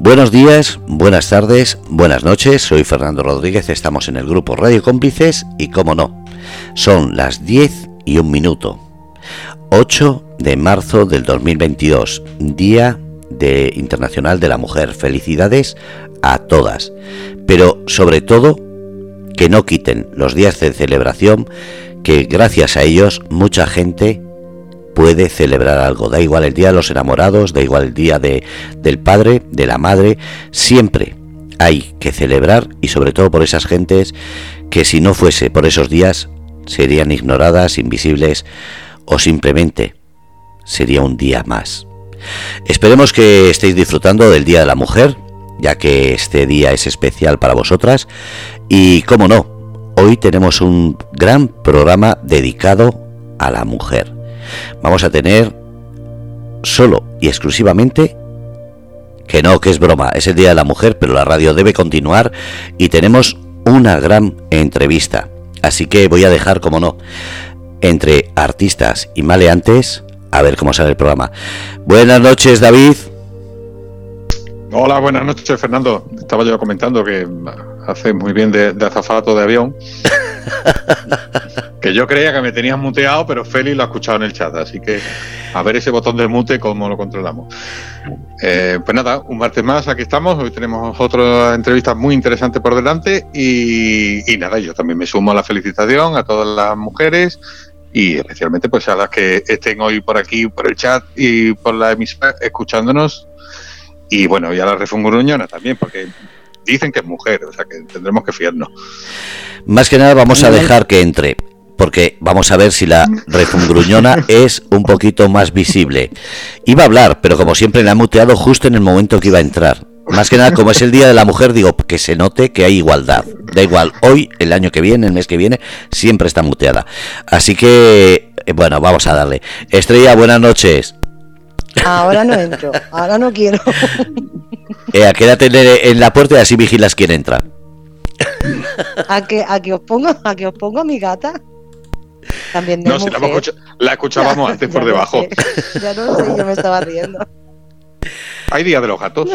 Buenos días, buenas tardes, buenas noches, soy Fernando Rodríguez, estamos en el grupo Radio Cómplices y como no, son las 10 y un minuto, 8 de marzo del 2022, Día de Internacional de la Mujer. Felicidades a todas, pero sobre todo que no quiten los días de celebración, que gracias a ellos mucha gente puede celebrar algo. Da igual el día de los enamorados, da igual el día de, del padre, de la madre, siempre hay que celebrar y sobre todo por esas gentes que si no fuese por esos días serían ignoradas, invisibles o simplemente sería un día más. Esperemos que estéis disfrutando del Día de la Mujer, ya que este día es especial para vosotras y, como no, hoy tenemos un gran programa dedicado a la mujer. Vamos a tener solo y exclusivamente que no, que es broma, es el Día de la Mujer, pero la radio debe continuar y tenemos una gran entrevista. Así que voy a dejar, como no, entre artistas y maleantes, a ver cómo sale el programa. Buenas noches, David. Hola, buenas noches, Fernando. Estaba yo comentando que hace muy bien de, azafato de avión. que yo creía que me tenías muteado, pero Félix lo ha escuchado en el chat, así que a ver ese botón de mute cómo lo controlamos. Eh, pues nada, un martes más, aquí estamos. Hoy tenemos otra entrevista muy interesante por delante y, y nada, yo también me sumo a la felicitación a todas las mujeres y especialmente pues a las que estén hoy por aquí, por el chat y por la emisora escuchándonos y bueno, y a la refungruñona también, porque dicen que es mujer, o sea que tendremos que fiarnos. Más que nada vamos a dejar que entre, porque vamos a ver si la refungruñona es un poquito más visible. Iba a hablar, pero como siempre la ha muteado justo en el momento que iba a entrar. Más que nada, como es el Día de la Mujer, digo que se note que hay igualdad. Da igual, hoy, el año que viene, el mes que viene, siempre está muteada. Así que, eh, bueno, vamos a darle. Estrella, buenas noches. Ahora no entro, ahora no quiero. Eh, quédate en la puerta y así vigilas quién entra. ¿A que, a que os pongo, a que os pongo a mi gata? También no, si la, escuchábamos antes por debajo. Ya no sé, yo me estaba riendo. ¿Hay día de los gatos?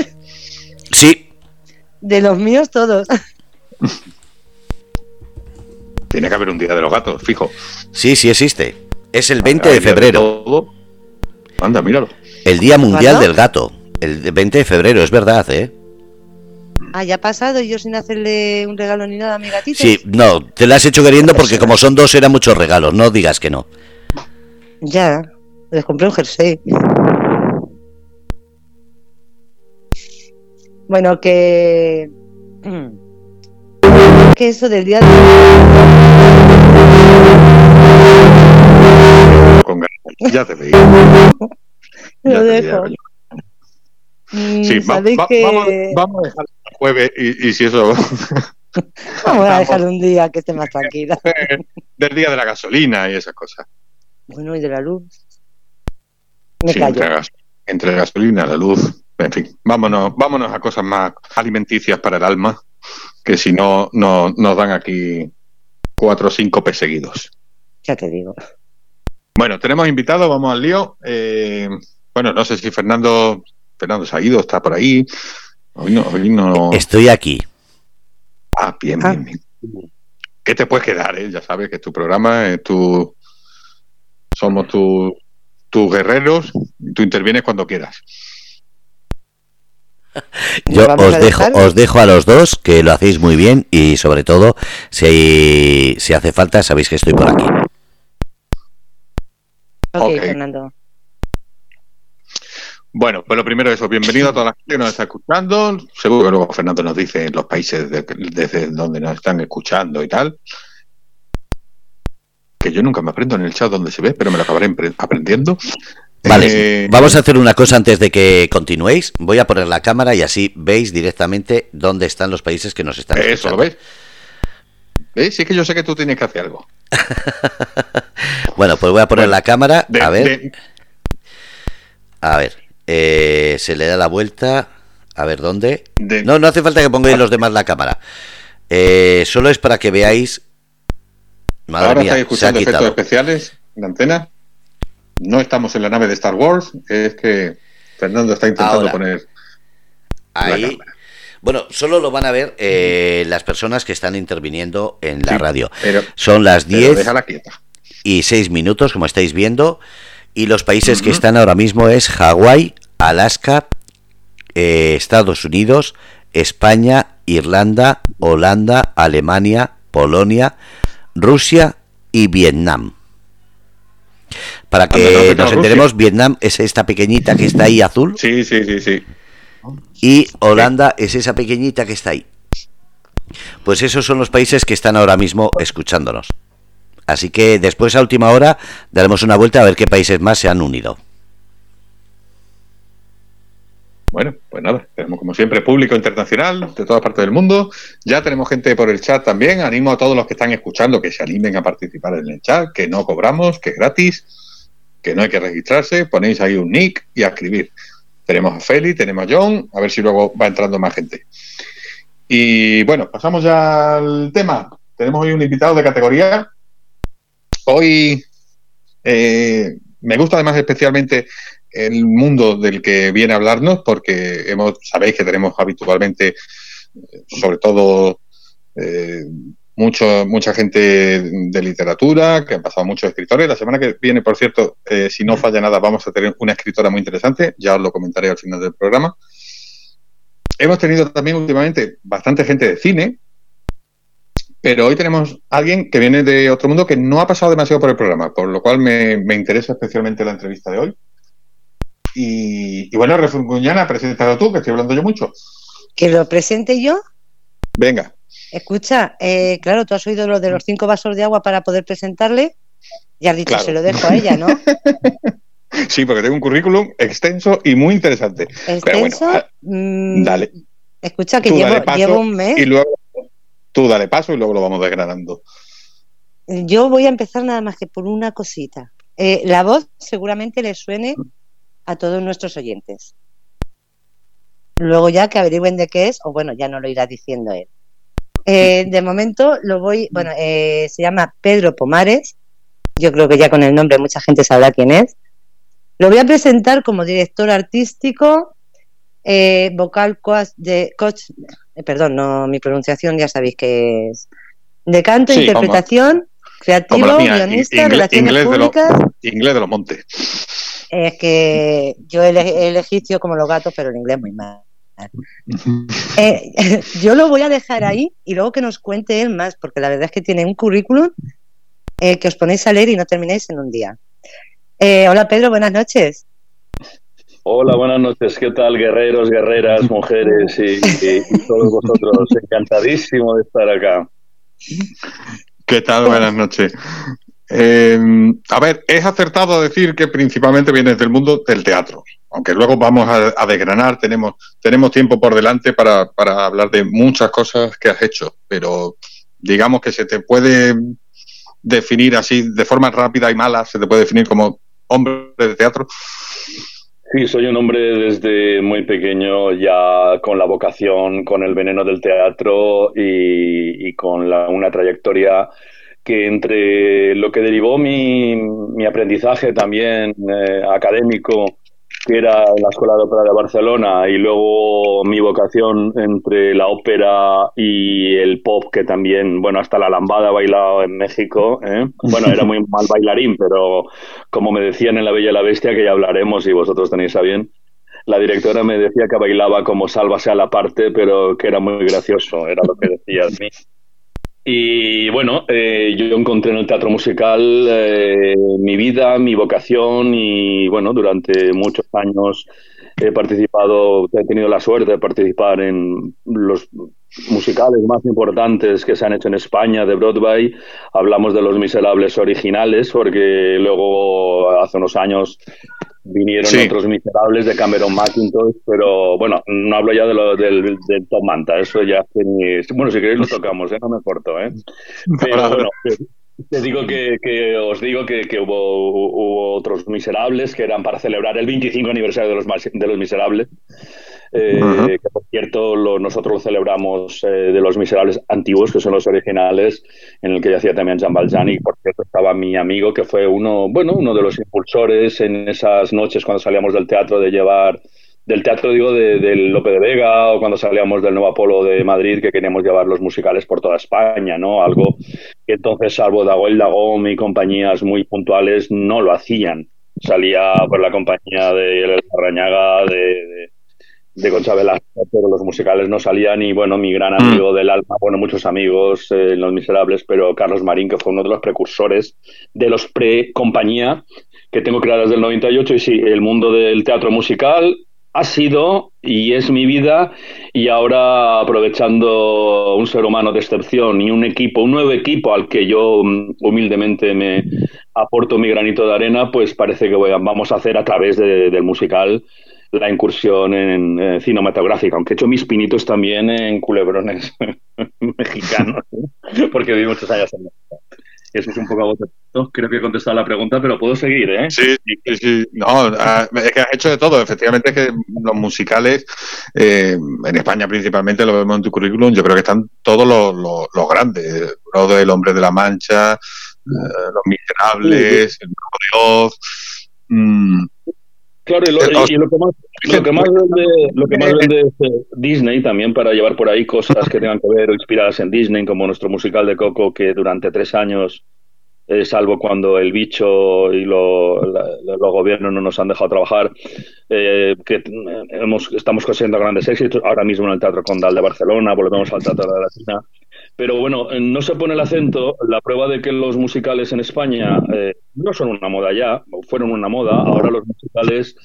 Sí. De los míos todos. Tiene que haber un día de los gatos, fijo. Sí, sí existe. Es el 20 de febrero. Anda, míralo. El Día Mundial del Gato. El 20 de febrero, es verdad, ¿eh? Ah, ya ha pasado yo sin hacerle un regalo ni nada a mi gatito. Sí, no, te la has hecho queriendo porque como son dos eran muchos regalos, no digas que no. Ya, les compré un jersey. Bueno, que... que eso del día de... Ya te veía. Lo dejo. Mm, sí, vamos, vamos, a dejar el jueves y, y si eso... vamos a dejar un día que esté más tranquila. Del día de la gasolina y esas cosas. Bueno, y de la luz. Me callo. Entre, la gasolina, la luz, en fin, vámonos, vámonos a cosas más alimenticias para el alma, que si no, no nos dan aquí cuatro o cinco perseguidos. Ya te digo. Bueno, tenemos invitados, vamos al lío. Eh, bueno, no sé si Fernando, Fernando se ha ido, está por ahí. Estoy aquí. Ah, bien, bien, ah. bien. ¿Qué te puedes quedar? Eh? Ya sabes que es tu programa, es tu... somos tus guerreros, tú intervienes cuando quieras. Yo os dejo, os dejo a los dos que lo hacéis muy bien y sobre todo si, si hace falta sabéis que estoy por aquí. Ok, Fernando. Bueno, pues lo primero eso, bienvenido a toda la gente que nos está escuchando. Seguro que luego Fernando nos dice los países desde donde nos están escuchando y tal. Que yo nunca me aprendo en el chat donde se ve, pero me lo acabaré aprendiendo. Vale, eh, vamos a hacer una cosa antes de que continuéis. Voy a poner la cámara y así veis directamente dónde están los países que nos están escuchando. Eso, ¿lo ves? ¿Ves? Sí que yo sé que tú tienes que hacer algo. bueno, pues voy a poner la cámara. a ver. A ver. Eh, se le da la vuelta. A ver dónde. No, no hace falta que pongáis los demás la cámara. Eh, solo es para que veáis. Madre Ahora estáis escuchando efectos especiales de antena. No estamos en la nave de Star Wars. Es que Fernando está intentando poner. Ahí. Bueno, solo lo van a ver eh, las personas que están interviniendo en la radio. Son las 10 y 6 minutos, como estáis viendo. Y los países que están ahora mismo es Hawái, Alaska, eh, Estados Unidos, España, Irlanda, Holanda, Alemania, Polonia, Rusia y Vietnam. Para que nos enteremos, Vietnam es esta pequeñita que está ahí azul. Sí, sí, sí, sí. Y Holanda es esa pequeñita que está ahí. Pues esos son los países que están ahora mismo escuchándonos. Así que después a última hora daremos una vuelta a ver qué países más se han unido. Bueno, pues nada, tenemos como siempre público internacional de todas partes del mundo. Ya tenemos gente por el chat también. Animo a todos los que están escuchando que se animen a participar en el chat, que no cobramos, que es gratis, que no hay que registrarse. Ponéis ahí un nick y a escribir. Tenemos a Feli, tenemos a John, a ver si luego va entrando más gente. Y bueno, pasamos ya al tema. Tenemos hoy un invitado de categoría. Hoy eh, me gusta además especialmente el mundo del que viene a hablarnos, porque hemos, sabéis que tenemos habitualmente, eh, sobre todo, eh, mucho, mucha gente de literatura, que han pasado muchos escritores. La semana que viene, por cierto, eh, si no falla nada, vamos a tener una escritora muy interesante, ya os lo comentaré al final del programa. Hemos tenido también últimamente bastante gente de cine, pero hoy tenemos a alguien que viene de otro mundo que no ha pasado demasiado por el programa, por lo cual me, me interesa especialmente la entrevista de hoy. Y, bueno, Refunguñana, preséntalo tú, que estoy hablando yo mucho. ¿Que lo presente yo? Venga. Escucha, eh, claro, tú has oído lo de los cinco vasos de agua para poder presentarle. Ya has dicho, se lo dejo a ella, ¿no? sí, porque tengo un currículum extenso y muy interesante. ¿Extenso? Ah, mm, dale. Escucha, que llevo, un mes. Y luego tú dale paso y luego lo vamos desgranando. Yo voy a empezar nada más que por una cosita. Eh, la voz seguramente le suene a todos nuestros oyentes. Luego ya que averigüen de qué es, o bueno, ya no lo irá diciendo él. Eh, de momento lo voy, bueno, eh, se llama Pedro Pomares. Yo creo que ya con el nombre mucha gente sabrá quién es. Lo voy a presentar como director artístico, vocal de coach, perdón, no, mi pronunciación ya sabéis que es de canto, interpretación, creativo, guionista, relaciones públicas. inglés de los montes es que yo el, egipcio como los gatos, pero el inglés muy mal. Eh, yo lo voy a dejar ahí y luego que nos cuente él más, porque la verdad es que tiene un currículum eh, que os ponéis a leer y no termináis en un día. Eh, hola Pedro, buenas noches. Hola, buenas noches. ¿Qué tal, guerreros, guerreras, mujeres y, todos vosotros? Encantadísimo de estar acá. ¿Qué tal? Buenas noches. Eh, a ver, es acertado decir que principalmente vienes del mundo del teatro, aunque luego vamos a, desgranar, tenemos, tenemos tiempo por delante para, para, hablar de muchas cosas que has hecho, pero digamos que se te puede definir así de forma rápida y mala, se te puede definir como hombre de teatro. Sí, soy un hombre desde muy pequeño ya con la vocación, con el veneno del teatro y, con una trayectoria que entre lo que derivó mi, mi aprendizaje también eh, académico, que era la Escuela de Ópera de Barcelona, y luego mi vocación entre la ópera y el pop, que también, bueno, hasta la lambada he bailado en México. ¿eh? Bueno, era muy mal bailarín, pero como me decían en La Bella y la Bestia, que ya hablaremos y vosotros tenéis a bien, la directora me decía que bailaba como sálvase a la parte, pero que era muy gracioso, era lo que decía de mí. Y bueno, eh, yo encontré en el teatro musical eh, mi vida, mi vocación y bueno, durante muchos años he participado, he tenido la suerte de participar en los musicales más importantes que se han hecho en España de Broadway. Hablamos de los miserables originales porque luego hace unos años vinieron otros miserables de Cameron McIntosh, pero bueno, no hablo ya de lo del, Tom Manta, eso ya bueno, si queréis lo tocamos, ¿eh? no me corto, ¿eh? Pero bueno, te digo que, que os digo que, que hubo, hubo, otros miserables que eran para celebrar el 25 aniversario de los, de los miserables. Eh, que por cierto nosotros lo celebramos eh, de los miserables antiguos, que son los originales, en el que ya hacía también Jean Valjean, y por cierto estaba mi amigo, que fue uno, bueno, uno de los impulsores en esas noches cuando salíamos del teatro de llevar del teatro, digo, de, del Lope de Vega o cuando salíamos del Nuevo Apolo de Madrid que queríamos llevar los musicales por toda España, ¿no? Algo que entonces, salvo Dagoel Dagom y compañías muy puntuales, no lo hacían. Salía por la compañía de Rañaga, de, de, Concha Velasco, pero los musicales no salían y, bueno, mi gran mm. amigo del alma, bueno, muchos amigos, eh, Los Miserables, pero Carlos Marín, que fue uno de los precursores de los pre-compañía que tengo creadas del 98 y sí, el mundo del teatro musical ha sido y es mi vida y ahora aprovechando un ser humano de excepción y un equipo, un nuevo equipo al que yo mm, humildemente me aporto mi granito de arena, pues parece que vamos a hacer a través del musical la incursión en, cinematográfica, aunque he hecho mis pinitos también en culebrones mexicanos, porque viví muchos años en México. Eso es un poco agotado. Creo que he contestado la pregunta, pero puedo seguir, ¿eh? Sí, sí, sí. No, ah, es que has hecho de todo. Efectivamente, es que los musicales, eh, en España principalmente, lo vemos en tu currículum, yo creo que están todos los, los, grandes. El Hombre de la Mancha, eh, Los Miserables, El Nuevo de mm. Claro, y lo, que más, lo que más vende, lo que más vende es eh, Disney también para llevar por ahí cosas que tengan que ver o inspiradas en Disney, como nuestro musical de Coco, que durante tres años, eh, salvo cuando el bicho y los gobiernos no nos han dejado trabajar, eh, que hemos, estamos consiguiendo grandes éxitos. Ahora mismo en el Teatro Condal de Barcelona, volvemos al Teatro de la Latina. Pero bueno, no se pone el acento. La prueba de que los musicales en España eh, no son una moda ya, fueron una moda. Ahora los musicales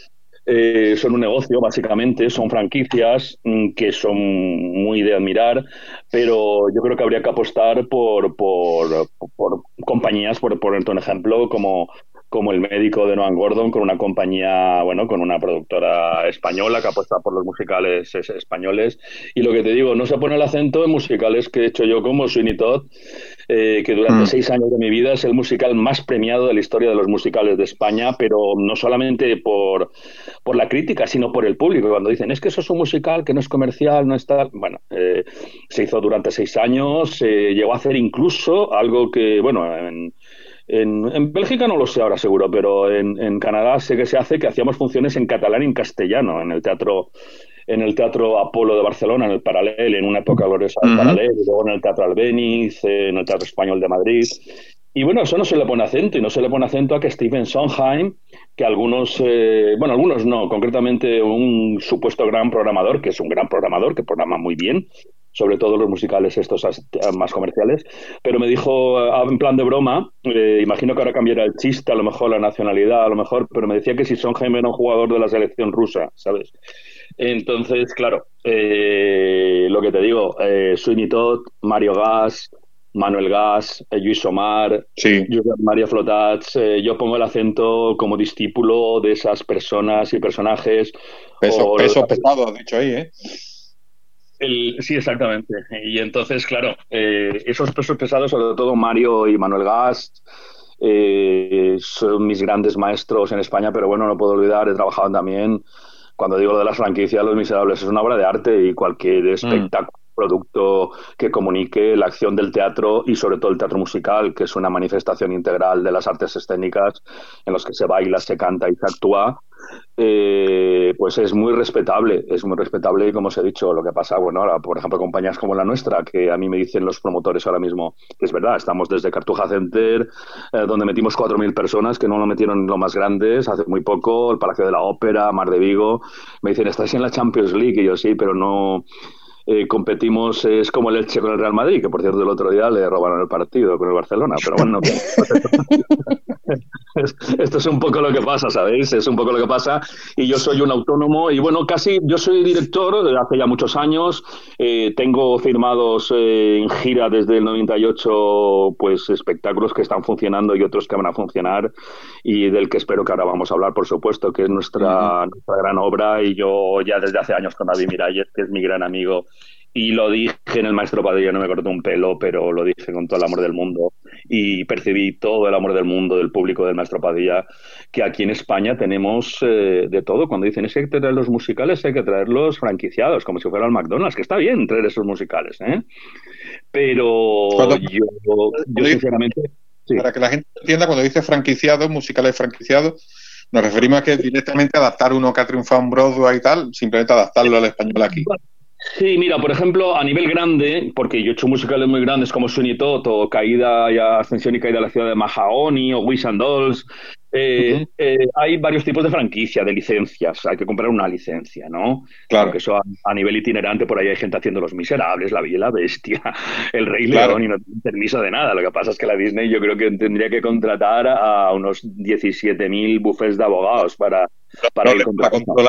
eh, son un negocio, básicamente, son franquicias mm, que son muy de admirar, pero yo creo que habría que apostar por, por, por compañías, por ponerte un ejemplo, como como el médico de Noam Gordon con una compañía, bueno, con una productora española que apuesta por los musicales españoles. Y lo que te digo, no se pone el acento en musicales que he hecho yo como Sweeney Todd, eh, que durante mm. seis años de mi vida es el musical más premiado de la historia de los musicales de España, pero no solamente por, por la crítica, sino por el público. Cuando dicen, es que eso es un musical que no es comercial, no está... Bueno, eh, se hizo durante seis años, se llegó a hacer incluso algo que, bueno, en en, Bélgica no lo sé ahora seguro, pero en, Canadá sé que se hace que hacíamos funciones en catalán y en castellano en el teatro en el Teatro Apolo de Barcelona, en el Paralel, en una época gloriosa del Paralel, y luego en el Teatro Albeniz, en el Teatro Español de Madrid. Y bueno, eso no se le pone acento, y no se le pone acento a que Stephen Sondheim, que algunos, eh, bueno, algunos no, concretamente un supuesto gran programador, que es un gran programador, que programa muy bien, sobre todo los musicales estos más comerciales, pero me dijo ah, en plan de broma, eh, imagino que ahora cambiará el chiste, a lo mejor la nacionalidad, a lo mejor, pero me decía que si son era un jugador de la selección rusa, ¿sabes? Entonces, claro, eh, lo que te digo, eh, Sweeney Todd, Mario Gas, Manuel Gas, eh, Luis Omar, María Flotats, yo pongo el acento como discípulo de esas personas y personajes. Peso, peso pesado, dicho ahí, ¿eh? Sí, exactamente. Y entonces, claro, eh, esos pesos pesados, sobre todo Mario y Manuel Gas, eh, son mis grandes maestros en España, pero bueno, no puedo olvidar, he trabajado también, cuando digo lo de las franquicias, Los Miserables es una obra de arte y cualquier mm. espectáculo. Producto que comunique la acción del teatro y sobre todo el teatro musical, que es una manifestación integral de las artes escénicas en los que se baila, se canta y se actúa, eh, pues es muy respetable, es muy respetable y como os he dicho, lo que pasa, bueno, ahora, por ejemplo, compañías como la nuestra, que a mí me dicen los promotores ahora mismo, que es verdad, estamos desde Cartuja Center, eh, donde metimos 4.000 personas, que no lo metieron lo más grandes, hace muy poco, el Palacio de la Ópera, Mar de Vigo, me dicen, estáis en la Champions League, y yo sí, pero no... Eh, competimos es como el Elche con el Real Madrid, que por cierto el otro día le robaron el partido con el Barcelona, pero bueno, Esto es un poco lo que pasa, ¿sabéis? Es un poco lo que pasa. Y yo soy un autónomo y bueno, casi yo soy director de hace ya muchos años. Eh, tengo firmados eh, en gira desde el 98 pues espectáculos que están funcionando y otros que van a funcionar y del que espero que ahora vamos a hablar, por supuesto, que es nuestra, nuestra gran obra y yo ya desde hace años con David Miralles, que es mi gran amigo y lo dije en el Maestro Padilla, no me cortó un pelo, pero lo dije con todo el amor del mundo y percibí todo el amor del mundo del público del Maestro Padilla, que aquí en España tenemos eh, de todo. Cuando dicen es que hay que traer los musicales, hay que traerlos franquiciados, como si fuera el McDonald's, que está bien traer esos musicales, ¿eh? Pero yo, sinceramente... Para que la gente entienda, cuando dice franquiciado, musicales franquiciados, Nos referimos a que directamente adaptar uno que ha triunfado en Broadway y tal, simplemente adaptarlo al español aquí. Sí, mira, por ejemplo, a nivel grande, porque yo he hecho musicales muy grandes como Sweeney Todd o Caída y Ascensión y Caída de la ciudad de Mahagony o Wish and Dolls, eh, eh, hay varios tipos de franquicia, de licencias. Hay que comprar una licencia, ¿no? Claro. Porque eso a, nivel itinerante, por ahí hay gente haciendo Los Miserables, La Bella y la Bestia, El Rey León y no tiene permiso de nada. Lo que pasa es que la Disney yo creo que tendría que contratar a unos 17.000 bufés de abogados para, para ir controlar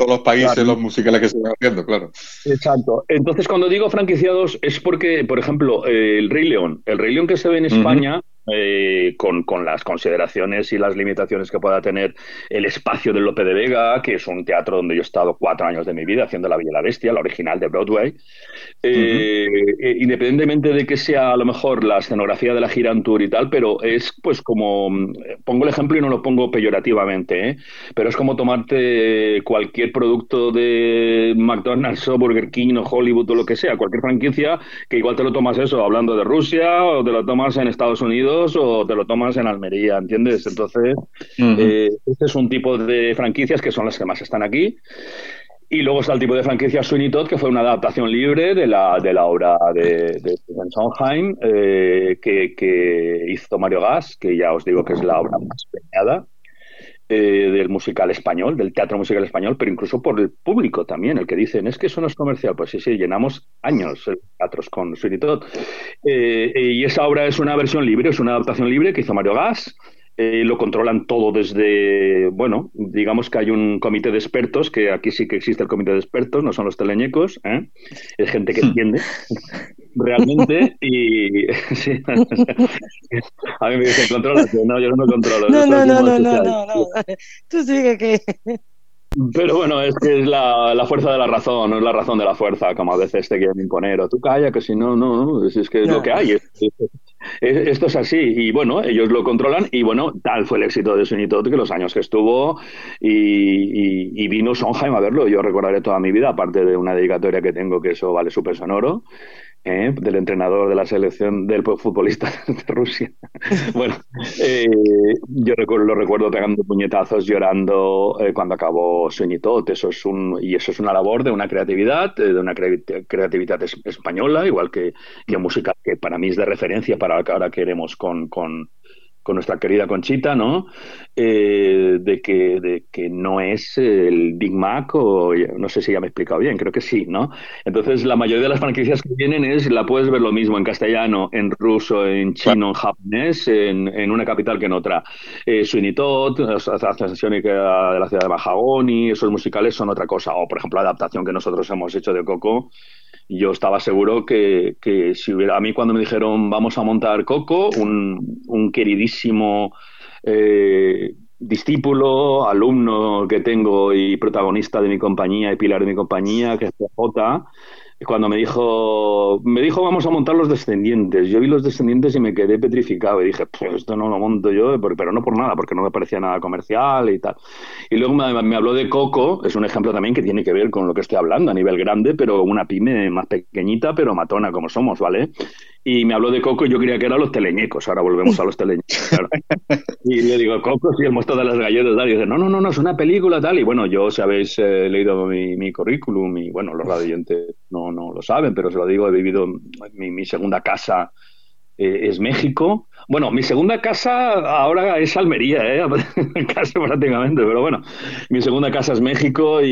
todos los países, los musicales que se van haciendo, claro. Exacto. Entonces, cuando digo franquiciados es porque, por ejemplo, eh, el Rey León, el Rey León que se ve en España, eh, con, las consideraciones y las limitaciones que pueda tener el espacio de Lope de Vega, que es un teatro donde yo he estado cuatro años de mi vida haciendo La Bella y la Bestia, la original de Broadway. Eh, eh, independientemente de que sea a lo mejor la escenografía de la gira en tour y tal, pero es pues como, pongo el ejemplo y no lo pongo peyorativamente, pero es como tomarte cualquier producto de McDonald's o Burger King o Hollywood o lo que sea, cualquier franquicia, que igual te lo tomas eso hablando de Rusia o te lo tomas en Estados Unidos o te lo tomas en Almería, ¿entiendes? Entonces, eh, este es un tipo de franquicias que son las que más están aquí. Y luego está el tipo de franquicia Sweeney Todd, que fue una adaptación libre de la, de la obra de, de Sondheim, eh, que, que, hizo Mario Gas, que ya os digo que es la obra más premiada. Eh, del musical español, del teatro musical español, pero incluso por el público también, el que dicen, es que eso no es comercial. Pues sí, sí, llenamos años teatros con Sweeney Todd. Eh, y esa obra es una versión libre, es una adaptación libre que hizo Mario Gas, eh, lo controlan todo desde, bueno, digamos que hay un comité de expertos, que aquí sí que existe el comité de expertos, no son los teleñecos, ¿eh? es gente que entiende realmente y a mí me dicen, controla, no, yo no controlo. No, no, no, no, no, no, no, tú sigue que... Pero bueno, es que es la, la, fuerza de la razón, no es la razón de la fuerza, como a veces te quieren imponer, o tú calla, que si no, no, no es, que es lo que hay. esto es así, y bueno, ellos lo controlan, y bueno, tal fue el éxito de Sunitot que los años que estuvo, y, y, vino Sondheim a verlo, yo recordaré toda mi vida, aparte de una dedicatoria que tengo, que eso vale súper sonoro, ¿eh? del entrenador de la selección del futbolista de Rusia. bueno, eh, yo recuerdo, lo recuerdo pegando puñetazos, llorando eh, cuando acabó Sueñitot. Eso es un, y eso es una labor de una creatividad, de una creatividad española, igual que, que música que para mí es de referencia para lo que ahora queremos con, con con nuestra querida Conchita, ¿no? Eh, de, que, de que no es el Big Mac o no sé si ya me he explicado bien, creo que sí, ¿no? Entonces la mayoría de las franquicias que vienen es, la puedes ver lo mismo en castellano, en ruso, en chino, en japonés, en, en una capital que en otra. Eh, Sweeney Todd, de la ciudad de Mahagoni, esos musicales son otra cosa. O por ejemplo la adaptación que nosotros hemos hecho de Coco, yo estaba seguro que, que, si hubiera, a mí cuando me dijeron vamos a montar Coco, un, un queridísimo eh, discípulo, alumno que tengo y protagonista de mi compañía y pilar de mi compañía, que es PJ, cuando me dijo, me dijo vamos a montar los descendientes. Yo vi los descendientes y me quedé petrificado y dije, pues esto no lo monto yo, pero no por nada, porque no me parecía nada comercial y tal. Y luego me, habló de Coco, es un ejemplo también que tiene que ver con lo que estoy hablando a nivel grande, pero una pyme más pequeñita, pero matona como somos, ¿vale? y me habló de Coco y yo creía que eran los teleñecos. Ahora volvemos a los teleñecos. Y le digo, Coco, sí, el monstruo de las galletas. Tal. Y dice, no, no, no, no, es una película tal. Y bueno, yo, si habéis eh, leído mi, mi, currículum, y bueno, los radiantes no, no lo saben, pero se lo digo, he vivido, mi, mi segunda casa eh, es México. Bueno, mi segunda casa ahora es Almería, ¿eh? casi prácticamente, pero bueno, mi segunda casa es México y,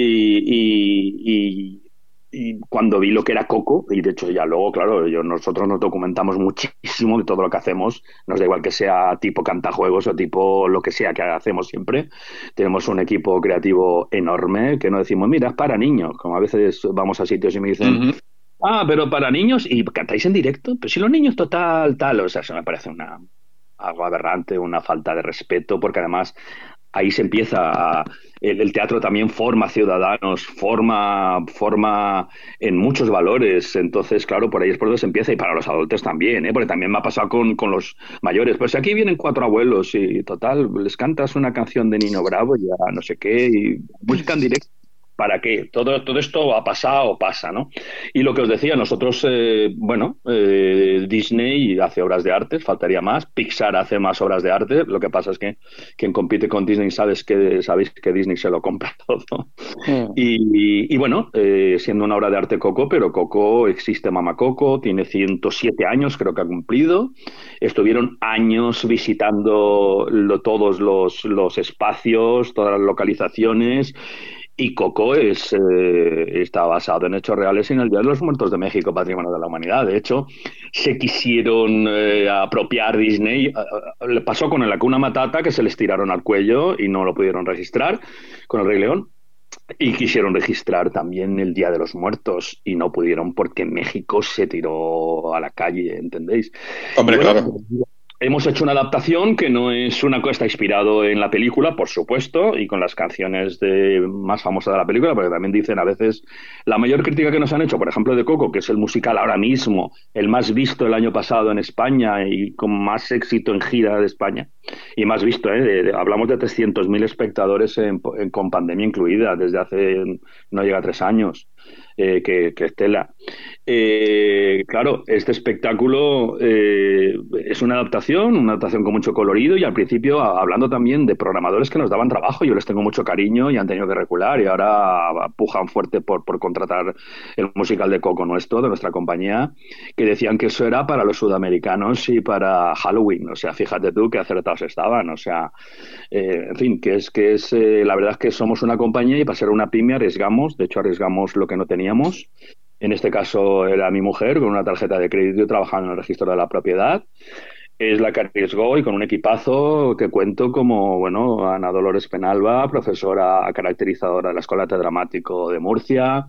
y y cuando vi lo que era Coco, y de hecho ya luego, claro, yo, nosotros nos documentamos muchísimo de todo lo que hacemos, nos da igual que sea tipo cantajuegos o tipo lo que sea que hacemos siempre, tenemos un equipo creativo enorme que no decimos, mira, es para niños, como a veces vamos a sitios y me dicen, ah, pero para niños, y cantáis en directo, pues si los niños total, tal, o sea, eso me parece una algo aberrante, una falta de respeto, porque además ahí se empieza el, teatro también forma ciudadanos, forma, forma en muchos valores. Entonces, claro, por ahí es por donde se empieza y para los adultos también, ¿eh? porque también me ha pasado con, con los mayores. Pues aquí vienen cuatro abuelos y total, les cantas una canción de Nino Bravo ya no sé qué, y música en directo. ¿Para qué? Todo, todo esto ha pasado o pasa, ¿no? Y lo que os decía, nosotros, eh, bueno, eh, Disney hace obras de arte, faltaría más, Pixar hace más obras de arte, lo que pasa es que quien compite con Disney sabes que, sabéis que Disney se lo compra todo. Mm. Y, bueno, eh, siendo una obra de arte Coco, pero Coco existe Mama Coco, tiene 107 años, creo que ha cumplido. Estuvieron años visitando todos los, los espacios, todas las localizaciones y Coco es, eh, está basado en hechos reales en el Día de los Muertos de México, Patrimonio de la Humanidad. De hecho, se quisieron eh, apropiar Disney. Le pasó con el Acuna Matata, que se les tiraron al cuello y no lo pudieron registrar con el Rey León. Y quisieron registrar también el Día de los Muertos y no pudieron porque México se tiró a la calle, ¿entendéis? Hombre, claro. Hemos hecho una adaptación que no es una cosa, está inspirado en la película, por supuesto, y con las canciones de, más famosas de la película, porque también dicen a veces la mayor crítica que nos han hecho, por ejemplo, de Coco, que es el musical ahora mismo, el más visto el año pasado en España y con más éxito en gira de España, y más visto, ¿eh? hablamos de 300.000 espectadores con pandemia incluida desde hace, no llega a tres años. Eh, que, Estela. Eh, claro, este espectáculo eh, es una adaptación, una adaptación con mucho colorido y al principio hablando también de programadores que nos daban trabajo, yo les tengo mucho cariño y han tenido que recular y ahora pujan fuerte por, contratar el musical de Coco nuestro, de nuestra compañía, que decían que eso era para los sudamericanos y para Halloween. O sea, fíjate tú qué acertados estaban. O sea, en fin, que es que es la verdad es que somos una compañía y para ser una pyme arriesgamos, de hecho arriesgamos lo que no teníamos en este caso era mi mujer con una tarjeta de crédito trabajando en el registro de la propiedad. Es la que arriesgó y con un equipazo que cuento como, bueno, Ana Dolores Penalba, profesora caracterizadora de la Escuela de Dramático de Murcia,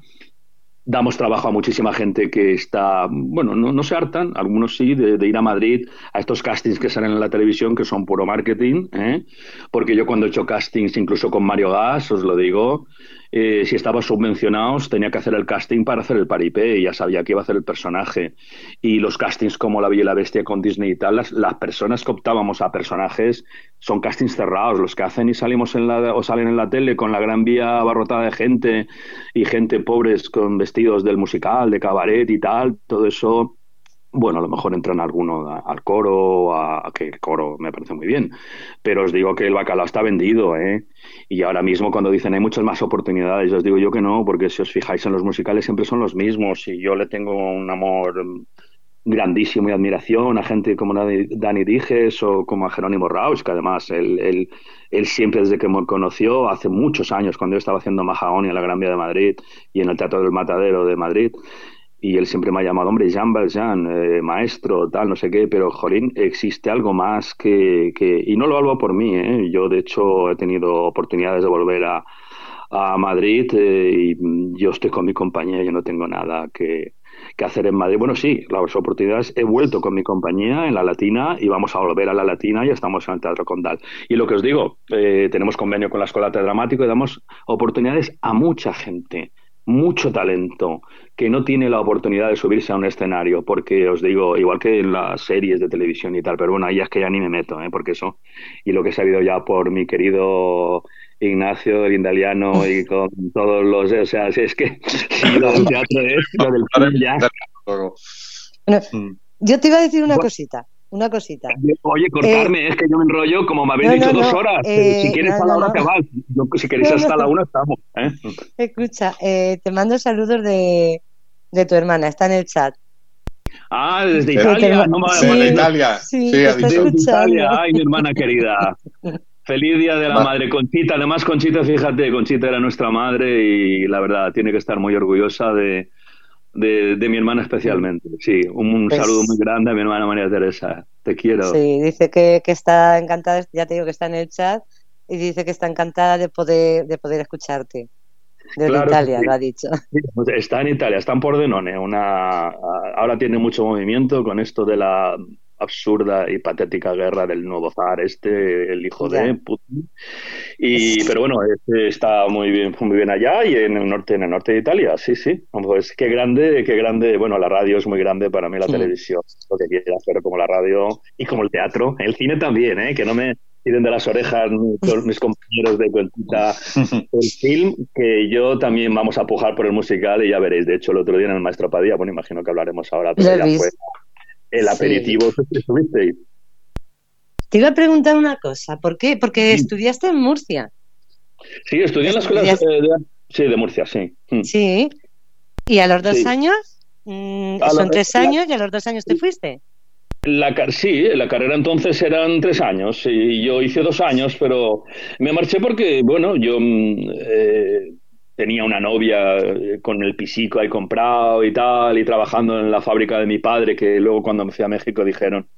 damos trabajo a muchísima gente que está, bueno, no, se hartan, algunos sí, de, ir a Madrid a estos castings que salen en la televisión que son puro marketing, ¿eh? porque yo cuando he hecho castings, incluso con Mario Gas, os lo digo, eh, si estaba subvencionados, tenía que hacer el casting para hacer el paripé y ya sabía que iba a hacer el personaje. Y los castings como La Bella y la Bestia con Disney y tal, las, las personas que optábamos a personajes son castings cerrados, los que hacen y salimos en la, o salen en la tele con la gran vía abarrotada de gente y gente pobres con vestidos del musical, de cabaret y tal, todo eso bueno, a lo mejor entran alguno al coro, a, que el coro me parece muy bien, pero os digo que el bacalao está vendido, ¿eh? Y ahora mismo cuando dicen hay muchas más oportunidades, os digo yo que no, porque si os fijáis en los musicales siempre son los mismos y yo le tengo un amor grandísimo y admiración a gente como Dani Dijes o como a Jerónimo Rausch, que además él, siempre desde que me conoció, hace muchos años, cuando yo estaba haciendo Mahagoni en la Gran Vía de Madrid y en el Teatro del Matadero de Madrid, y él siempre me ha llamado, hombre, Jean Valjean, eh, maestro, tal, no sé qué, pero, jolín, existe algo más que, que... Y no lo hablo por mí, ¿eh? Yo, de hecho, he tenido oportunidades de volver a, a Madrid eh, y yo estoy con mi compañía, yo no tengo nada que, que hacer en Madrid. Bueno, sí, las oportunidades, he vuelto con mi compañía en la Latina y vamos a volver a la Latina y estamos en el Teatro Condal. Y lo que os digo, eh, tenemos convenio con la Escuela de Dramático y damos oportunidades a mucha gente mucho talento que no tiene la oportunidad de subirse a un escenario, porque os digo, igual que en las series de televisión y tal, pero bueno, ahí es que ya ni me meto, ¿eh? porque eso, y lo que he sabido ya por mi querido Ignacio, el indaliano y con todos los, o sea, es que lo del teatro es, lo del ya. Mm. yo te iba a decir una cosita una cosita. Oye, cortarme, eh, es que yo me enrollo como me habéis dicho dos horas. Eh, si quieres a la hora te vas. si queréis hasta la una estamos. ¿eh? Escucha, te mando saludos de, de tu hermana, está en el chat. Ah, desde Italia. No, sí, desde Italia. Sí, desde Italia. Ay, mi hermana querida. Feliz Día de la Madre, Conchita. Además, Conchita, fíjate, Conchita era nuestra madre y la verdad tiene que estar muy orgullosa de, de, mi hermana especialmente. Sí, un, pues saludo muy grande a mi hermana María Teresa. Te quiero. Sí, dice que, está encantada, ya te digo que está en el chat, y dice que está encantada de poder, de poder escucharte. Desde Italia, lo ha dicho. Pues está en Italia, está en Pordenone. Una, ahora tiene mucho movimiento con esto de la absurda y patética guerra del nuevo zar este, el hijo de Putin. Y, pero bueno, este está muy bien, muy bien allá y en el norte, en el norte de Italia, sí, sí. Pues qué grande, qué grande. Bueno, la radio es muy grande para mí, la televisión, lo que quiere hacer como la radio y como el teatro, el cine también, ¿eh? que no me tiren de las orejas mis, compañeros de cuentita el film, que yo también vamos a pujar por el musical y ya veréis. De hecho, el otro día en el Maestro Padilla, bueno, imagino que hablaremos ahora, pero ya fue el aperitivo que estuvisteis. Te iba a preguntar una cosa, ¿por qué? Porque estudiaste en Murcia. Sí, estudié en la escuela de, sí, de Murcia, sí. Mm. Sí. ¿Y a los dos años? Mm, son tres años y a los dos años te fuiste. La, sí, la carrera entonces eran tres años y yo hice dos años, pero me marché porque, bueno, yo mm, eh, tenía una novia eh, con el pisico ahí comprado y tal, y trabajando en la fábrica de mi padre, que luego cuando me fui a México dijeron,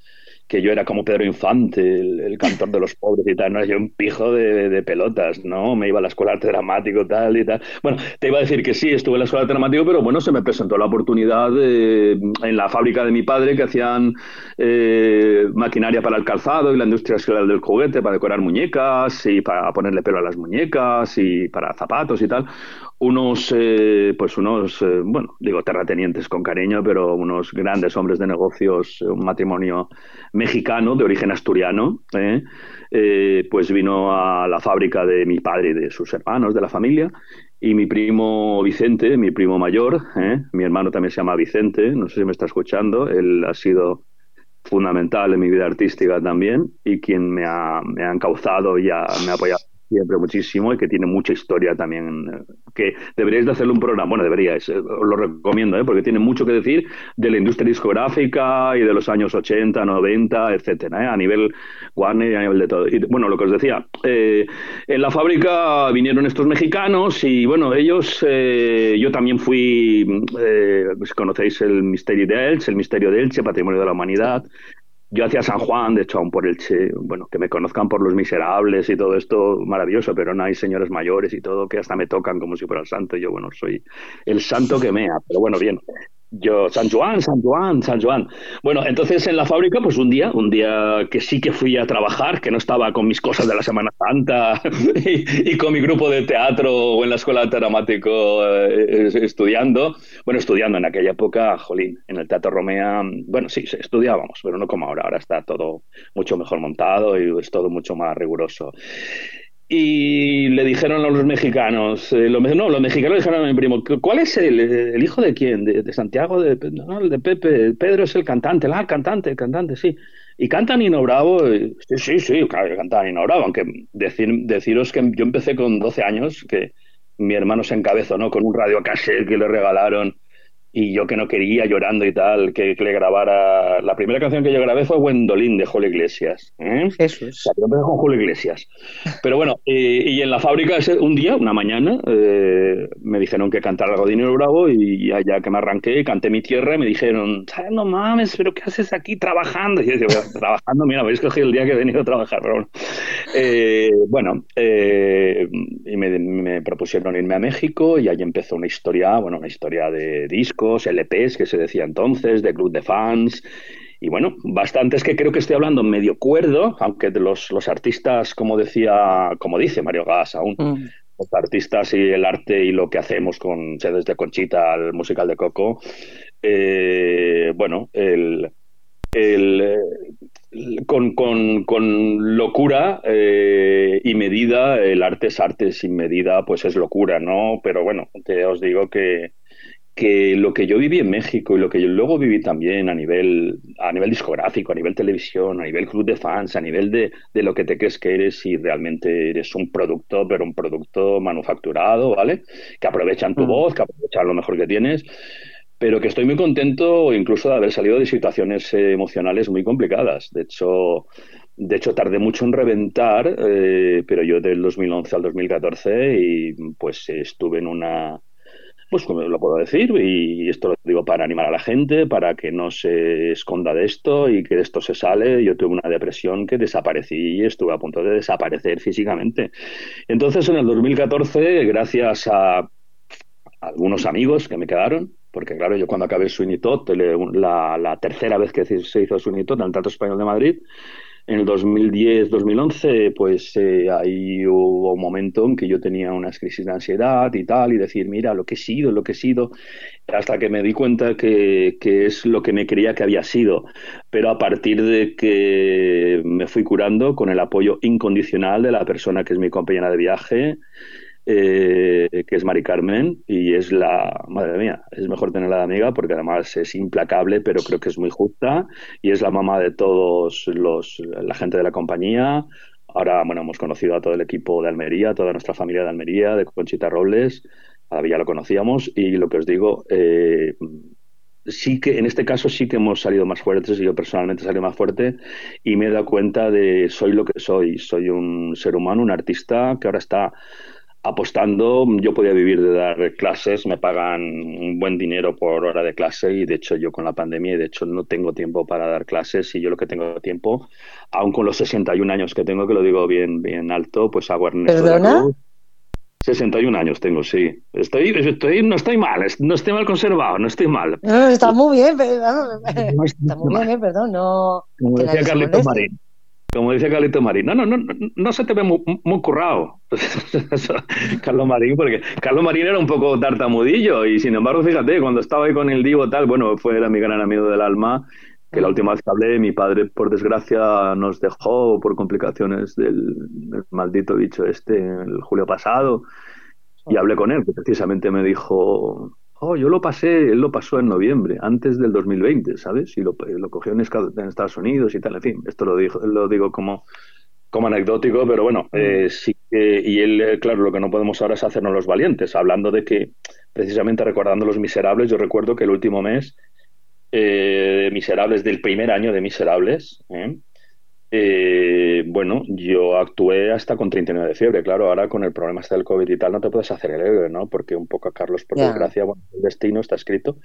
que yo era como Pedro Infante, el, cantor de los pobres y tal, no yo un pijo de, pelotas, ¿no? Me iba a la escuela de arte dramático tal y tal. Bueno, te iba a decir que sí, estuve en la escuela de arte dramático, pero bueno, se me presentó la oportunidad en la fábrica de mi padre que hacían eh, maquinaria para el calzado y la industria del juguete para decorar muñecas y para ponerle pelo a las muñecas y para zapatos y tal unos, eh, pues unos, eh, bueno, digo terratenientes con cariño, pero unos grandes hombres de negocios, un matrimonio mexicano de origen asturiano, ¿eh? pues vino a la fábrica de mi padre y de sus hermanos, de la familia, y mi primo Vicente, mi primo mayor, mi hermano también se llama Vicente, no sé si me está escuchando, él ha sido fundamental en mi vida artística también y quien me ha, me ha encauzado y me ha apoyado siempre muchísimo y que tiene mucha historia también, eh, que deberíais de hacerle un programa, bueno, deberíais, eh, os lo recomiendo, ¿eh? porque tiene mucho que decir de la industria discográfica y de los años 80, 90, etcétera, ¿eh? a nivel Warner y a nivel de todo. Bueno, lo que os decía, en la fábrica vinieron estos mexicanos y bueno, ellos, yo también fui, pues conocéis el misterio de Elche, el misterio de Elche, Patrimonio de la Humanidad, yo hacía San Juan, de hecho, aún por el Che, bueno, que me conozcan por los miserables y todo esto, maravilloso, pero no hay señores mayores y todo que hasta me tocan como si fuera el santo. Yo, bueno, soy el santo que mea, pero bueno, bien. Yo, San Juan, San Juan, San Juan. Bueno, entonces en la fábrica, pues un día, un día que sí que fui a trabajar, que no estaba con mis cosas de la Semana Santa y, con mi grupo de teatro o en la escuela de dramático eh, estudiando. Bueno, estudiando en aquella época, jolín, en el Teatro Romea, bueno, sí, estudiábamos, pero no como ahora. Ahora está todo mucho mejor montado y es todo mucho más riguroso. Y le dijeron a los mexicanos, eh, no, los mexicanos le dijeron a mi primo, ¿cuál es el, el hijo de quién? ¿De, Santiago? De, no, el de Pepe. Pedro es el cantante. Ah, el cantante, el cantante, sí. Y canta Nino Bravo. Sí, sí, sí, canta Nino Bravo. Aunque decir, deciros que yo empecé con 12 años, que mi hermano se encabezó ¿no? con un radio cassette que le regalaron y yo que no quería, llorando y tal, que, le grabara. La primera canción que yo grabé fue Gwendolyn de Julio Iglesias. ¿eh? Eso es. O con Julio Iglesias. Pero bueno, y en la fábrica, un día, una mañana, eh, me dijeron que cantara algo de Nino Bravo y allá que me arranqué, canté mi tierra y me dijeron, no mames, pero ¿qué haces aquí trabajando? Y yo decía, trabajando, mira, habéis cogido el día que he venido a trabajar. Pero bueno, eh, bueno y me, me propusieron irme a México y allí empezó una historia, bueno, una historia de disco LPs que se decía entonces, de club de fans. Y bueno, bastantes que creo que estoy hablando medio cuerdo, aunque de los, los artistas, como decía, como dice Mario Gas aún, mm. los artistas y el arte y lo que hacemos con desde Conchita al musical de Coco, eh, bueno, el, el, con, con, con, locura eh, y medida, el arte es arte sin medida, pues es locura, ¿no? Pero bueno, te os digo que, que lo que yo viví en México y lo que yo luego viví también a nivel, a nivel discográfico, a nivel televisión, a nivel club de fans, a nivel de, de lo que te crees que eres y realmente eres un producto, pero un producto manufacturado, ¿vale? Que aprovechan tu mm. voz, que aprovechan lo mejor que tienes, pero que estoy muy contento incluso de haber salido de situaciones eh, emocionales muy complicadas. De hecho, de hecho, tardé mucho en reventar, eh, pero yo del 2011 al 2014 y pues estuve en una pues como lo puedo decir, y esto lo digo para animar a la gente, para que no se esconda de esto y que de esto se sale. Yo tuve una depresión que desaparecí y estuve a punto de desaparecer físicamente. Entonces, en el 2014, gracias a algunos amigos que me quedaron, porque claro, yo cuando acabé Sweeney Todd, la, la tercera vez que se hizo Sweeney Todd en el Teatro Español de Madrid, en el 2010-2011, pues eh, ahí hubo un momento en que yo tenía unas crisis de ansiedad y tal, y decir, mira, lo que he sido, lo que he sido, hasta que me di cuenta que, que es lo que me creía que había sido. Pero a partir de que me fui curando con el apoyo incondicional de la persona que es mi compañera de viaje, eh, que es Mari Carmen, y es la, madre mía, es mejor tenerla de amiga porque además es implacable, pero creo que es muy justa, y es la mamá de todos los, la gente de la compañía. Ahora, bueno, hemos conocido a todo el equipo de Almería, toda nuestra familia de Almería, de Conchita Robles, todavía lo conocíamos, y lo que os digo, eh, sí que en este caso sí que hemos salido más fuertes y yo personalmente salí más fuerte y me he dado cuenta de soy lo que soy, soy un ser humano, un artista que ahora está apostando, yo podía vivir de dar clases, me pagan un buen dinero por hora de clase y de hecho yo con la pandemia de hecho no tengo tiempo para dar clases y yo lo que tengo tiempo, aún con los 61 años que tengo, que lo digo bien bien alto, pues hago Ernesto ¿Perdona? 61 años tengo, sí. Estoy, estoy, no estoy mal, no estoy mal conservado, no estoy mal. No, está muy bien, pero, no, está muy bien, eh, perdón, no. Como decía Carlito Marín. Como dice Carlito Marín, no, no, no, no se te ve muy, muy currado, Carlos Marín, porque Carlos Marín era un poco tartamudillo y sin embargo, fíjate, cuando estaba ahí con el Divo tal, bueno, fue era mi gran amigo del alma, que la última vez que hablé, mi padre, por desgracia, nos dejó por complicaciones del, del maldito bicho este el julio pasado y hablé con él, que precisamente me dijo, Oh, yo lo pasé, él lo pasó en noviembre, antes del 2020, ¿sabes? Y lo, lo cogió en, Estados Unidos y tal, en fin, esto lo, digo, lo digo como, como anecdótico, pero bueno, eh, sí y él, eh, claro, lo que no podemos ahora es hacernos los valientes, hablando de que, precisamente recordando Los Miserables, yo recuerdo que el último mes, eh, Miserables, del primer año de Miserables, ¿eh? Bueno, yo actué hasta con 39 de fiebre, claro, ahora con el problema este del COVID y tal no te puedes hacer el héroe, ¿no? Porque un poco a Carlos, por desgracia, bueno, el destino está escrito.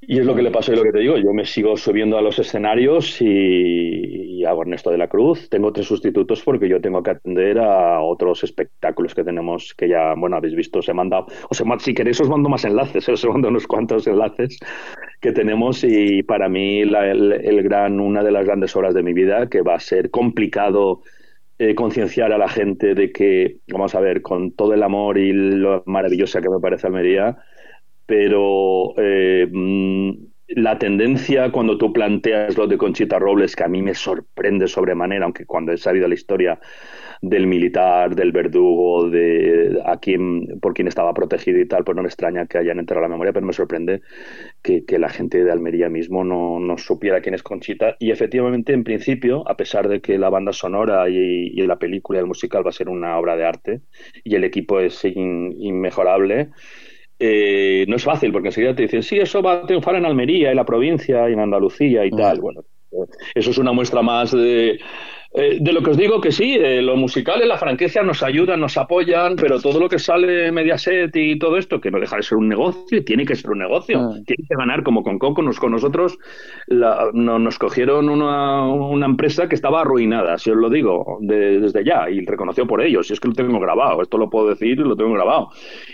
Y es lo que le pasó y lo que te digo, yo me sigo subiendo a los escenarios y, y, hago Ernesto de la Cruz. Tengo tres sustitutos porque yo tengo que atender a otros espectáculos que tenemos que ya, bueno, habéis visto, os he mandado, os he, si queréis os mando más enlaces, os he mandado unos cuantos enlaces que tenemos y para mí la, el, el, gran, una de las grandes obras de mi vida que va a ser complicado eh, concienciar a la gente de que, vamos a ver, con todo el amor y lo maravillosa que me parece Almería, pero eh, mm, la tendencia cuando tú planteas lo de Conchita Robles, que a mí me sorprende sobremanera, aunque cuando he sabido la historia del militar, del verdugo, de a quien, por quien estaba protegido y tal, pues no me extraña que hayan enterrado la memoria, pero me sorprende que, la gente de Almería mismo no, supiera quién es Conchita. Y efectivamente, en principio, a pesar de que la banda sonora y, la película y el musical va a ser una obra de arte y el equipo es in, inmejorable, eh, no es fácil, porque enseguida te dicen, sí, eso va a triunfar en Almería, en la provincia, en Andalucía y tal. Bueno, eso es una muestra más de, eh, de lo que os digo que sí, eh, los musicales, la franquicia nos ayudan, nos apoyan, pero todo lo que sale Mediaset y todo esto, que no deja de ser un negocio, tiene que ser un negocio, ah. tiene que ganar como con Coco, nos, con nosotros la, no, nos cogieron una, una, empresa que estaba arruinada, si os lo digo, de, desde ya, y reconoció por ellos, y es que lo tengo grabado, esto lo puedo decir, lo tengo grabado,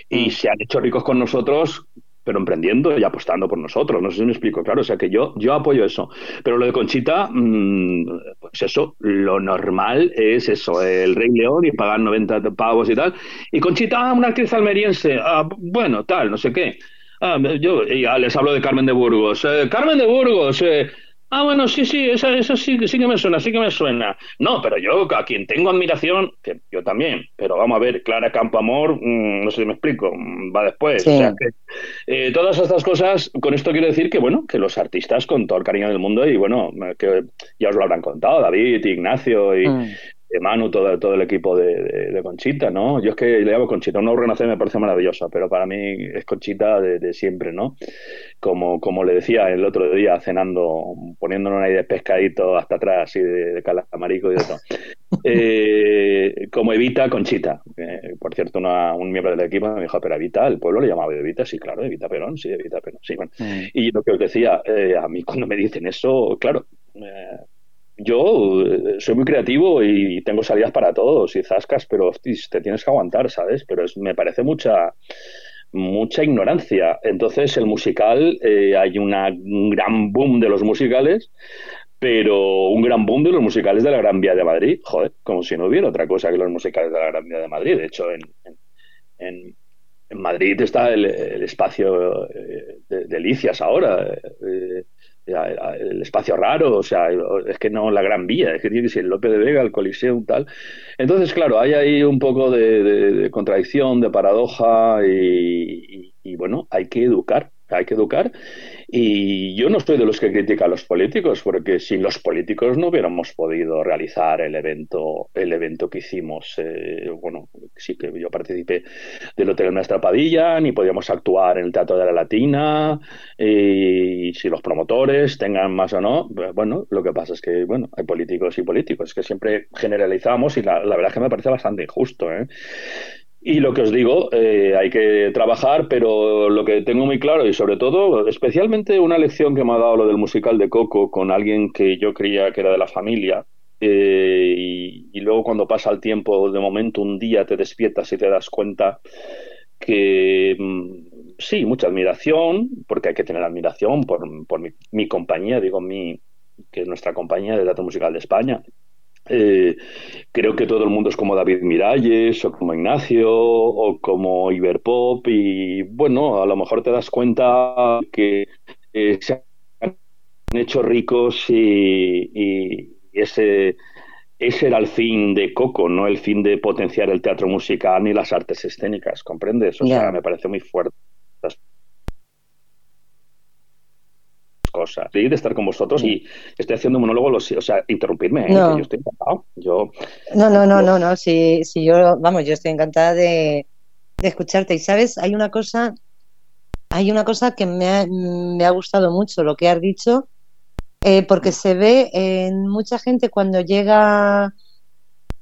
y ah. se han hecho ricos con nosotros pero emprendiendo y apostando por nosotros. No sé si me explico, claro. O sea que yo, yo apoyo eso. Pero lo de Conchita, mmm, pues eso, lo normal es eso, el Rey León y pagar 90 pavos y tal. Y Conchita, ah, una actriz almeriense, ah, bueno, tal, no sé qué. Ah, yo ya les hablo de Carmen de Burgos. Eh, Carmen de Burgos, eh, Ah, bueno, sí, sí, eso, eso sí, sí que me suena, sí que me suena. No, pero yo a quien tengo admiración, que yo también, pero vamos a ver, Clara Campoamor, mmm, no sé si me explico, mm, va después. Sí. O sea que eh, todas estas cosas, con esto quiero decir que, bueno, que los artistas con todo el cariño del mundo y, bueno, que ya os lo habrán contado, David, Ignacio y, mm. Manu, todo, todo el equipo de, de, de, Conchita, ¿no? Yo es que le llamo Conchita, una renacer me parece maravillosa, pero para mí es Conchita de, de, siempre, ¿no? Como, como le decía el otro día cenando, poniéndonos ahí de pescadito hasta atrás, así de, de calamarico y de todo. Eh, como Evita Conchita. Eh, por cierto, una, un miembro del equipo me dijo, pero Evita, el pueblo le llamaba Evita, sí, claro, Evita Perón, sí, Evita Perón, sí, bueno. Mm. Y lo que os decía, eh, a mí cuando me dicen eso, claro, eh, yo eh, soy muy creativo y tengo salidas para todos y zascas, pero hostis, te tienes que aguantar, ¿sabes? Pero es, me parece mucha mucha ignorancia. Entonces, el musical, eh, hay una, un gran boom de los musicales, pero un gran boom de los musicales de la Gran Vía de Madrid, joder, como si no hubiera otra cosa que los musicales de la Gran Vía de Madrid. De hecho, en, en, en Madrid está el, espacio eh, de, delicias ahora. Eh, el espacio raro, o sea, es que no la Gran Vía, es que tiene que ser Lope de Vega, el Coliseum, tal. Entonces, claro, hay ahí un poco de, contradicción, de paradoja y, bueno, hay que educar, hay que educar. Y yo no estoy de los que critican a los políticos, porque sin los políticos no hubiéramos podido realizar el evento, el evento que hicimos. Eh, bueno, sí que yo participé del Hotel Nuestra Padilla, ni podíamos actuar en el Teatro de la Latina, y si los promotores tengan más o no, bueno, lo que pasa es que, bueno, hay políticos y políticos, que siempre generalizamos y la, la verdad es que me parece bastante injusto, ¿eh? Y lo que os digo, eh, hay que trabajar, pero lo que tengo muy claro y sobre todo, especialmente una lección que me ha dado lo del musical de Coco con alguien que yo creía que era de la familia, eh, y, luego cuando pasa el tiempo, de momento un día te despiertas y te das cuenta que mm, sí, mucha admiración, porque hay que tener admiración por, por mi, mi, compañía, digo mi, que es nuestra compañía de Teatro Musical de España, eh, creo que todo el mundo es como David Miralles o como Ignacio o como Iberpop y bueno, a lo mejor te das cuenta que eh, se han hecho ricos y, ese, ese era el fin de Coco, no el fin de potenciar el teatro musical ni las artes escénicas, ¿comprendes? O sea, me parece muy fuerte cosas. de estar con vosotros y estoy haciendo un monólogo, o sea, interrumpirme, ¿eh? no. yo estoy encantado. Yo, no, no, no, no, no, si, si yo, vamos, yo estoy encantada de, escucharte. Y sabes, hay una cosa, hay una cosa que me ha, me ha gustado mucho, lo que has dicho, eh, porque se ve en mucha gente cuando llega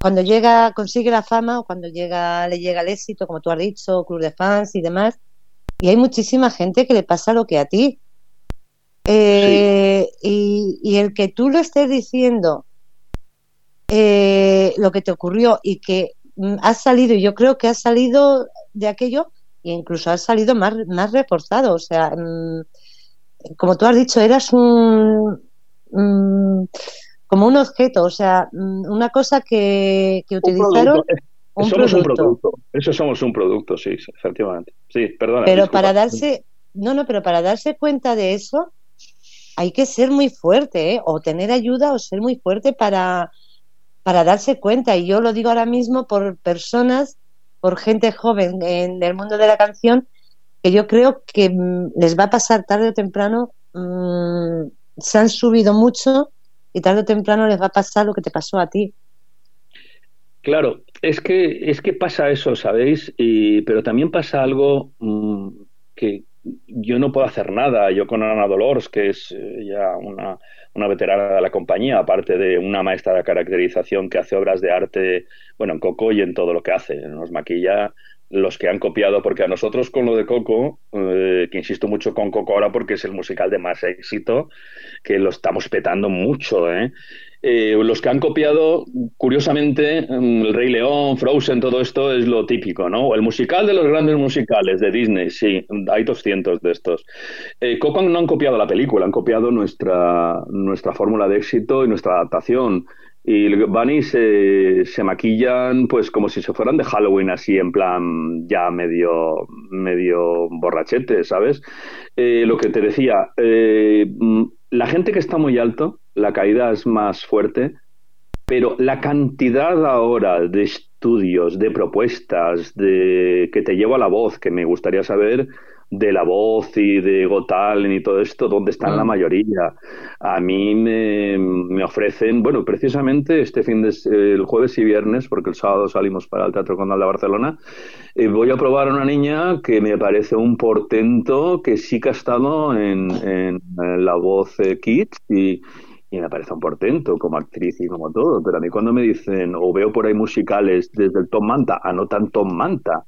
cuando llega, consigue la fama o cuando llega, le llega el éxito, como tú has dicho, club de fans y demás, y hay muchísima gente que le pasa lo que a ti, eh, y, el que tú lo estés diciendo, eh, lo que te ocurrió y que mm, has salido, y yo creo que has salido de aquello e incluso has salido más, más reforzado. O sea, mm, como tú has dicho, eras un. Mm, como un objeto, o sea, una cosa que, utilizaron. somos un producto. Eso somos un producto, sí, efectivamente. Sí, perdona. Pero para darse. No, no, pero para darse cuenta de eso, hay que ser muy fuerte, ¿eh? o tener ayuda o ser muy fuerte para, para darse cuenta. Y yo lo digo ahora mismo por personas, por gente joven en el mundo de la canción, que yo creo que mm, les va a pasar tarde o temprano, mm, se han subido mucho y tarde o temprano les va a pasar lo que te pasó a ti. Claro, es que, es que pasa eso, ¿sabéis? Y, pero también pasa algo mm, que, yo no puedo hacer nada. Yo con Ana Dolores, que es eh, ya una, una, veterana de la compañía, aparte de una maestra de caracterización que hace obras de arte, bueno, en Coco y en todo lo que hace. Nos maquilla los que han copiado, porque a nosotros con lo de Coco, eh, que insisto mucho con Coco ahora porque es el musical de más éxito, que lo estamos petando mucho, ¿eh? Eh, los que han copiado, curiosamente, mm, El Rey León, Frozen, todo esto es lo típico, ¿no? El musical de los grandes musicales de Disney, sí, hay 200 de estos. Eh, Coco no han copiado la película, han copiado nuestra, nuestra fórmula de éxito y nuestra adaptación. Y Bunny se, se maquillan pues como si se fueran de Halloween, así en plan ya medio, medio borrachete, ¿sabes? Eh, lo que te decía, mm, la gente que está muy alto, la caída es más fuerte, pero la cantidad ahora de estudios, de propuestas, de que te lleva la voz, que me gustaría saber de la voz y de Gotalen y todo esto, ¿dónde están la mm. mayoría? A mí me, ofrecen, bueno, precisamente este fin de el jueves y viernes, porque el sábado salimos para el Teatro Condal de Barcelona, eh, voy a probar a una niña que me parece un portento que sí que ha estado en, en, la voz Kids y y me parece un portento como actriz y como todo, pero a mí cuando me dicen o veo por ahí musicales desde el Tom Manta a no tan Tom Manta,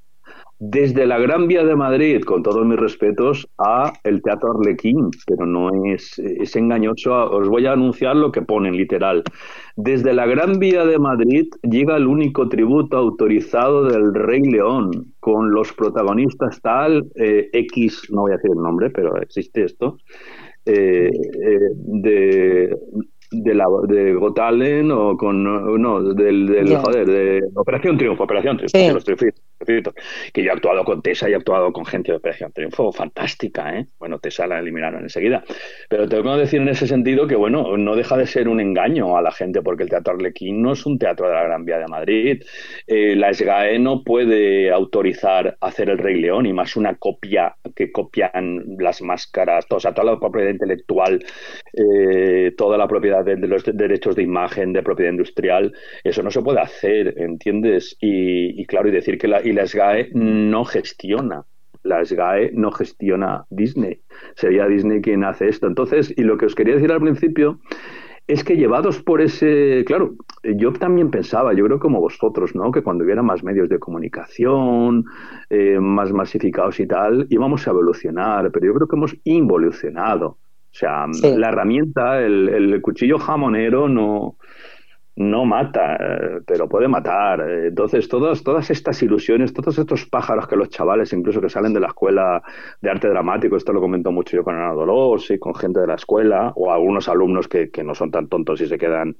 desde la Gran Vía de Madrid, con todos mis respetos, a el Teatro Arlequín, pero no es, es engañoso, os voy a anunciar lo que ponen literal. Desde la Gran Vía de Madrid llega el único tributo autorizado del Rey León, con los protagonistas tal, eh, X, no voy a decir el nombre, pero existe esto, eh, eh, de de la de Got Talent o con no del, del joder de Operación Triunfo Operación Triunfo que yo he actuado con Tessa y he actuado con gente de Operación Triunfo fantástica eh bueno Tessa la eliminaron enseguida. Pero tengo que decir en ese sentido que bueno no deja de ser un engaño a la gente porque el Teatro Arlequín no es un teatro de la Gran Vía de Madrid. Eh, la SGAE no puede autorizar hacer el Rey León y más una copia que copian las máscaras o sea toda la propiedad intelectual eh, toda la propiedad de, los derechos de imagen, de propiedad industrial, eso no se puede hacer, ¿entiendes? Y, claro, y decir que la, y la SGAE no gestiona la SGAE no gestiona Disney. Sería Disney quien hace esto. Entonces, y lo que os quería decir al principio es que llevados por ese, claro, yo también pensaba, yo creo como vosotros, ¿no? Que cuando hubiera más medios de comunicación, eh, más masificados y tal, íbamos a evolucionar, pero yo creo que hemos involucionado. O sea, la herramienta, el, cuchillo jamonero no, no mata, eh, pero puede matar. Entonces, todas, todas estas ilusiones, todos estos pájaros que los chavales, incluso que salen de la escuela de arte dramático, esto lo comento mucho yo con Ana Dolores y con gente de la escuela, o algunos alumnos que, que no son tan tontos y se quedan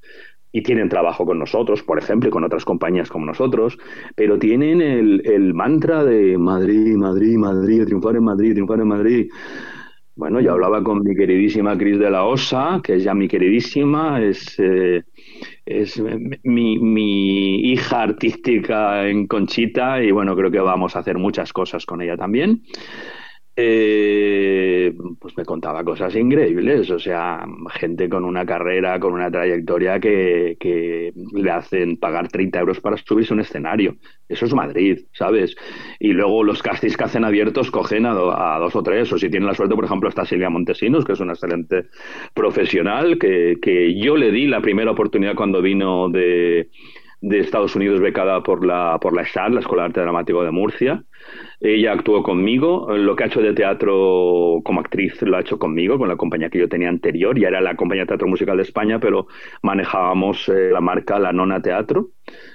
y tienen trabajo con nosotros, por ejemplo, y con otras compañías como nosotros, pero tienen el, el mantra de Madrid, Madrid, Madrid, triunfar en Madrid, triunfar en Madrid. Bueno, yo hablaba con mi queridísima Cris de la Osa, que es ya mi queridísima, es, eh, es mi, mi, hija artística en Conchita y bueno, creo que vamos a hacer muchas cosas con ella también eh, pues me contaba cosas increíbles, o sea, gente con una carrera, con una trayectoria que, que le hacen pagar 30 euros para subirse a un escenario. Eso es Madrid, ¿sabes? Y luego los castings que hacen abiertos cogen a, a, dos o tres, o si tienen la suerte, por ejemplo, está Silvia Montesinos, que es una excelente profesional, que, que yo le di la primera oportunidad cuando vino de de Estados Unidos becada por la, por la la Escuela de Arte Dramático de Murcia. Ella actuó conmigo, lo que ha hecho de teatro como actriz lo ha hecho conmigo, con la compañía que yo tenía anterior, ya era la compañía de teatro musical de España, pero manejábamos eh, la marca La Nona Teatro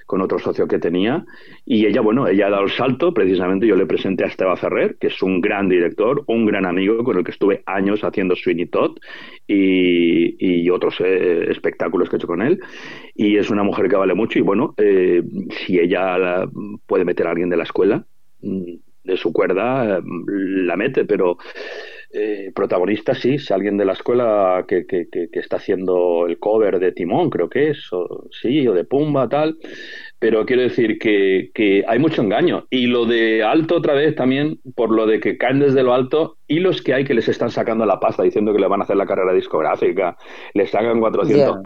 con otro socio que tenía. Y ella, bueno, ella ha dado el salto, precisamente yo le presenté a Esteba Ferrer, que es un gran director, un gran amigo con el que estuve años haciendo Sweeney Todd y, otros eh, espectáculos que he hecho con él. Y es una mujer que vale mucho y bueno, eh, si ella puede meter a alguien de la escuela, mm, de su cuerda, la mete, pero eh, protagonista sí, si alguien de la escuela que, que, que, está haciendo el cover de Timón, creo que es, o, sí, o de Pumba, tal, pero quiero decir que, que, hay mucho engaño. Y lo de alto otra vez también, por lo de que caen desde lo alto, y los que hay que les están sacando la pasta diciendo que le van a hacer la carrera discográfica, les sacan 400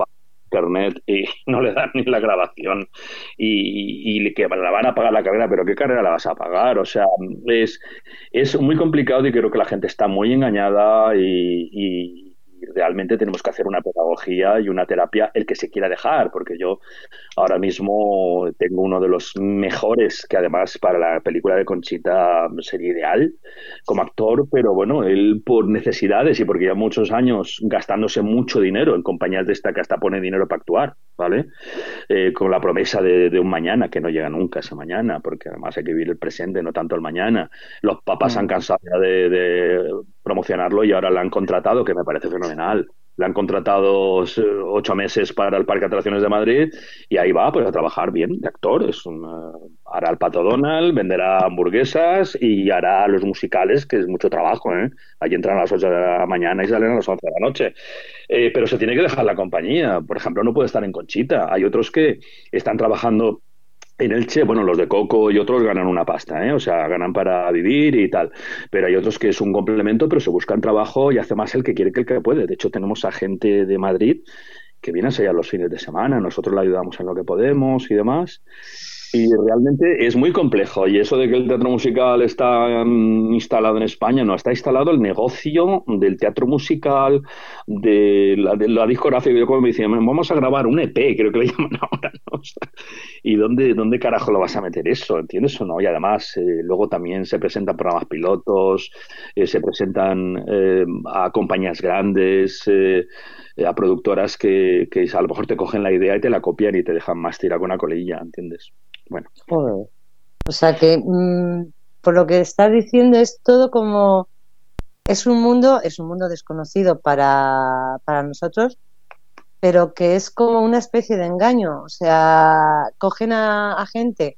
internet y no le dan ni la grabación y, y, que la van a pagar la carrera, pero ¿qué carrera la vas a pagar? O sea, es, es muy complicado y creo que la gente está muy engañada y realmente tenemos que hacer una pedagogía y una terapia el que se quiera dejar, porque yo ahora mismo tengo uno de los mejores, que además para la película de Conchita sería ideal como actor, pero bueno, él por necesidades y porque ya muchos años gastándose mucho dinero en compañías de esta que hasta pone dinero para actuar, ¿vale? Eh, con la promesa de, un mañana que no llega nunca ese mañana, porque además hay que vivir el presente, no tanto el mañana. Los papás han mm. cansado ya de, de promocionarlo y ahora la han contratado, que me parece fenomenal. Le han contratado ocho meses para el Parque de Atracciones de Madrid y ahí va pues a trabajar bien de actor. Es hará el Pato Donald, venderá hamburguesas y hará los musicales, que es mucho trabajo. ¿eh? Allí entran a las 8 de la mañana y salen a las 11 de la noche. Eh, pero se tiene que dejar la compañía. Por ejemplo, no puede estar en Conchita. Hay otros que están trabajando en Elche, bueno, los de Coco y otros ganan una pasta, ¿eh? o sea, ganan para vivir y tal. Pero hay otros que es un complemento, pero se buscan trabajo y hace más el que quiere que el que puede. De hecho, tenemos a gente de Madrid que viene a sellar los fines de semana, nosotros le ayudamos en lo que podemos y demás. Y realmente es muy complejo. Y eso de que el teatro musical está mm, instalado en España, no, está instalado el negocio del teatro musical, de la, de discográfica. Yo como me decían, vamos a grabar un EP, creo que le llaman ahora. ¿no? ¿Y dónde, dónde carajo lo vas a meter eso? ¿Entiendes o no? Y además, eh, luego también se presentan programas pilotos, eh, se presentan eh, a compañías grandes, a productoras que, que a lo mejor te cogen la idea y te la copian y te dejan más tirar con una colilla, ¿entiendes? Bueno. O sea que, mm, por lo que estás diciendo, es todo como. Es un mundo, es un mundo desconocido para, para nosotros, pero que es como una especie de engaño. O sea, cogen a, gente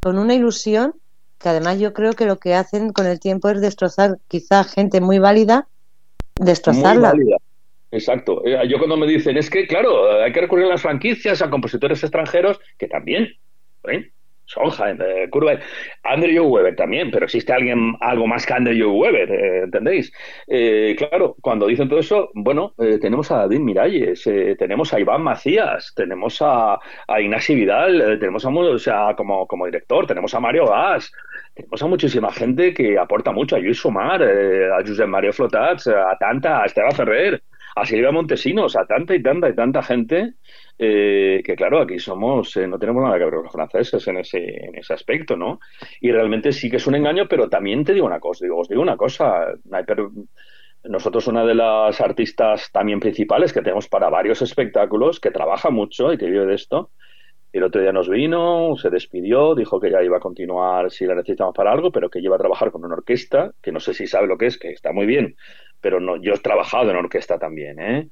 con una ilusión que además yo creo que lo que hacen con el tiempo es destrozar quizá gente muy válida, destrozarla. Exacto. Eh, yo cuando me dicen, es que, claro, hay que recurrir a las franquicias, a compositores extranjeros, que también, ¿eh? Sonja, eh, Andrew Weber también, pero existe alguien algo más que Andrew Weber, eh, ¿entendéis? Eh, claro, cuando dicen todo eso, bueno, tenemos a David Miralles, tenemos a Iván Macías, tenemos a, a Vidal, tenemos a, o sea, como, director, tenemos a Mario Gas, tenemos a muchísima gente que aporta mucho, a Luis Sumar, a José Mario Flotats, a tanta, a Esteban Ferrer, a Silvia Montesinos, a tanta y tanta y tanta gente eh, que claro, aquí somos, eh, no tenemos nada que ver con los franceses en ese, en ese aspecto, ¿no? Y realmente sí que es un engaño, pero también te digo una cosa, digo, os digo una cosa, nosotros una de las artistas también principales que tenemos para varios espectáculos, que trabaja mucho y que vive de esto, el otro día nos vino, se despidió, dijo que ya iba a continuar si la necesitamos para algo, pero que iba a trabajar con una orquesta, que no sé si sabe lo que es, que está muy bien, pero no, yo he trabajado en orquesta también, ¿eh?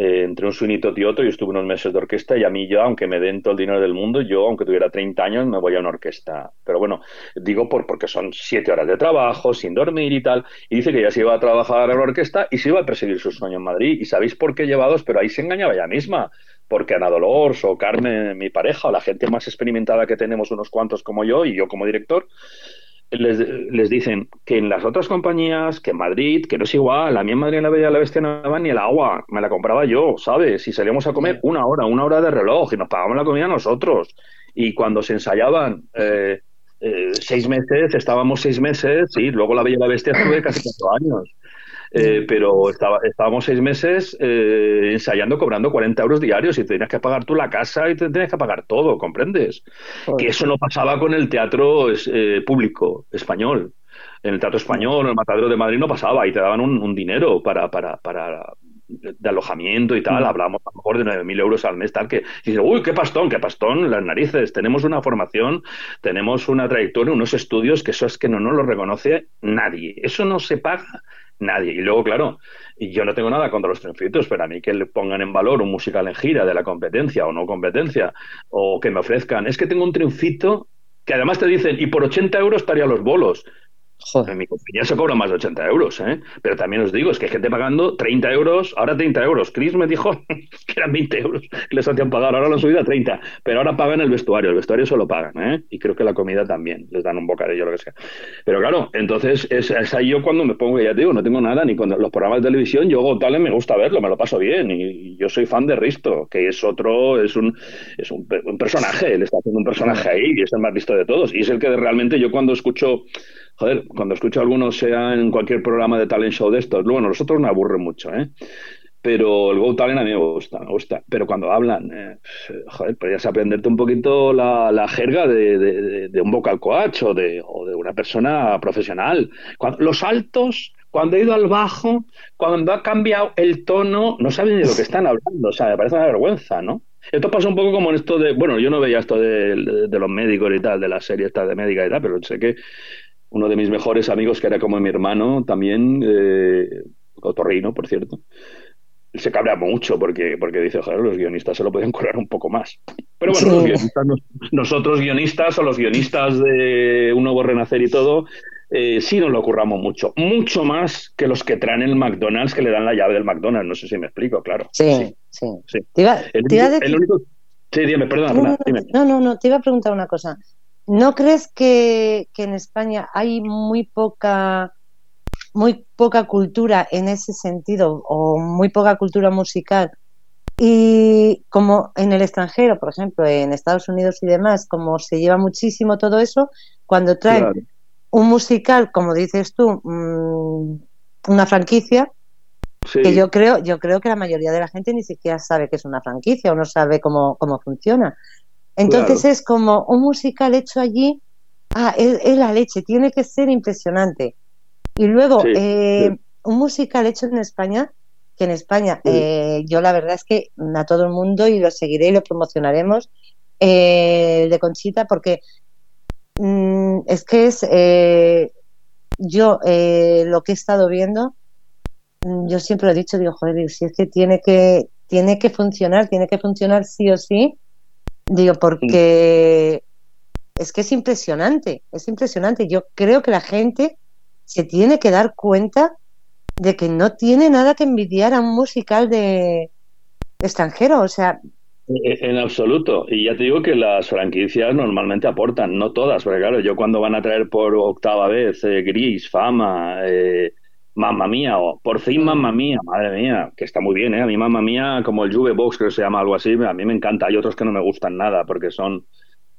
Eh, entre un suinito y otro, yo estuve unos meses de orquesta y a mí yo, aunque me den todo el dinero del mundo, yo, aunque tuviera 30 años, me voy a una orquesta. Pero bueno, digo por, porque son siete horas de trabajo, sin dormir y tal. Y dice que ya se iba a trabajar en la orquesta y se iba a perseguir su sueño en Madrid. Y sabéis por qué llevados, pero ahí se engañaba ella misma. Porque Ana Dolores o Carmen, mi pareja, o la gente más experimentada que tenemos, unos cuantos como yo y yo como director, les, les, dicen que en las otras compañías, que en Madrid, que no es igual, a mí en Madrid en la Bella la Bestia no daba ni el agua, me la compraba yo, ¿sabes? Si salíamos a comer una hora, una hora de reloj y nos pagábamos la comida nosotros. Y cuando se ensayaban eh, eh, seis meses, estábamos seis meses, sí, luego la Bella la Bestia estuve casi cuatro años. Eh, pero estaba, estábamos seis meses eh, ensayando cobrando 40 euros diarios y tenías que pagar tú la casa y te tenías que pagar todo, ¿comprendes? Que eso no pasaba con el teatro eh, público español. En el teatro español, en el Matadero de Madrid no pasaba y te daban un, dinero para, para, para de alojamiento y tal, hablamos a lo mejor de 9.000 euros al mes, tal, que dice, uy, qué pastón, qué pastón, las narices, tenemos una formación, tenemos una trayectoria, unos estudios, que eso es que no nos lo reconoce nadie, eso no se paga nadie. Y luego, claro, yo no tengo nada contra los triunfitos, pero a mí que le pongan en valor un musical en gira de la competencia o no competencia, o que me ofrezcan, es que tengo un triunfito que además te dicen, y por 80 euros estaría los bolos. Joder. En mi compañía se cobra más de 80 euros, ¿eh? Pero también os digo, es que hay gente pagando 30 euros, ahora 30 euros. Chris me dijo que eran 20 euros que les hacían pagar, ahora lo han subido a 30. Pero ahora pagan el vestuario, el vestuario solo pagan, ¿eh? Y creo que la comida también, les dan un bocadillo, lo que sea. Pero claro, entonces es, ahí yo cuando me pongo, ya digo, no tengo nada, ni con los programas de televisión, yo Got me gusta verlo, me lo paso bien. Y, yo soy fan de Risto, que es otro, es un, es un, un personaje, él está haciendo un personaje ahí y es el más visto de todos. Y es el que realmente yo cuando escucho joder, cuando escucho a algunos, sea en cualquier programa de talent show de estos, bueno, nosotros me aburren mucho, ¿eh? Pero el Go Talent a mí me gusta, me gusta. Pero cuando hablan, eh, joder, podrías aprenderte un poquito la, jerga de, un vocal coach o de, o de una persona profesional. los altos, cuando he ido al bajo, cuando ha cambiado el tono, no saben ni de lo que están hablando. O sea, me parece una vergüenza, ¿no? Esto pasa un poco como en esto de, bueno, yo no veía esto de, los médicos y tal, de la serie esta de médica y tal, pero sé que uno de mis mejores amigos, que era como mi hermano también, eh, por cierto, se cabrea mucho porque, porque dice, joder, los guionistas se lo pueden curar un poco más. Pero bueno, los guionistas, nosotros guionistas o los guionistas de Un Nuevo Renacer y todo, eh, sí nos lo curramos mucho. Mucho más que los que traen el McDonald's, que le dan la llave del McDonald's. No sé si me explico, claro. Sí, sí. sí. Sí, dime, perdón. no, no, no, te iba a preguntar una cosa. ¿No crees que, en España hay muy poca, muy poca cultura en ese sentido o muy poca cultura musical? Y como en el extranjero, por ejemplo, en Estados Unidos y demás, como se lleva muchísimo todo eso, cuando traen un musical, como dices tú, mm, una franquicia, que yo creo, yo creo que la mayoría de la gente ni siquiera sabe que es una franquicia o no sabe cómo, cómo funciona. Entonces es como un musical hecho allí, ah, es, la leche, tiene que ser impresionante. Y luego, eh, un musical hecho en España, que en España, eh, yo la verdad es que a todo el mundo, y lo seguiré y lo promocionaremos, eh, de Conchita, porque mm, es que es, yo lo que he estado viendo, mm, yo siempre lo he dicho, digo, joder, si es que tiene que, tiene que funcionar, tiene que funcionar sí o sí. Digo, porque es que es impresionante, es impresionante. Yo creo que la gente se tiene que dar cuenta de que no tiene nada que envidiar a un musical de, extranjero, o sea... En absoluto. Y ya te digo que las franquicias normalmente aportan, no todas, porque claro, yo cuando van a traer por octava vez eh, Gris, Fama, eh, Mamma Mía, o por fin Mamma Mía, madre mía, que está muy bien, ¿eh? A mí Mamma Mía, como el Juve Box, que se llama algo así, a mí me encanta. Hay otros que no me gustan nada, porque son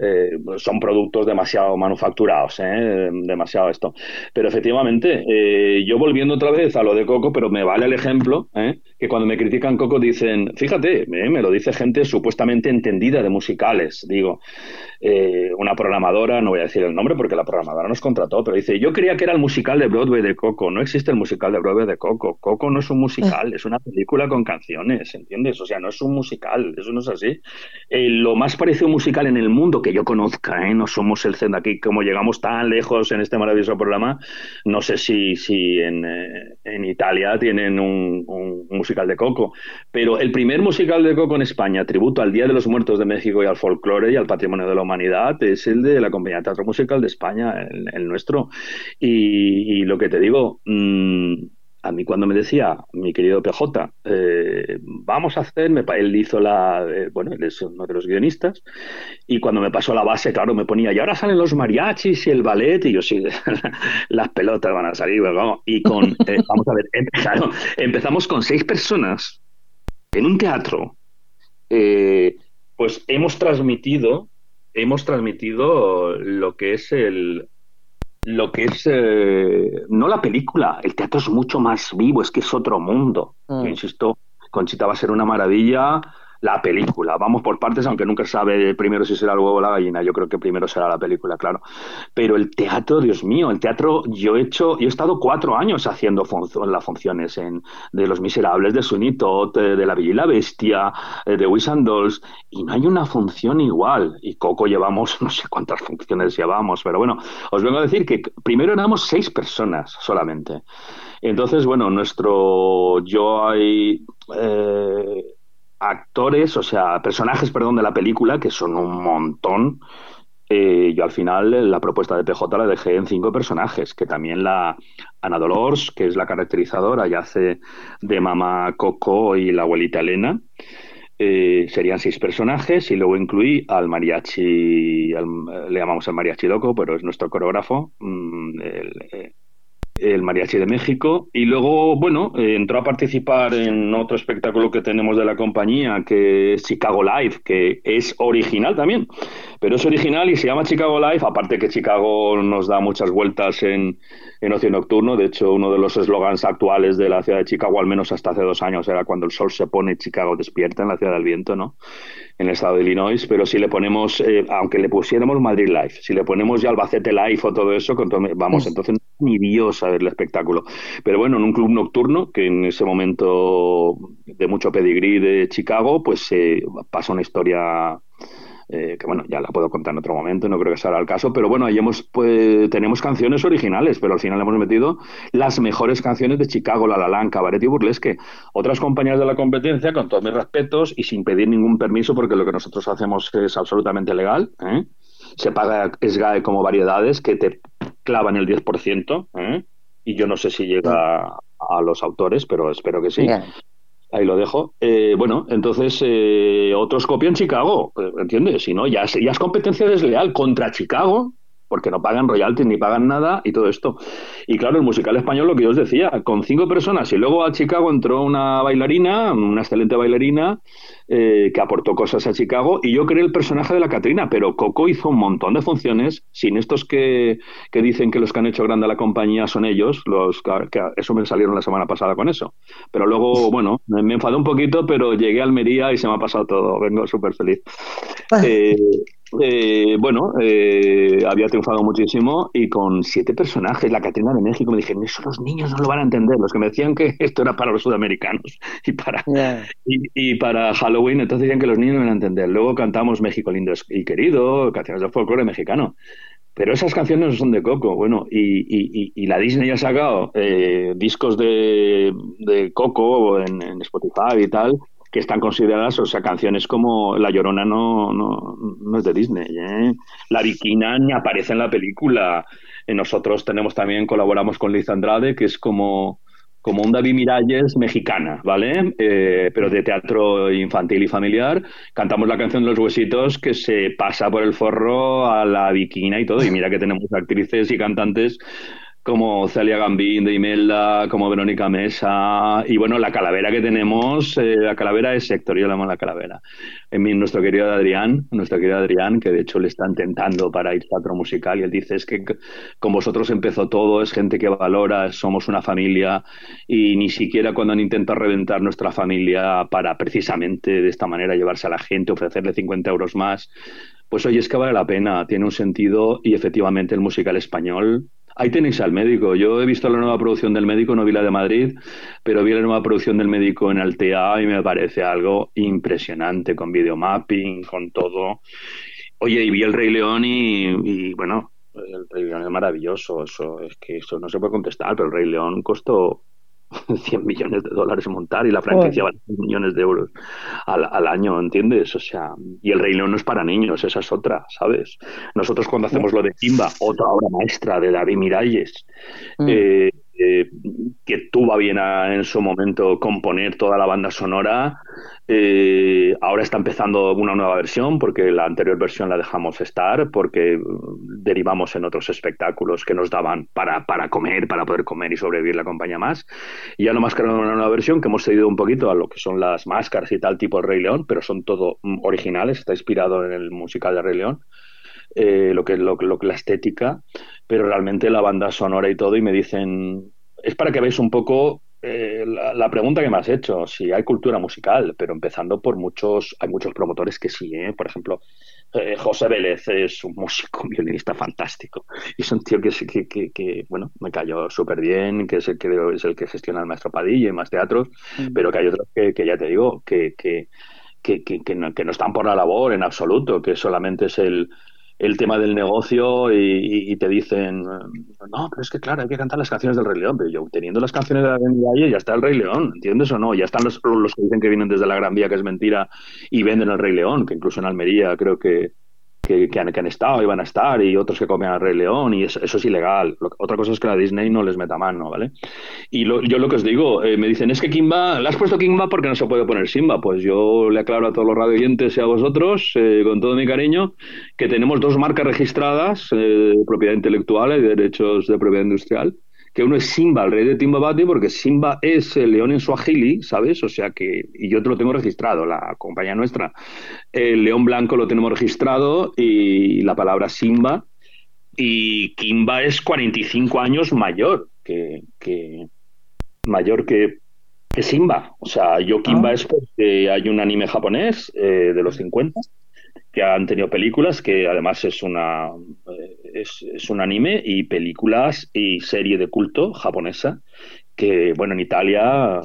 eh, son productos demasiado manufacturados, ¿eh? demasiado esto. Pero efectivamente, eh, yo volviendo otra vez a lo de Coco, pero me vale el ejemplo, que cuando me critican Coco dicen, fíjate, me lo dice gente supuestamente entendida de musicales, digo, una programadora, no voy a decir el nombre porque la programadora nos contrató, pero dice, yo creía que era el musical de Broadway de Coco, no existe el musical de Broadway de Coco, Coco no es un musical, es una película con canciones, ¿entiendes? O sea, no es un musical, eso no es así. lo más parecido musical en el mundo que yo conozca, ¿eh? no somos el centro aquí, como llegamos tan lejos en este maravilloso programa, no sé si, si en, eh, en Italia tienen un, musical de Coco, pero el primer musical de Coco en España, tributo al Día de los Muertos de México y al folclore y al patrimonio de la humanidad, es el de la Compañía de Teatro Musical de España, el, nuestro. Y, lo que te digo, mmm, a mí cuando me decía mi querido PJ, eh, vamos a hacer, él hizo la, eh, bueno, él es uno de los guionistas, y cuando me pasó la base, claro, me ponía, y ahora salen los mariachis y el ballet, y yo sí, las pelotas van a salir, vamos, y con, eh, vamos a ver, empezamos con seis personas en un teatro, pues hemos transmitido, hemos transmitido lo que es el, lo que es eh, no la película, el teatro es mucho más vivo, es que es otro mundo. Yo mm. insisto, Conchita va a ser una maravilla la película. Vamos por partes, aunque nunca sabe primero si será el huevo o la gallina. Yo creo que primero será la película, claro. Pero el teatro, Dios mío, el teatro, yo he hecho, yo he estado cuatro años haciendo las funciones en, de Los Miserables, de Sunitot, de La Bella y la Bestia, eh, de Wish and Dolls, y no hay una función igual. Y Coco llevamos, no sé cuántas funciones llevamos, pero bueno, os vengo a decir que primero éramos seis personas solamente. Entonces, bueno, nuestro, yo hay, eh, actores, o sea, personajes, perdón, de la película, que son un montón. Eh, yo al final la propuesta de PJ la dejé en cinco personajes, que también la Ana Dolores, que es la caracterizadora y hace de mamá Coco y la abuelita Elena. Eh, serían seis personajes y luego incluí al mariachi, le llamamos el mariachi loco, pero es nuestro coreógrafo, mm, eh, el Mariachi de México. Y luego, bueno, eh, entró a participar en otro espectáculo que tenemos de la compañía que es Chicago Live, que es original también, pero es original y se llama Chicago Live, aparte que Chicago nos da muchas vueltas en, en ocio nocturno, de hecho uno de los eslogans actuales de la ciudad de Chicago, al menos hasta hace dos años, era cuando el sol se pone, Chicago despierta en la ciudad del viento, ¿no? En el estado de Illinois, pero si le ponemos, eh, aunque le pusiéramos Madrid Live, si le ponemos ya Albacete Live o todo eso, vamos, entonces ni Dios a ver el espectáculo. Pero bueno, en un club nocturno, que en ese momento de mucho pedigrí de Chicago, pues eh, pasa una historia eh, que bueno, ya la puedo contar en otro momento, no creo que sea el caso, pero bueno, ahí hemos, pues, tenemos canciones originales, pero al final hemos metido las mejores canciones de Chicago, La La Cabaret y Burlesque. Otras compañías de la competencia, con todos mis respetos y sin pedir ningún permiso, porque lo que nosotros hacemos es absolutamente legal, ¿eh? se paga SGAE como variedades que te clavan el 10%, ¿eh? y yo no sé si llega a los autores, pero espero que sí. Ahí lo dejo. Eh, bueno, entonces eh, otros copian Chicago, ¿entiendes? Si no, ya, ya es competencia desleal contra Chicago, porque no pagan royalties ni pagan nada y todo esto. Y claro, el musical español, lo que yo os decía, con cinco personas y luego a Chicago entró una bailarina, una excelente bailarina, eh, que aportó cosas a Chicago y yo creé el personaje de la Catrina, pero Coco hizo un montón de funciones sin estos que, que dicen que los que han hecho grande a la compañía son ellos, los que, eso me salieron la semana pasada con eso. Pero luego, bueno, me, enfadé un poquito, pero llegué a Almería y se me ha pasado todo, vengo súper feliz. Eh, eh, bueno, eh, había triunfado muchísimo y con siete personajes, la Catrina de México, me dijeron, eso los niños no lo van a entender, los que me decían que esto era para los sudamericanos y para, y, para Halloween, entonces decían que los niños no van a entender. Luego cantamos México lindo y querido, canciones de folclore mexicano. Pero esas canciones no son de Coco, bueno, y, la Disney ha sacado eh, discos de, Coco en, en Spotify y tal, que están consideradas, o sea, canciones como La Llorona no, no, no es de Disney, ¿eh? La Viquina ni aparece en la película. Y nosotros tenemos también, colaboramos con Liz Andrade, que es como, como un David Miralles mexicana, ¿vale? Eh, pero de teatro infantil y familiar. Cantamos la canción de los huesitos que se pasa por el forro a la Viquina y todo. Y mira que tenemos actrices y cantantes como Celia Gambín de Imelda, como Verónica Mesa, y bueno, la calavera que tenemos, eh, la calavera es yo la calavera. En mi, nuestro querido Adrián, nuestro querido Adrián, que de hecho le están tentando para ir teatro musical, y él dice, es que con vosotros empezó todo, es gente que valora, somos una familia, y ni siquiera cuando han intentado reventar nuestra familia para precisamente de esta manera llevarse a la gente, ofrecerle 50 euros más, pues oye, es que vale la pena, tiene un sentido y efectivamente el musical español Ahí tenéis al médico. Yo he visto la nueva producción del médico, no vi la de Madrid, pero vi la nueva producción del médico en Altea y me parece algo impresionante, con videomapping, con todo. Oye, y vi el Rey León y, bueno, el Rey León es maravilloso. Eso es que eso no se puede contestar, pero el Rey León costó 100 millones de dólares montar y la franquicia vale 100 millones de euros al, año, ¿entiendes? O sea, y el Rey León no es para niños, esa es otra, ¿sabes? Nosotros cuando hacemos lo de Kimba, otra obra maestra de David Miralles, mm. eh, eh, que tuvo bien en su momento componer toda la banda sonora. Eh, ahora está empezando una nueva versión porque la anterior versión la dejamos estar porque mm, derivamos en otros espectáculos que nos daban para, para comer, para poder comer y sobrevivir la compañía más. Y ya no más creado una nueva versión que hemos seguido un poquito a lo que son las máscaras y tal tipo el Rey León, pero son todo mm, originales, está inspirado en el musical de Rey León. Eh, lo que lo, lo, la estética, pero realmente la banda sonora y todo, y me dicen, es para que veáis un poco eh, la, pregunta que me has hecho, si hay cultura musical, pero empezando por muchos, hay muchos promotores que sí, ¿eh? por ejemplo, José Vélez es un músico, un violinista fantástico, y es un tío que, que, que, bueno, me cayó súper bien, que es el que es el que gestiona el Maestro Padilla y más teatros, mm. pero que hay otros que, ya te digo, que, que, que, no, que no están por la labor en absoluto, que solamente es el, el tema del negocio y, te dicen, no, pero es que claro, hay que cantar las canciones del Rey León, pero yo teniendo las canciones de la Valle ya está el Rey León, ¿entiendes o no? Ya están los, los que dicen que vienen desde la Gran Vía, que es mentira, y venden el Rey León, que incluso en Almería creo que, que, han, estado y van a estar y otros que comen al Rey León y eso, es ilegal. otra cosa es que la Disney no les meta mano, ¿vale? Y yo lo que os digo, eh, me dicen, es que Kimba, ¿le has puesto Kimba porque no se puede poner Simba? Pues yo le aclaro a todos los radioyentes y a vosotros, eh, con todo mi cariño, que tenemos dos marcas registradas eh, de propiedad intelectual y de derechos de propiedad industrial que uno es Simba, el rey de Timbabati, porque Simba es el león en Swahili, ¿sabes? O sea que, y yo te lo tengo registrado, la compañía nuestra. El león blanco lo tenemos registrado y la palabra Simba. Y Kimba es 45 años mayor que, que mayor que, que, Simba. O sea, yo Kimba ah. es porque hay un anime japonés eh, de los 50 que han tenido películas, que además es una eh, es, un anime y películas y serie de culto japonesa, que bueno, en Italia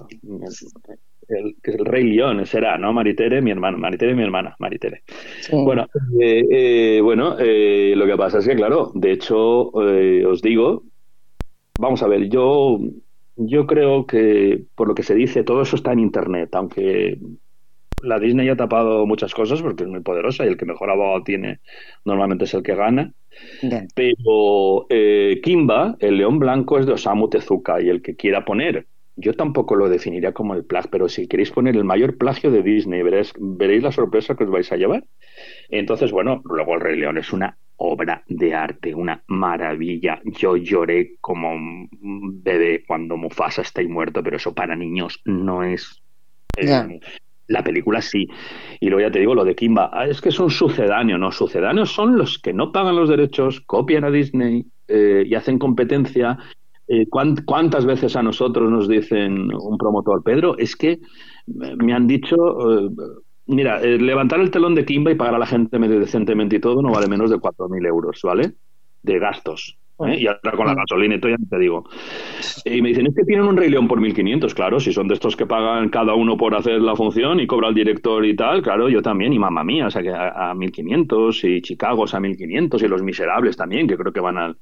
el, el Rey León será, ¿no? Maritere, mi hermana, Maritere, mi hermana, Maritere. Bueno, eh, eh, bueno lo que pasa es que, claro, de hecho, os digo, vamos a ver, yo, yo creo que por lo que se dice, todo eso está en Internet, aunque la Disney ha tapado muchas cosas porque es muy poderosa y el que mejor abogado tiene normalmente es el que gana. Pero eh, Kimba, el león blanco, es de Osamu Tezuka y el que quiera poner, yo tampoco lo definiría como el plagio, pero si queréis poner el mayor plagio de Disney, veréis, veréis la sorpresa que os vais a llevar. Entonces, bueno, luego el Rey León es una obra de arte, una maravilla. Yo lloré como un bebé cuando Mufasa está ahí muerto, pero eso para niños no es eh, la película sí. Y luego ya te digo lo de Kimba. Ah, es que son sucedáneos, ¿no? Sucedáneos son los que no pagan los derechos, copian a Disney eh, y hacen competencia. Eh, ¿Cuántas veces a nosotros nos dicen un promotor, Pedro? Es que me han dicho, eh, mira, levantar el telón de Kimba y pagar a la gente medio decentemente y todo no vale menos de 4.000 euros, ¿vale? De gastos. ¿Eh? y ahora con la gasolina y todo, ya te digo. Y me dicen, es que tienen un Rey León por 1.500, claro, si son de estos que pagan cada uno por hacer la función y cobra el director y tal, claro, yo también, y mamá mía, o sea que a, 1.500 y Chicago a 1.500 y Los Miserables también, que creo que van al,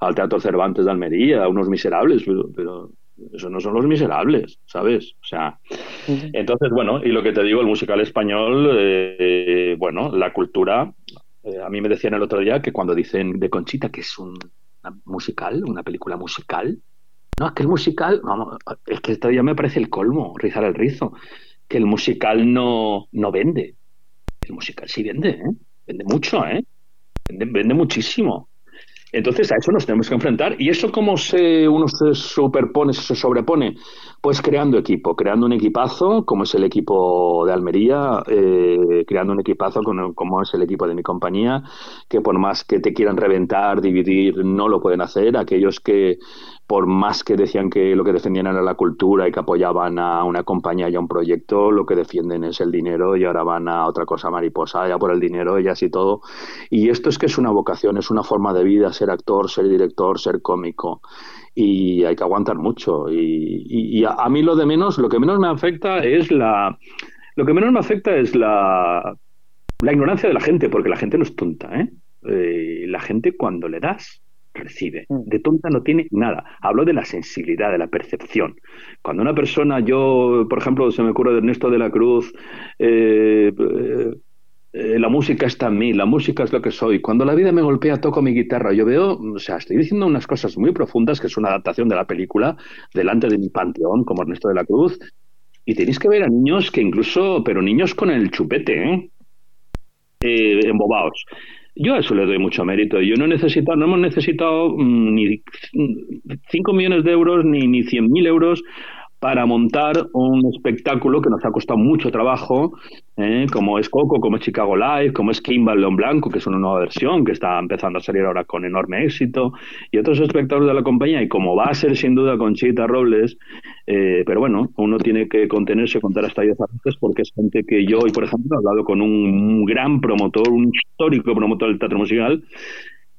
al Teatro Cervantes de Almería, unos miserables, pero, pero eso no son los miserables, ¿sabes? O sea, Entonces, bueno, y lo que te digo, el musical español, eh, bueno, la cultura, eh, a mí me decían el otro día que cuando dicen de Conchita que es un musical, una película musical, no, es que el musical, vamos, es que todavía me parece el colmo, rizar el rizo, que el musical no, no vende. El musical sí vende, ¿eh? Vende mucho, ¿eh? Vende, vende muchísimo. Entonces a eso nos tenemos que enfrentar. ¿Y eso cómo se, uno se superpone, se sobrepone? Pues creando equipo, creando un equipazo, como es el equipo de Almería, eh, creando un equipazo como es el equipo de mi compañía, que por más que te quieran reventar, dividir, no lo pueden hacer. Aquellos que por más que decían que lo que defendían era la cultura y que apoyaban a una compañía y a un proyecto, lo que defienden es el dinero y ahora van a otra cosa mariposa, ya por el dinero y así todo. Y esto es que es una vocación, es una forma de vida, ser actor, ser director, ser cómico. Y hay que aguantar mucho. Y, a, mí lo de menos, lo que menos me afecta es la... Lo que menos me afecta es la, la ignorancia de la gente, porque la gente no es tonta, ¿eh? eh la gente cuando le das recibe. Mm. De tonta no tiene nada. Hablo de la sensibilidad, de la percepción. Cuando una persona, yo, por ejemplo, se me ocurre de Ernesto de la Cruz, eh, eh, la música está en mí, la música es lo que soy. Cuando la vida me golpea, toco mi guitarra. Yo veo, o sea, estoy diciendo unas cosas muy profundas, que es una adaptación de la película, delante de mi panteón, como Ernesto de la Cruz. Y tenéis que ver a niños que incluso, pero niños con el chupete, ¿eh? eh embobados. Yo a eso le doy mucho mérito. Yo no he no hemos necesitado mm, ni 5 millones de euros ni, ni 100.000 euros para montar un espectáculo que nos ha costado mucho trabajo, ¿eh? como es Coco, como es Chicago Live, como es Kimball León Blanco, que es una nueva versión que está empezando a salir ahora con enorme éxito, y otros espectáculos de la compañía, y como va a ser sin duda con Chita Robles, eh, pero bueno, uno tiene que contenerse, contar hasta 10 veces, porque es gente que yo hoy, por ejemplo, he hablado con un gran promotor, un histórico promotor del teatro musical,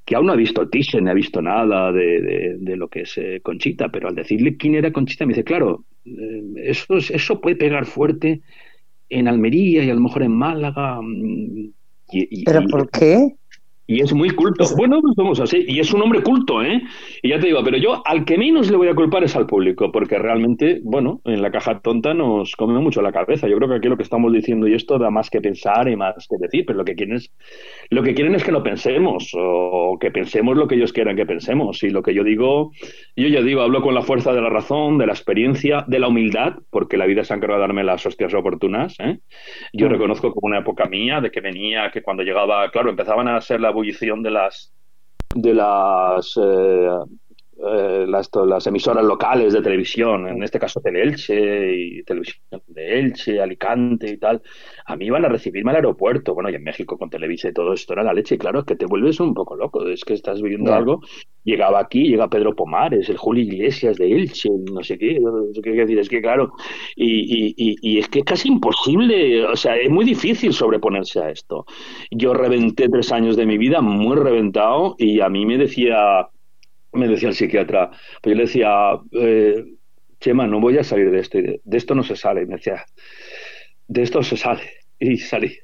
que aún no ha visto Thyssen, no ha visto nada de, lo que es eh, Conchita, pero al decirle quién era Conchita me dice, claro, eh, eso, eso puede pegar fuerte en Almería y a lo mejor en Málaga. Mm, ¿Pero por qué? Y es muy culto. Bueno, pues vamos así. Y es un hombre culto, ¿eh? Y ya te digo, pero yo al que menos le voy a culpar es al público, porque realmente, bueno, en la caja tonta nos come mucho la cabeza. Yo creo que aquí lo que estamos diciendo y esto da más que pensar y más que decir, pero lo que quieren es, lo que, quieren es que lo pensemos, o que pensemos lo que ellos quieran que pensemos. Y lo que yo digo, yo ya digo, hablo con la fuerza de la razón, de la experiencia, de la humildad, porque la vida se ha encargado de darme las hostias oportunas. ¿eh? Yo reconozco como una época mía de que venía, que cuando llegaba, claro, empezaban a ser la de las de las eh, eh, las, las, emisoras locales de televisión, en este caso Teleelche y Televisión de Elche, Alicante y tal, a mí iban a recibirme al aeropuerto, bueno, y en México con Televisa y todo esto era la leche, y claro, es que te vuelves un poco loco, es que estás viviendo algo, llegaba aquí, llega Pedro Pomares, el Julio Iglesias de Elche, no sé qué, no sé qué decir, es que claro, y, y, y es que es casi imposible, o sea, es muy difícil sobreponerse a esto. Yo reventé tres años de mi vida muy reventado y a mí me decía me decía el psiquiatra, pues yo le decía, eh, Chema, no voy a salir de esto, de, esto no se sale. Y me decía, de esto se sale. Y salí.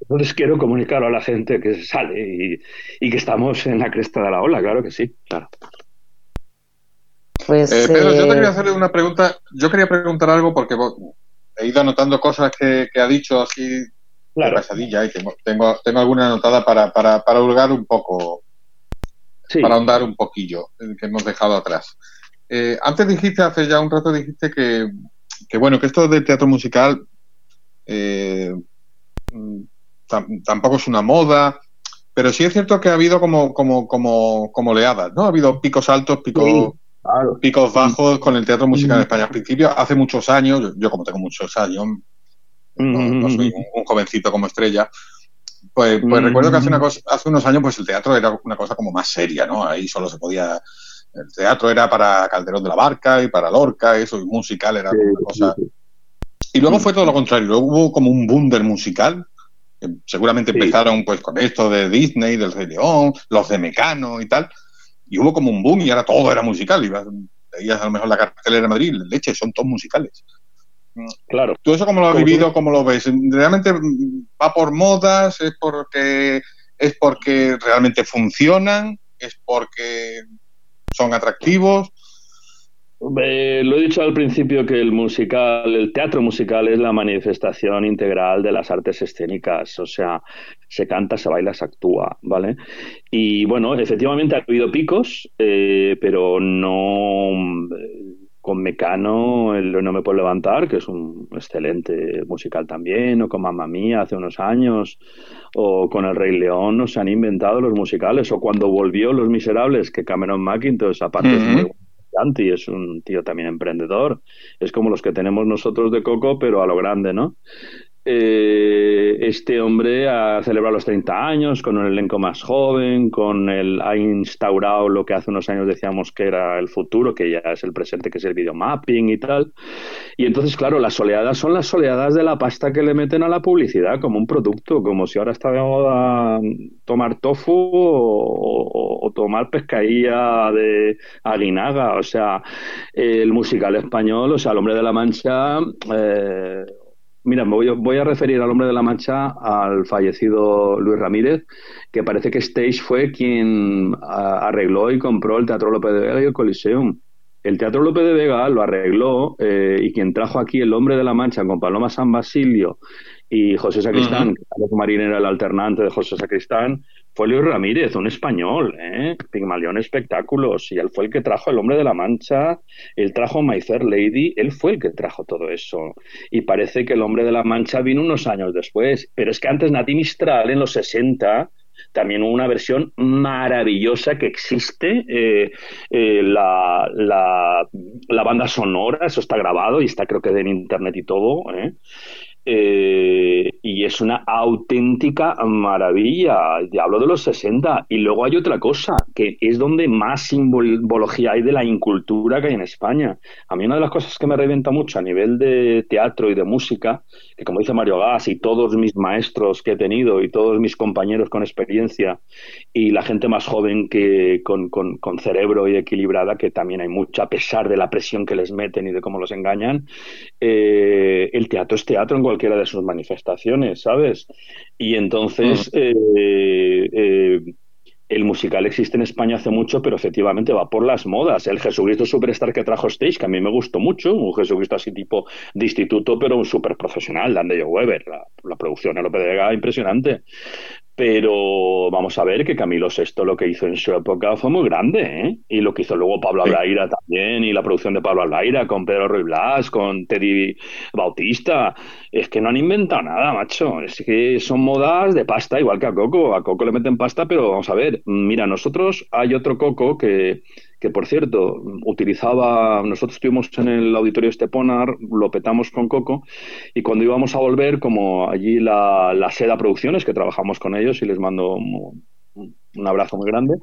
Entonces quiero comunicar a la gente que se sale y, que estamos en la cresta de la ola, claro que sí, claro. Pues, eh, Pedro, yo te quería hacerle una pregunta. Yo quería preguntar algo porque he ido anotando cosas que, ha dicho así claro. de pasadilla y tengo, tengo, tengo alguna anotada para, para, para hurgar un poco para ahondar un poquillo, que hemos dejado atrás. Eh, antes dijiste, hace ya un rato dijiste que, que bueno, que esto del teatro musical eh, mm, tampoco es una moda, pero sí es cierto que ha habido como, como, como, como oleadas, ¿no? Ha habido picos altos, picos, picos bajos con el teatro musical en España. Al principio, hace muchos años, yo, como tengo muchos años, no, soy un, jovencito como estrella, pues, pues recuerdo que hace, una mm. cosa, hace unos años pues el teatro era una cosa como más seria, ¿no? Ahí solo se podía... El teatro era para Calderón de la Barca y para Lorca, eso, y musical era una cosa... Y luego fue todo lo contrario, luego hubo como un boom del musical, seguramente empezaron pues con esto de Disney, del Rey León, los de Mecano y tal, y hubo como un boom y ahora todo era musical, ibas, veías a lo mejor la cartelera de Madrid, leche, son todos musicales. Claro. ¿Tú eso cómo lo has vivido, cómo lo ves? ¿Realmente va por modas? ¿Es porque, ¿Es porque realmente funcionan? ¿Es porque son atractivos? lo he dicho al principio que el musical, el teatro musical es la manifestación integral de las artes escénicas, o sea, se canta, se baila, se actúa, ¿vale? Y bueno, efectivamente ha habido picos, eh, pero no con Mecano, el No me puedo levantar, que es un excelente musical también, o con Mamma Mía hace unos años, o con El Rey León, no se han inventado los musicales, o cuando volvió Los Miserables, que Cameron McIntosh, aparte es muy y es un tío también emprendedor. Es como los que tenemos nosotros de Coco, pero a lo grande, ¿no? Eh, este hombre ha celebrado los 30 años con un elenco más joven, con el, ha instaurado lo que hace unos años decíamos que era el futuro, que ya es el presente, que es el videomapping y tal. Y entonces, claro, las oleadas son las oleadas de la pasta que le meten a la publicidad como un producto, como si ahora está de moda tomar tofu o, tomar pescadilla de aguinaga. O sea, el musical español, o sea, el hombre de la mancha... Eh, Mira, me voy, a referir al hombre de la mancha, al fallecido Luis Ramírez, que parece que Stage fue quien arregló y compró el Teatro López de Vega y el Coliseum. El Teatro López de Vega lo arregló eh, y quien trajo aquí el hombre de la mancha con Paloma San Basilio y José Sacristán, uh Marín era el alternante de José Sacristán, fue Luis Ramírez, un español, ¿eh? Pigmalión Espectáculos, y él fue el que trajo El Hombre de la Mancha, él trajo My Fair Lady, él fue el que trajo todo eso. Y parece que El Hombre de la Mancha vino unos años después, pero es que antes Nati Mistral, en los 60, también hubo una versión maravillosa que existe, eh, eh, la, la, la, banda sonora, eso está grabado y está creo que en internet y todo, ¿eh? Eh, y es una auténtica maravilla. Hablo de los 60. Y luego hay otra cosa, que es donde más simbología hay de la incultura que hay en España. A mí una de las cosas que me revienta mucho a nivel de teatro y de música, como dice Mario Gas y todos mis maestros que he tenido y todos mis compañeros con experiencia y la gente más joven que con, con, con cerebro y equilibrada, que también hay mucho, a pesar de la presión que les meten y de cómo los engañan, eh, el teatro es teatro en cualquiera de sus manifestaciones, ¿sabes? Y entonces eh, eh, el musical existe en España hace mucho, pero efectivamente va por las modas. El Jesucristo Superstar que trajo Stage, que a mí me gustó mucho, un Jesucristo así tipo de instituto, pero un súper profesional, de Weber, la, la producción de López de Vega, impresionante. Pero vamos a ver que Camilo VI lo que hizo en su época fue muy grande, ¿eh? Y lo que hizo luego Pablo Aldaira también, y la producción de Pablo Aldaira con Pedro Ruy Blas, con Teddy Bautista. Es que no han inventado nada, macho. Es que son modas de pasta, igual que a Coco. A Coco le meten pasta, pero vamos a ver. Mira, nosotros hay otro Coco que que por cierto, utilizaba, nosotros estuvimos en el auditorio Esteponar, lo petamos con Coco, y cuando íbamos a volver, como allí la, la Seda Producciones, que trabajamos con ellos y les mando un, abrazo muy grande,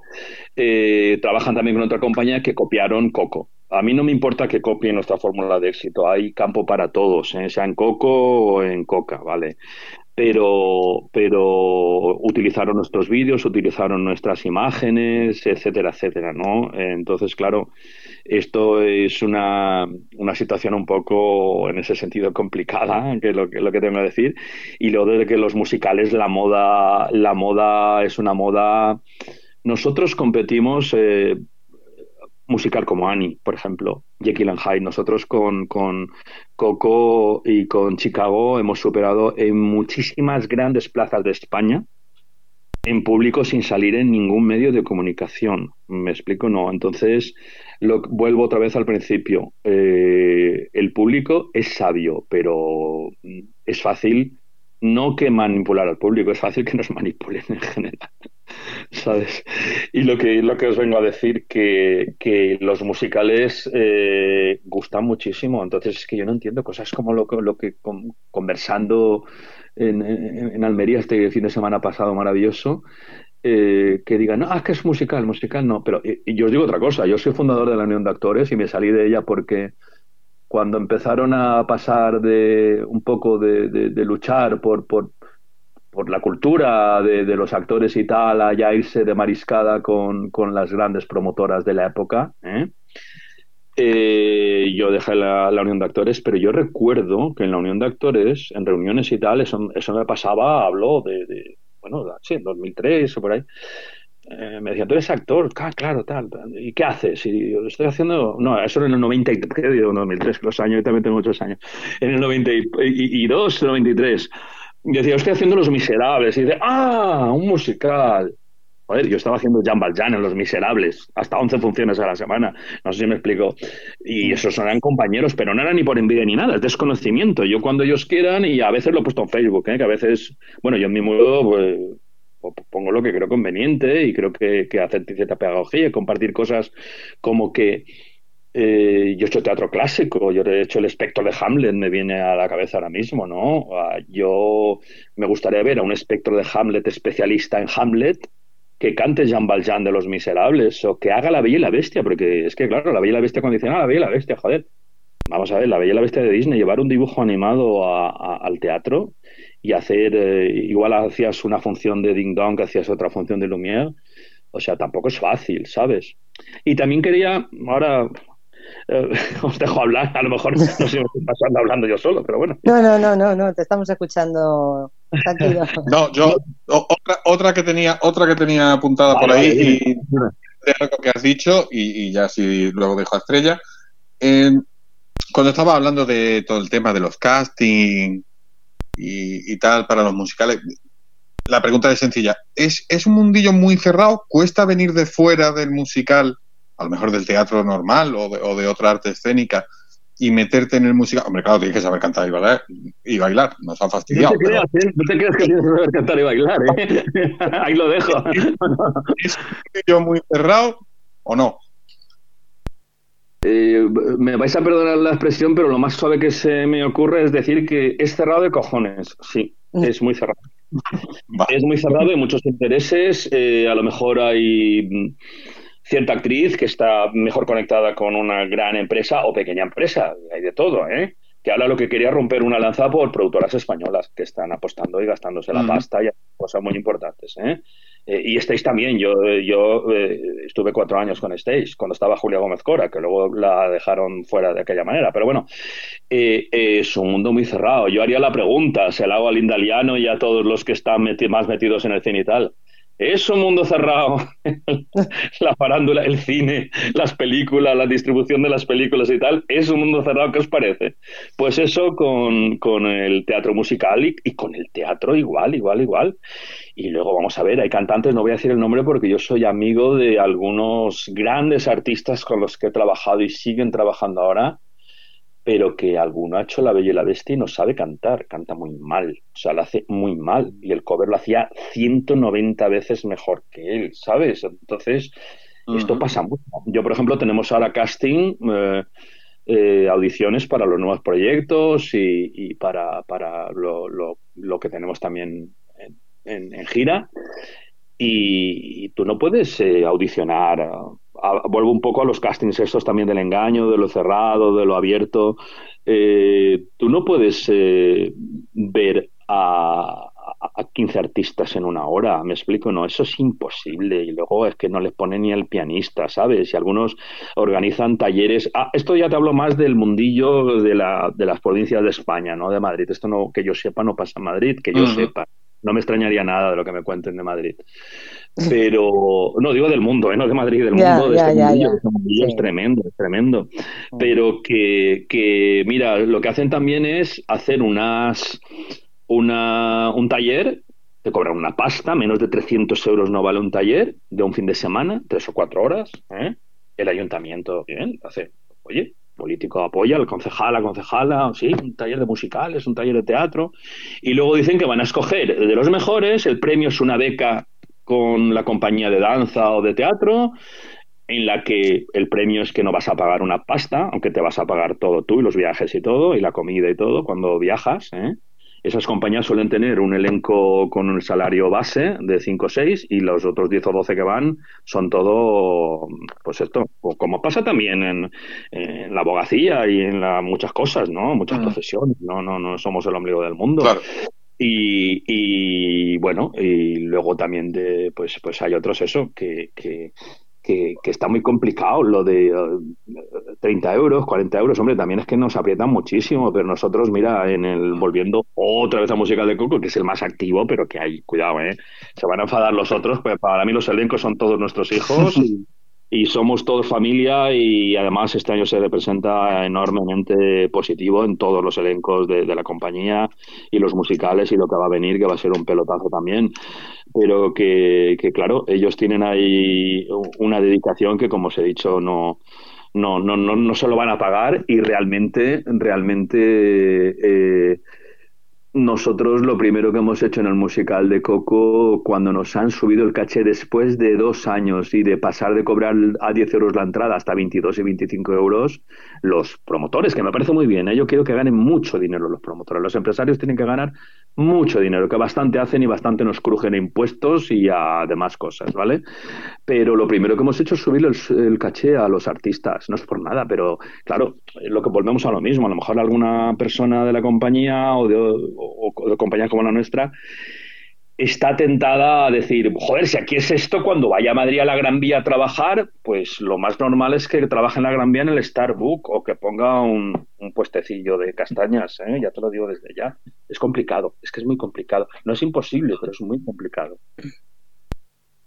eh, trabajan también con otra compañía que copiaron Coco. A mí no me importa que copien nuestra fórmula de éxito, hay campo para todos, ¿eh? sea en Coco o en Coca, ¿vale? Pero, pero utilizaron nuestros vídeos, utilizaron nuestras imágenes, etcétera, etcétera, ¿no? Entonces, claro, esto es una, una situación un poco en ese sentido complicada, que es lo que, lo que tengo que decir, y lo de que los musicales, la moda, la moda es una moda. Nosotros competimos eh, musical como Annie, por ejemplo, Jekyll and Hyde. Nosotros con, con Coco y con Chicago hemos superado en muchísimas grandes plazas de España en público sin salir en ningún medio de comunicación. ¿Me explico? No. Entonces, lo, vuelvo otra vez al principio. Eh, el público es sabio, pero es fácil no que manipular al público, es fácil que nos manipulen en general. Y lo que, lo que os vengo a decir que, que los musicales eh, gustan muchísimo. Entonces es que yo no entiendo cosas como lo, lo que conversando en, en, Almería este fin de semana pasado maravilloso. Eh, que digan, no, ah, que es musical, musical no, pero y yo os digo otra cosa, yo soy fundador de la Unión de Actores y me salí de ella porque cuando empezaron a pasar de un poco de, de, luchar por, por, por, la cultura de, de, los actores y tal, a irse de mariscada con, con las grandes promotoras de la época. ¿eh? Eh, yo dejé la, la, Unión de Actores, pero yo recuerdo que en la Unión de Actores, en reuniones y tal, eso, eso me pasaba, habló de, de bueno, sí, en 2003 o por ahí, eh, me decía, tú eres actor, ah, claro, tal, ¿y qué haces? Y yo, estoy haciendo, no, eso era en el 93, digo, 2003, los años, yo también tengo muchos años, en el 92, 93, decía, estoy haciendo Los Miserables, y dice, ah, un musical. Joder, yo estaba haciendo Jean Valjean en Los Miserables, hasta 11 funciones a la semana, no sé si me explico. Y esos eran compañeros, pero no era ni por envidia ni nada, es desconocimiento. Yo cuando ellos quieran, y a veces lo he puesto en Facebook, ¿eh? que a veces, bueno, yo en mi modo pues, pongo lo que creo conveniente y creo que, que hacer cierta pedagogía y compartir cosas como que eh, yo he hecho teatro clásico, yo he hecho el espectro de Hamlet, me viene a la cabeza ahora mismo, ¿no? Ah, yo me gustaría ver a un espectro de Hamlet especialista en Hamlet que cante Jean Valjean de Los Miserables o que haga La Bella y la Bestia, porque es que, claro, La Bella y la Bestia dicen, ah, La Bella y la Bestia, joder. Vamos a ver, La Bella y la Bestia de Disney, llevar un dibujo animado al teatro y hacer, eh, igual hacías una función de Ding Dong, que hacías otra función de Lumière, o sea, tampoco es fácil, ¿sabes? Y también quería, ahora eh, os dejo hablar, a lo mejor no sé si me estoy pasando hablando yo solo, pero bueno. No, no, no, no, no, te estamos escuchando tranquilo. no, yo, otra, otra que tenía, otra que tenía apuntada por ahí, y de algo que has dicho, y, ya si luego dejo a Estrella. cuando estaba hablando de todo el tema de los castings y, tal para los musicales, la pregunta es sencilla. ¿Es, ¿Es un mundillo muy cerrado? ¿Cuesta venir de fuera del musical a lo mejor del teatro normal o de, o de otra arte escénica, y meterte en el musical. Hombre, claro, tienes que saber cantar y bailar, y bailar. nos han fastidiado. No te, creas, ¿eh? no te creas que tienes que saber cantar y bailar, ¿eh? Ahí lo dejo. ¿Es un muy cerrado o no? Eh, me vais a perdonar la expresión, pero lo más suave que se me ocurre es decir que es cerrado de cojones. Sí, mm. es muy cerrado. Es muy cerrado, hay muchos intereses. Eh, a lo mejor hay cierta actriz que está mejor conectada con una gran empresa o pequeña empresa, hay de todo, ¿eh? que ahora lo que quería romper una lanza por productoras españolas que están apostando y gastándose la pasta y cosas muy importantes. ¿eh? Eh, y Stage también, yo, yo eh, estuve cuatro años con Stage, cuando estaba Julia Gómez Cora, que luego la dejaron fuera de aquella manera. Pero bueno, es un mundo muy cerrado. Yo haría la pregunta, se la hago al Indaliano y a todos los que están más metidos en el cine y tal. Es un mundo cerrado. la farándula, el cine, las películas, la distribución de las películas y tal, es un mundo cerrado. ¿Qué os parece? Pues eso con, con el teatro musical y, y, con el teatro igual, igual, igual. Y luego vamos a ver, hay cantantes, no voy a decir el nombre porque yo soy amigo de algunos grandes artistas con los que he trabajado y siguen trabajando ahora pero que alguno ha hecho La Bella y la Bestia y no sabe cantar, canta muy mal, o sea, lo hace muy mal, y el cover lo hacía 190 veces mejor que él, ¿sabes? Entonces, esto pasa mucho. Yo, por ejemplo, tenemos ahora casting, eh, eh, audiciones para los nuevos proyectos y, para, para lo, lo, que tenemos también en, gira, y, tú no puedes eh, audicionar vuelvo un poco a los castings estos también del engaño, de lo cerrado, de lo abierto. Eh, tú no puedes eh, ver a, a, 15 artistas en una hora, me explico, no, eso es imposible. Y luego es que no les pone ni el pianista, ¿sabes? Y algunos organizan talleres. Ah, esto ya te hablo más del mundillo de, la, de las provincias de España, ¿no? De Madrid. Esto no, que yo sepa, no pasa en Madrid, que yo sepa. No me extrañaría nada de lo que me cuenten de Madrid. Pero, no digo del mundo, ¿eh? no de Madrid, del mundo, de este mundillo, es tremendo, es tremendo. Mm. Pero que, que, mira, lo que hacen también es hacer unas, una, un taller, te cobran una pasta, menos de 300 euros no vale un taller de un fin de semana, tres o cuatro horas. ¿eh? El ayuntamiento, bien, hace, oye, político apoya, el concejal, la concejala, sí, un taller de musicales, un taller de teatro, y luego dicen que van a escoger de los mejores, el premio es una beca con la compañía de danza o de teatro, en la que el premio es que no vas a pagar una pasta, aunque te vas a pagar todo tú y los viajes y todo, y la comida y todo cuando viajas, ¿eh? Esas compañías suelen tener un elenco con un salario base de 5 o 6 y los otros 10 o 12 que van son todo, pues esto, como pasa también en, la abogacía y en la, muchas cosas, ¿no? Muchas profesiones, ¿no? No, no somos el ombligo del mundo. Y, y, bueno, y luego también de, pues, pues hay otros eso, que, que, que, está muy complicado lo de 30 eh, euros, 40 euros, hombre, también es que nos aprietan muchísimo, pero nosotros, mira, en el volviendo otra vez a música de Coco, que es el más activo, pero que hay, cuidado, ¿eh? Se van a enfadar los otros, pues para mí los elencos son todos nuestros hijos y somos todos familia y además este año se representa enormemente positivo en todos los elencos de, la compañía y los musicales y lo que va a venir, que va a ser un pelotazo también. Pero que, claro, ellos tienen ahí una dedicación que, como os he dicho, no, no, no, no, no se lo van a pagar y realmente, realmente eh, nosotros lo primero que hemos hecho en el musical de Coco, cuando nos han subido el caché después de dos años y de pasar de cobrar a 10 euros la entrada hasta 22 y 25 euros, los promotores, que me parece muy bien, ¿eh? yo quiero que ganen mucho dinero los promotores. Los empresarios tienen que ganar mucho dinero, que bastante hacen y bastante nos crujen impuestos y a demás cosas, ¿vale? Pero lo primero que hemos hecho es subir el, caché a los artistas, no es por nada, pero claro, lo que volvemos a lo mismo, a lo mejor alguna persona de la compañía o de, o de compañías como la nuestra está tentada a decir, joder, si aquí es esto, cuando vaya a Madrid a la Gran Vía a trabajar, pues lo más normal es que trabaje en la Gran Vía en el Starbucks o que ponga un, puestecillo de castañas, ¿eh? ya te lo digo desde ya. Es complicado, es que es muy complicado. No es imposible, pero es muy complicado.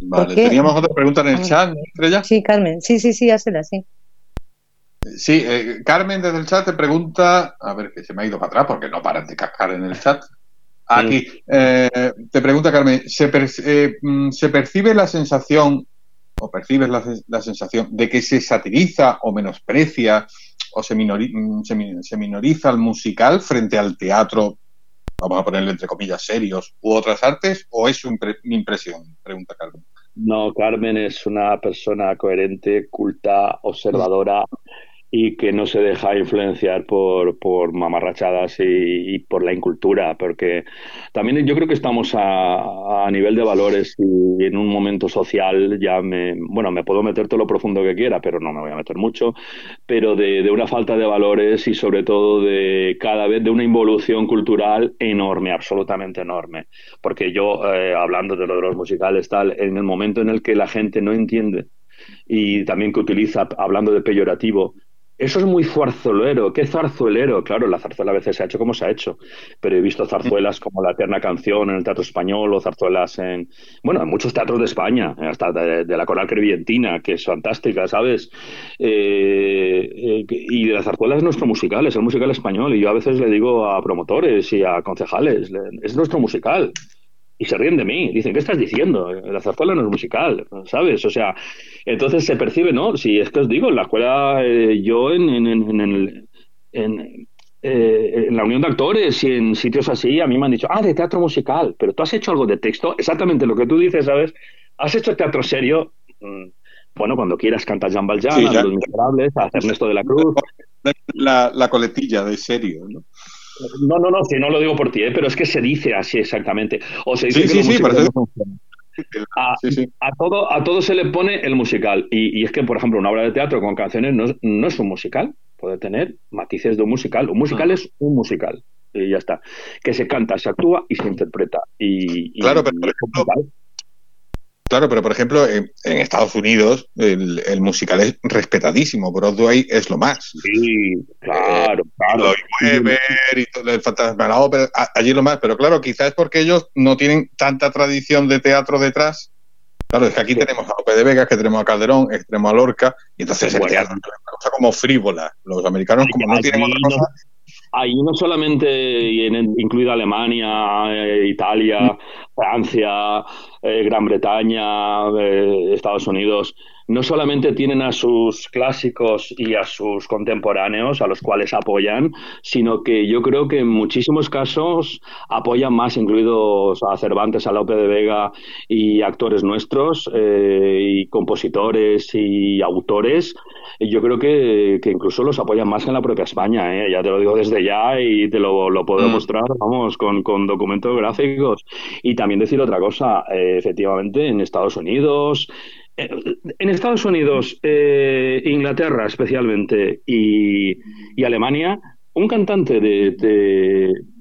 Vale, teníamos otra pregunta en el chat, Estrella? Sí, Carmen, sí, sí, sí, hazla, sí. Sí, eh, Carmen desde el chat te pregunta, a ver que se me ha ido para atrás porque no paran de cascar en el chat. Aquí, eh, te pregunta Carmen, eh, mm, ¿se, percibe la sensación, o percibes la, sensación, de que se satiriza o menosprecia o mm, se, minoriza el musical frente al teatro, vamos a ponerle entre comillas, serios, u otras artes, o es mi impresión? Pregunta Carmen. No, Carmen es una persona coherente, culta, observadora y que no se deja influenciar por, por mamarrachadas y, por la incultura, porque también yo creo que estamos a, a, nivel de valores y en un momento social ya me, bueno, me puedo meter todo lo profundo que quiera, pero no me voy a meter mucho, pero de, de una falta de valores y sobre todo de cada vez de una involución cultural enorme, absolutamente enorme, porque yo, eh, hablando de lo de los musicales, tal, en el momento en el que la gente no entiende y también que utiliza, hablando de peyorativo, eso es muy zarzolero. ¿Qué zarzuelero? Claro, la zarzuela a veces se ha hecho como se ha hecho, pero he visto zarzuelas como La Eterna Canción en el Teatro Español o zarzuelas en, bueno, en muchos teatros de España, hasta de, la Coral Crevientina, que es fantástica, ¿sabes? Eh, eh, y la zarzuela es nuestro musical, es el musical español, y yo a veces le digo a promotores y a concejales, es nuestro musical y se ríen de mí. Dicen, ¿qué estás diciendo? La zarzuela no es musical, ¿sabes? O sea, entonces se percibe, ¿no? Si es que os digo, en la escuela, eh, yo en, en, en, en, en eh, en la unión de actores y en sitios así, a mí me han dicho, ah, de teatro musical, pero tú has hecho algo de texto, exactamente lo que tú dices, ¿sabes? ¿Has hecho teatro serio? Mm, bueno, cuando quieras cantar Jean Valjean, sí, Los Miserables, a Ernesto de la Cruz. La, la coletilla de serio, ¿no? No, no, no, si no lo digo por ti, ¿eh? pero es que se dice así exactamente. O se dice sí, sí, sí, a, a, todo, a todo se le pone el musical. Y, es que, por ejemplo, una obra de teatro con canciones no, no, es un musical. Puede tener matices de un musical. Un musical ah. es un musical. Y ya está. Que se canta, se actúa y se interpreta. Y, claro, pero Claro, pero por ejemplo, en, Estados Unidos el, musical es respetadísimo. Broadway es lo más. Sí, claro, claro. y todo el fantasma de la ópera, allí lo más. Pero claro, quizás es porque ellos no tienen tanta tradición de teatro detrás. Claro, es que aquí tenemos a Lope de Vega, que tenemos a Calderón, que tenemos a Lorca, y entonces el teatro es una cosa como frívola. Los americanos, como no tienen otra cosa, Ahí no solamente, incluida Alemania, eh, Italia, Francia, eh, Gran Bretaña, eh, Estados Unidos, no solamente tienen a sus clásicos y a sus contemporáneos, a los cuales apoyan, sino que yo creo que en muchísimos casos apoyan más, incluidos a Cervantes, a Lope de Vega y actores nuestros, y compositores y autores. Yo creo que, incluso los apoyan más que en la propia España, ya te lo digo desde ya y te lo, lo puedo mm. mostrar, vamos, con, con, documentos gráficos. Y también decir otra cosa, eh, efectivamente, en Estados Unidos, eh, en Estados Unidos, eh, Inglaterra especialmente y, y, Alemania, un cantante de,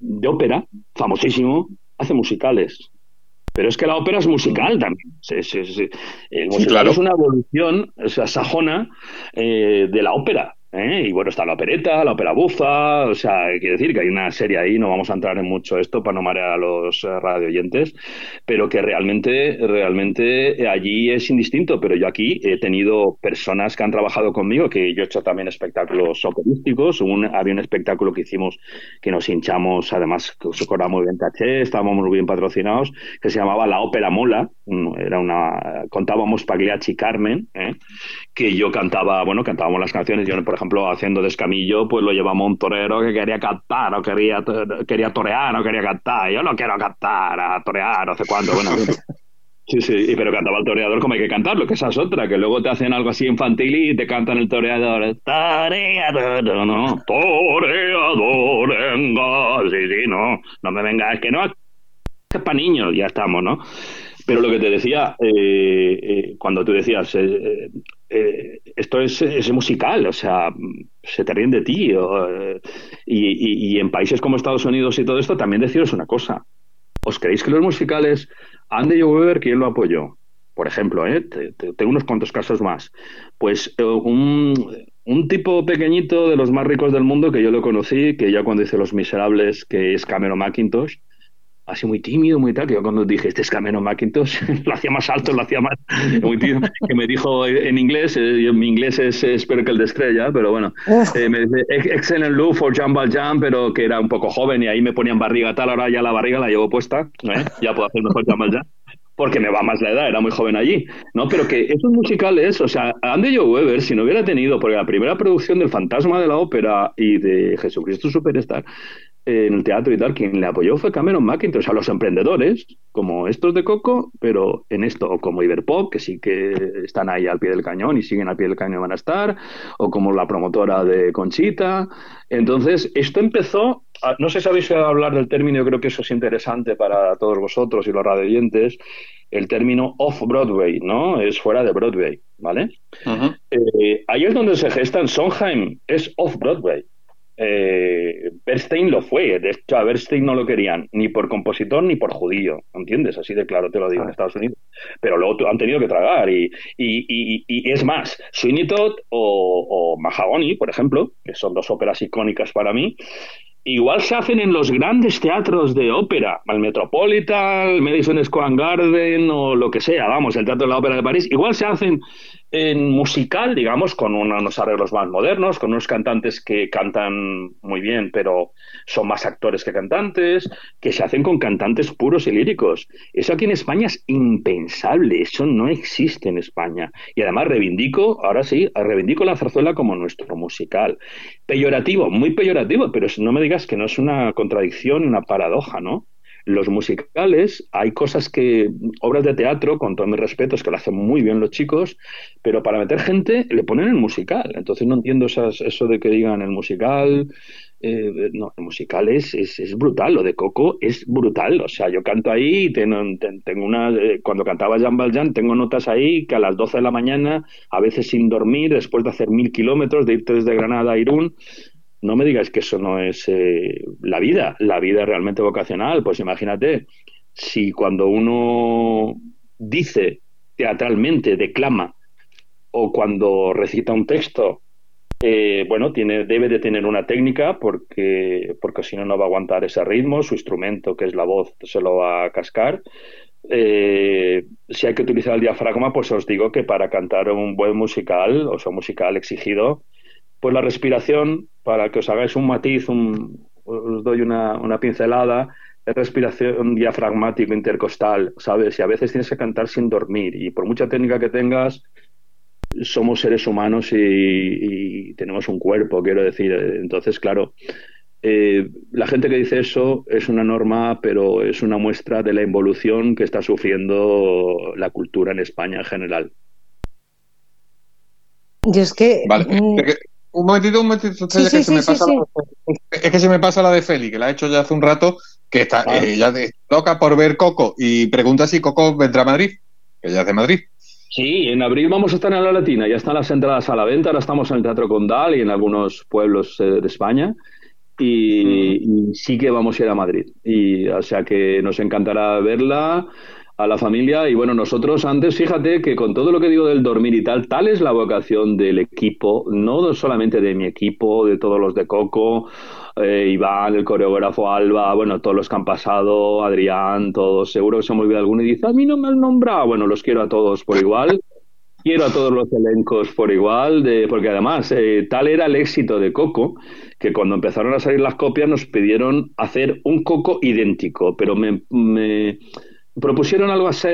de, ópera famosísimo hace musicales Pero es que la ópera es musical también. El musical es una evolución sajona eh, de la ópera. ¿Eh? Y bueno, está la opereta, la ópera bufa, o sea, quiere decir que hay una serie ahí, no vamos a entrar en mucho esto para no marear a los eh, radioyentes, pero que realmente, realmente allí es indistinto. Pero yo aquí he tenido personas que han trabajado conmigo, que yo he hecho también espectáculos operísticos. Un, había un espectáculo que hicimos que nos hinchamos, además que cobraba muy bien caché, estábamos muy bien patrocinados, que se llamaba La Ópera Mola. Era una, contábamos Pagliacci Carmen, ¿eh? que yo cantaba, bueno, cantábamos las canciones, yo por ejemplo, haciendo de escamillo, pues lo llevamos un torero que quería cantar o quería, quería torear o quería cantar. Yo no quiero cantar, a torear, no sé cuándo. Bueno, Sí, sí, pero cantaba el toreador como hay que cantarlo, que esa es otra, que luego te hacen algo así infantil y te cantan el toreador. Toreador, no, toreador, venga. Sí, sí, no, no me vengas, es que no, es para niños, ya estamos, ¿no? Pero lo que te decía, eh, eh, cuando tú decías, eh, esto es, musical, o sea, se te ríen de ti. y, en países como Estados Unidos y todo esto, también deciros una cosa. ¿Os creéis que los musicales, Andy Weber, quién lo apoyó? Por ejemplo, tengo unos cuantos casos más. Pues un, un tipo pequeñito de los más ricos del mundo que yo lo conocí, que ya cuando hice Los Miserables, que es Cameron McIntosh, así muy tímido, muy tal, que yo cuando dije, este es Cameron McIntosh, lo hacía más alto, lo hacía más, muy tímido, que me dijo en inglés, eh, mi inglés es, espero que el de estrella, pero bueno, eh, me dice, excellent look for Jump Jump, pero que era un poco joven y ahí me ponían barriga tal, ahora ya la barriga la llevo puesta, ¿eh? ya puedo hacer mejor Jump Jump porque me va más la edad, era muy joven allí, ¿no? Pero que esos musicales, o sea, Andy Joe Weber, si no hubiera tenido, porque la primera producción del Fantasma de la Ópera y de Jesucristo Superstar, en el teatro y tal, quien le apoyó fue Cameron McIntosh, a los emprendedores, como estos de Coco, pero en esto, o como Iberpop, que sí que están ahí al pie del cañón y siguen al pie del cañón y van a estar, o como la promotora de Conchita. Entonces, esto empezó, no sé si habéis oído hablar del término, yo creo que eso es interesante para todos vosotros y los radioyentes, el término off-Broadway, ¿no? Es fuera de Broadway, ¿vale? Eh, ahí es donde se gestan Sondheim, es off-Broadway eh, Bernstein lo fue. De hecho, a Bernstein no lo querían ni por compositor ni por judío. ¿Entiendes? Así de claro te lo digo en Estados Unidos. Pero luego han tenido que tragar. Y, y, es más, Sweeney Todd o, o Mahagoni, por ejemplo, que son dos óperas icónicas para mí, igual se hacen en los grandes teatros de ópera, el Metropolitan, el Madison Square Garden o lo que sea, vamos, el Teatro de la Ópera de París, igual se hacen en musical, digamos, con unos arreglos más modernos, con unos cantantes que cantan muy bien, pero son más actores que cantantes, que se hacen con cantantes puros y líricos. Eso aquí en España es impensable, eso no existe en España. Y además reivindico, ahora sí, reivindico la zarzuela como nuestro musical. Peyorativo, muy peyorativo, pero no me digas que no es una contradicción, una paradoja, ¿no? Los musicales, hay cosas que, obras de teatro, con todo mi respeto, es que lo hacen muy bien los chicos, pero para meter gente le ponen el musical. Entonces no entiendo eso de que digan el musical. Eh, no, el musical es, es, brutal, lo de Coco es brutal. O sea, yo canto ahí tengo, tengo una. Eh, cuando cantaba Jean Valjean, tengo notas ahí que a las 12 de la mañana, a veces sin dormir, después de hacer mil kilómetros, de irte desde Granada a Irún, no me digáis que eso no es eh, la vida, la vida realmente vocacional. Pues imagínate, si cuando uno dice teatralmente, declama, o cuando recita un texto, eh, bueno, tiene, debe de tener una técnica porque, porque si no, no va a aguantar ese ritmo, su instrumento, que es la voz, se lo va a cascar. Eh, si hay que utilizar el diafragma, pues os digo que para cantar un buen musical, o sea, musical exigido, pues la respiración, para que os hagáis un matiz, os doy una, pincelada, es respiración diafragmático intercostal, ¿sabes? Y a veces tienes que cantar sin dormir. Y por mucha técnica que tengas, somos seres humanos y, tenemos un cuerpo, quiero decir. Entonces, claro, eh, la gente que dice eso es una norma, pero es una muestra de la involución que está sufriendo la cultura en España en general. Yo es que. Vale. Mm, un momentito, un momentito, es, que se me pasa La, es que se me pasa la de Feli, que la he hecho ya hace un rato, que está eh, ya toca por ver Coco y pregunta si Coco vendrá a Madrid, que ya es de Madrid. Sí, en abril vamos a estar en la Latina, ya están las entradas a la venta, ahora estamos en el Teatro Condal y en algunos pueblos eh, de España. Y, y, sí que vamos a ir a Madrid. Y, o sea que nos encantará verla a la familia. Y bueno, nosotros antes, fíjate que con todo lo que digo del dormir y tal, tal es la vocación del equipo, no solamente de mi equipo, de todos los de Coco, eh, Iván, el coreógrafo Alba, bueno, todos los que han pasado, Adrián, todos, seguro que se me olvidado alguno y dice, a mí no me han nombrado. Bueno, los quiero a todos por igual. Quiero a todos los elencos por igual, porque además eh, tal era el éxito de Coco que cuando empezaron a salir las copias nos pidieron hacer un Coco idéntico, pero me, propusieron algo así,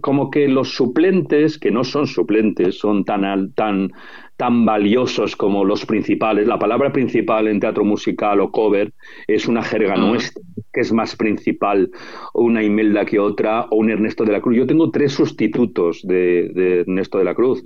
como que los suplentes, que no son suplentes, son tan, tan, tan valiosos como los principales. La palabra principal en teatro musical o cover es una jerga nuestra, que es más principal una Imelda que otra, o un Ernesto de la Cruz. Yo tengo tres sustitutos de, Ernesto de la Cruz,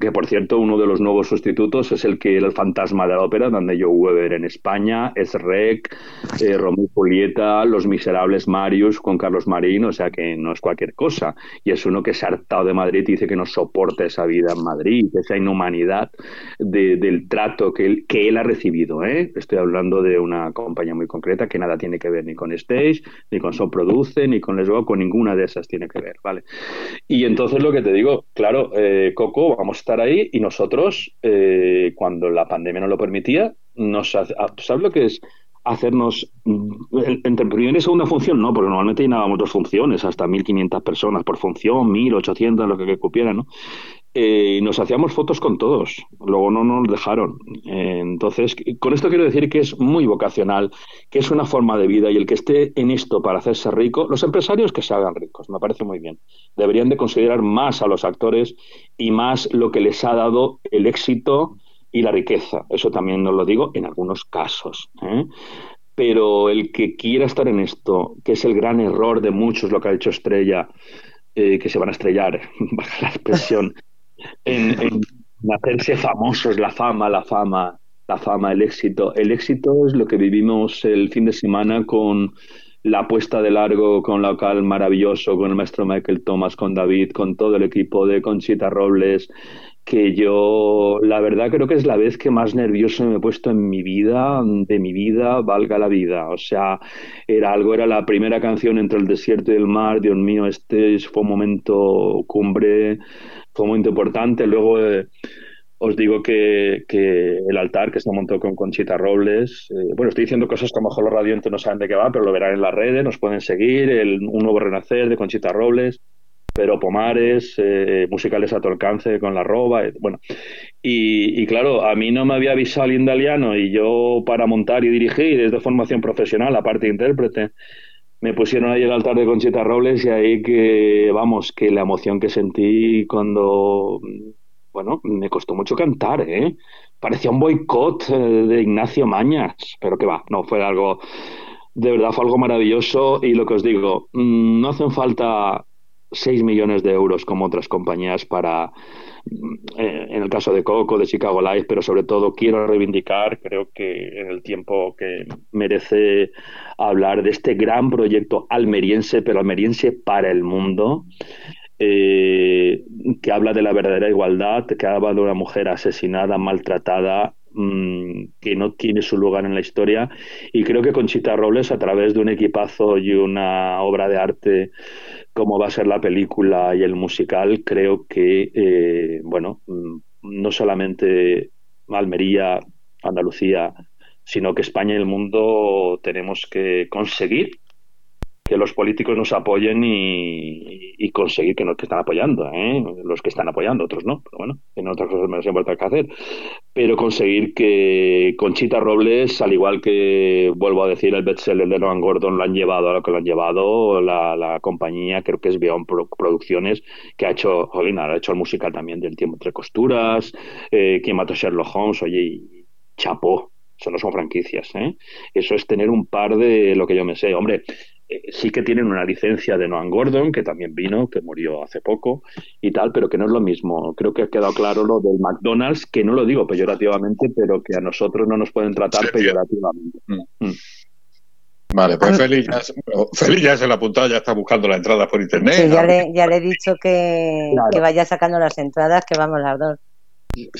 que por cierto, uno de los nuevos sustitutos es el que era el fantasma de la ópera, donde yo Weber en España, es Rec, eh, Romeo y Julieta, Los Miserables Marius, con Carlos Marín, o sea que no es cualquier cosa. Y es uno que se ha hartado de Madrid y dice que no soporta esa vida en Madrid, esa inhumanidad del trato que él, que él ha recibido. ¿eh? Estoy hablando de una compañía muy concreta que nada tiene que ver ni con Stage, ni con So Produce, ni con Les con ninguna de esas tiene que ver. ¿vale? Y entonces lo que te digo, claro, eh, Coco, vamos a estar ahí y nosotros, eh, cuando la pandemia no lo permitía, nos ah, ¿sabes lo que es? hacernos entre primera y segunda función, no, porque normalmente llenábamos dos funciones, hasta 1.500 personas por función, 1.800, lo que cupiera, ¿no? Eh, nos hacíamos fotos con todos, luego no nos dejaron. Eh, entonces, con esto quiero decir que es muy vocacional, que es una forma de vida y el que esté en esto para hacerse rico, los empresarios que se hagan ricos, me parece muy bien. Deberían de considerar más a los actores y más lo que les ha dado el éxito y la riqueza. Eso también nos lo digo en algunos casos. ¿eh? Pero el que quiera estar en esto, que es el gran error de muchos, lo que ha hecho Estrella, que se van a estrellar, baja la expresión, en, hacerse famosos, la fama, la fama, la fama, el éxito. El éxito es lo que vivimos el fin de semana con la puesta de largo, con local maravilloso, con el maestro Michael Thomas, con David, con todo el equipo de Conchita Robles, que yo, la verdad, creo que es la vez que más nervioso me he puesto en mi vida, de mi vida, valga la vida. O sea, era algo, era la primera canción entre el desierto y el mar. Dios mío, este fue un momento cumbre, fue momento importante. Luego eh, os digo que, el altar que se montó con Conchita Robles, eh, bueno, estoy diciendo cosas que a lo mejor los radiantes no saben de qué va, pero lo verán en las redes, nos pueden seguir, el, un nuevo renacer de Conchita Robles pero Pomares, eh, musicales a tu alcance con la roba, eh, bueno. Y, claro, a mí no me había avisado Lindaliano y yo para montar y dirigir desde formación profesional, aparte de intérprete, me pusieron ahí el altar de Conchita Robles y ahí que, vamos, que la emoción que sentí cuando, bueno, me costó mucho cantar, ¿eh? Parecía un boicot eh, de Ignacio Mañas, pero que va, no, fue algo, de verdad fue algo maravilloso y lo que os digo, mm, no hacen falta 6 millones de euros como otras compañías para, en el caso de Coco, de Chicago Life, pero sobre todo quiero reivindicar, creo que en el tiempo que merece hablar de este gran proyecto almeriense, pero almeriense para el mundo, eh, que habla de la verdadera igualdad, que habla de una mujer asesinada, maltratada, mm, que no tiene su lugar en la historia. Y creo que Conchita Robles, a través de un equipazo y una obra de arte como va a ser la película y el musical, creo que, eh, bueno, mm, no solamente Almería, Andalucía, sino que España y el mundo tenemos que conseguir que los políticos nos apoyen y, conseguir que nos que están apoyando, ¿eh? los que están apoyando, otros no, pero bueno, en otras cosas menos importantes que hacer, pero conseguir que Conchita Robles, al igual que, vuelvo a decir, el bestseller de Nolan Gordon lo han llevado a lo que lo han llevado, la, compañía, creo que es Beyond Producciones, que ha hecho, Jolina, ha hecho el musical también del tiempo entre costuras, eh, quien mató Sherlock Holmes, oye, y chapó, eso no son franquicias, ¿eh? Eso es tener un par de lo que yo me sé. Hombre, eh, sí que tienen una licencia de Noam Gordon, que también vino, que murió hace poco y tal, pero que no es lo mismo. Creo que ha quedado claro lo del McDonald's, que no lo digo peyorativamente, pero que a nosotros no nos pueden tratar peyorativamente. Mm. Mm. Vale, pues Félix ya, se la apuntado, ya está buscando las entradas por internet. Sí, ya, le, ya le he dicho que, vaya sacando las entradas, que vamos las dos.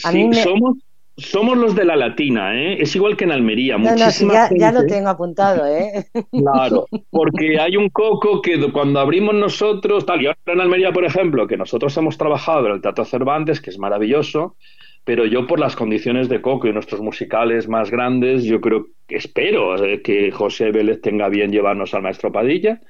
A mí somos somos los de la latina, ¿eh? Es igual que en Almería. No, no, ya, lo tengo apuntado, ¿eh? Claro, porque hay un coco que cuando abrimos nosotros, tal, y ahora en Almería, por ejemplo, que nosotros hemos trabajado en el Teatro Cervantes, que es maravilloso, pero yo por las condiciones de Coco y nuestros musicales más grandes, yo creo que espero eh, que José Vélez tenga bien llevarnos al maestro Padilla,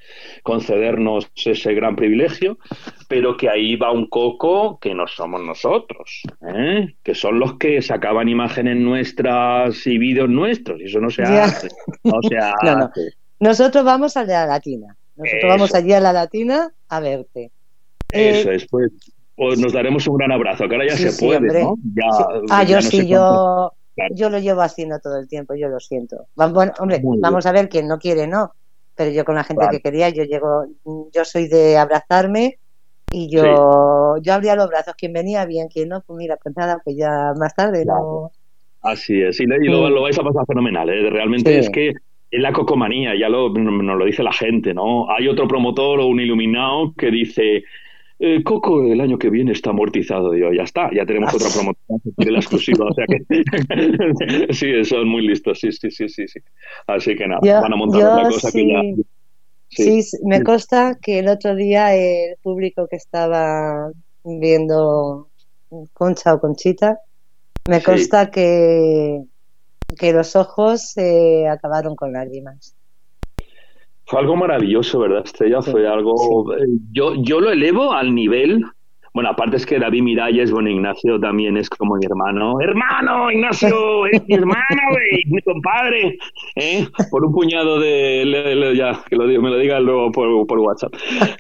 concedernos ese gran privilegio, pero que ahí va un Coco que no somos nosotros, ¿eh? que son los que sacaban imágenes nuestras y vídeos nuestros, y eso no se hace. No se hace. Nosotros vamos al de la Latina, nosotros vamos allí a la Latina a verte. Eso eh, es, pues pues nos daremos un gran abrazo, que ahora ya se puede, ¿no? ah, yo sí, yo, yo lo llevo haciendo todo el tiempo, yo lo siento. Bueno, hombre, vamos a ver quién no quiere, ¿no? Pero yo con la gente que quería, yo llego, yo soy de abrazarme y yo, yo abría los brazos. Quien venía bien, quien no, pues mira, pues nada, pues ya más tarde, ¿no? Así es, y, lo, lo, vais a pasar fenomenal, ¿eh? Realmente es que es la cocomanía, ya lo, nos lo dice la gente, ¿no? Hay otro promotor o un iluminado que dice, eh, Coco el año que viene está amortizado. Yo, ya está, ya tenemos otra promoción de la exclusiva. O sea que sí, son muy listos. Sí, sí, sí, sí. sí. Así que nada, van a montar otra cosa que ya. Sí. me consta que el otro día el público que estaba viendo Concha o Conchita, me consta que, que los ojos se acabaron con lágrimas. Fue algo maravilloso, ¿verdad, Estrella? Fue algo... Eh, yo, yo lo elevo al nivel bueno, aparte es que David Miralles, bueno, Ignacio también es como mi hermano. ¡Hermano, Ignacio! ¡Es mi hermano, güey! ¡Mi compadre! ¿eh? Por un puñado de... ya, que lo me lo diga luego por, por WhatsApp.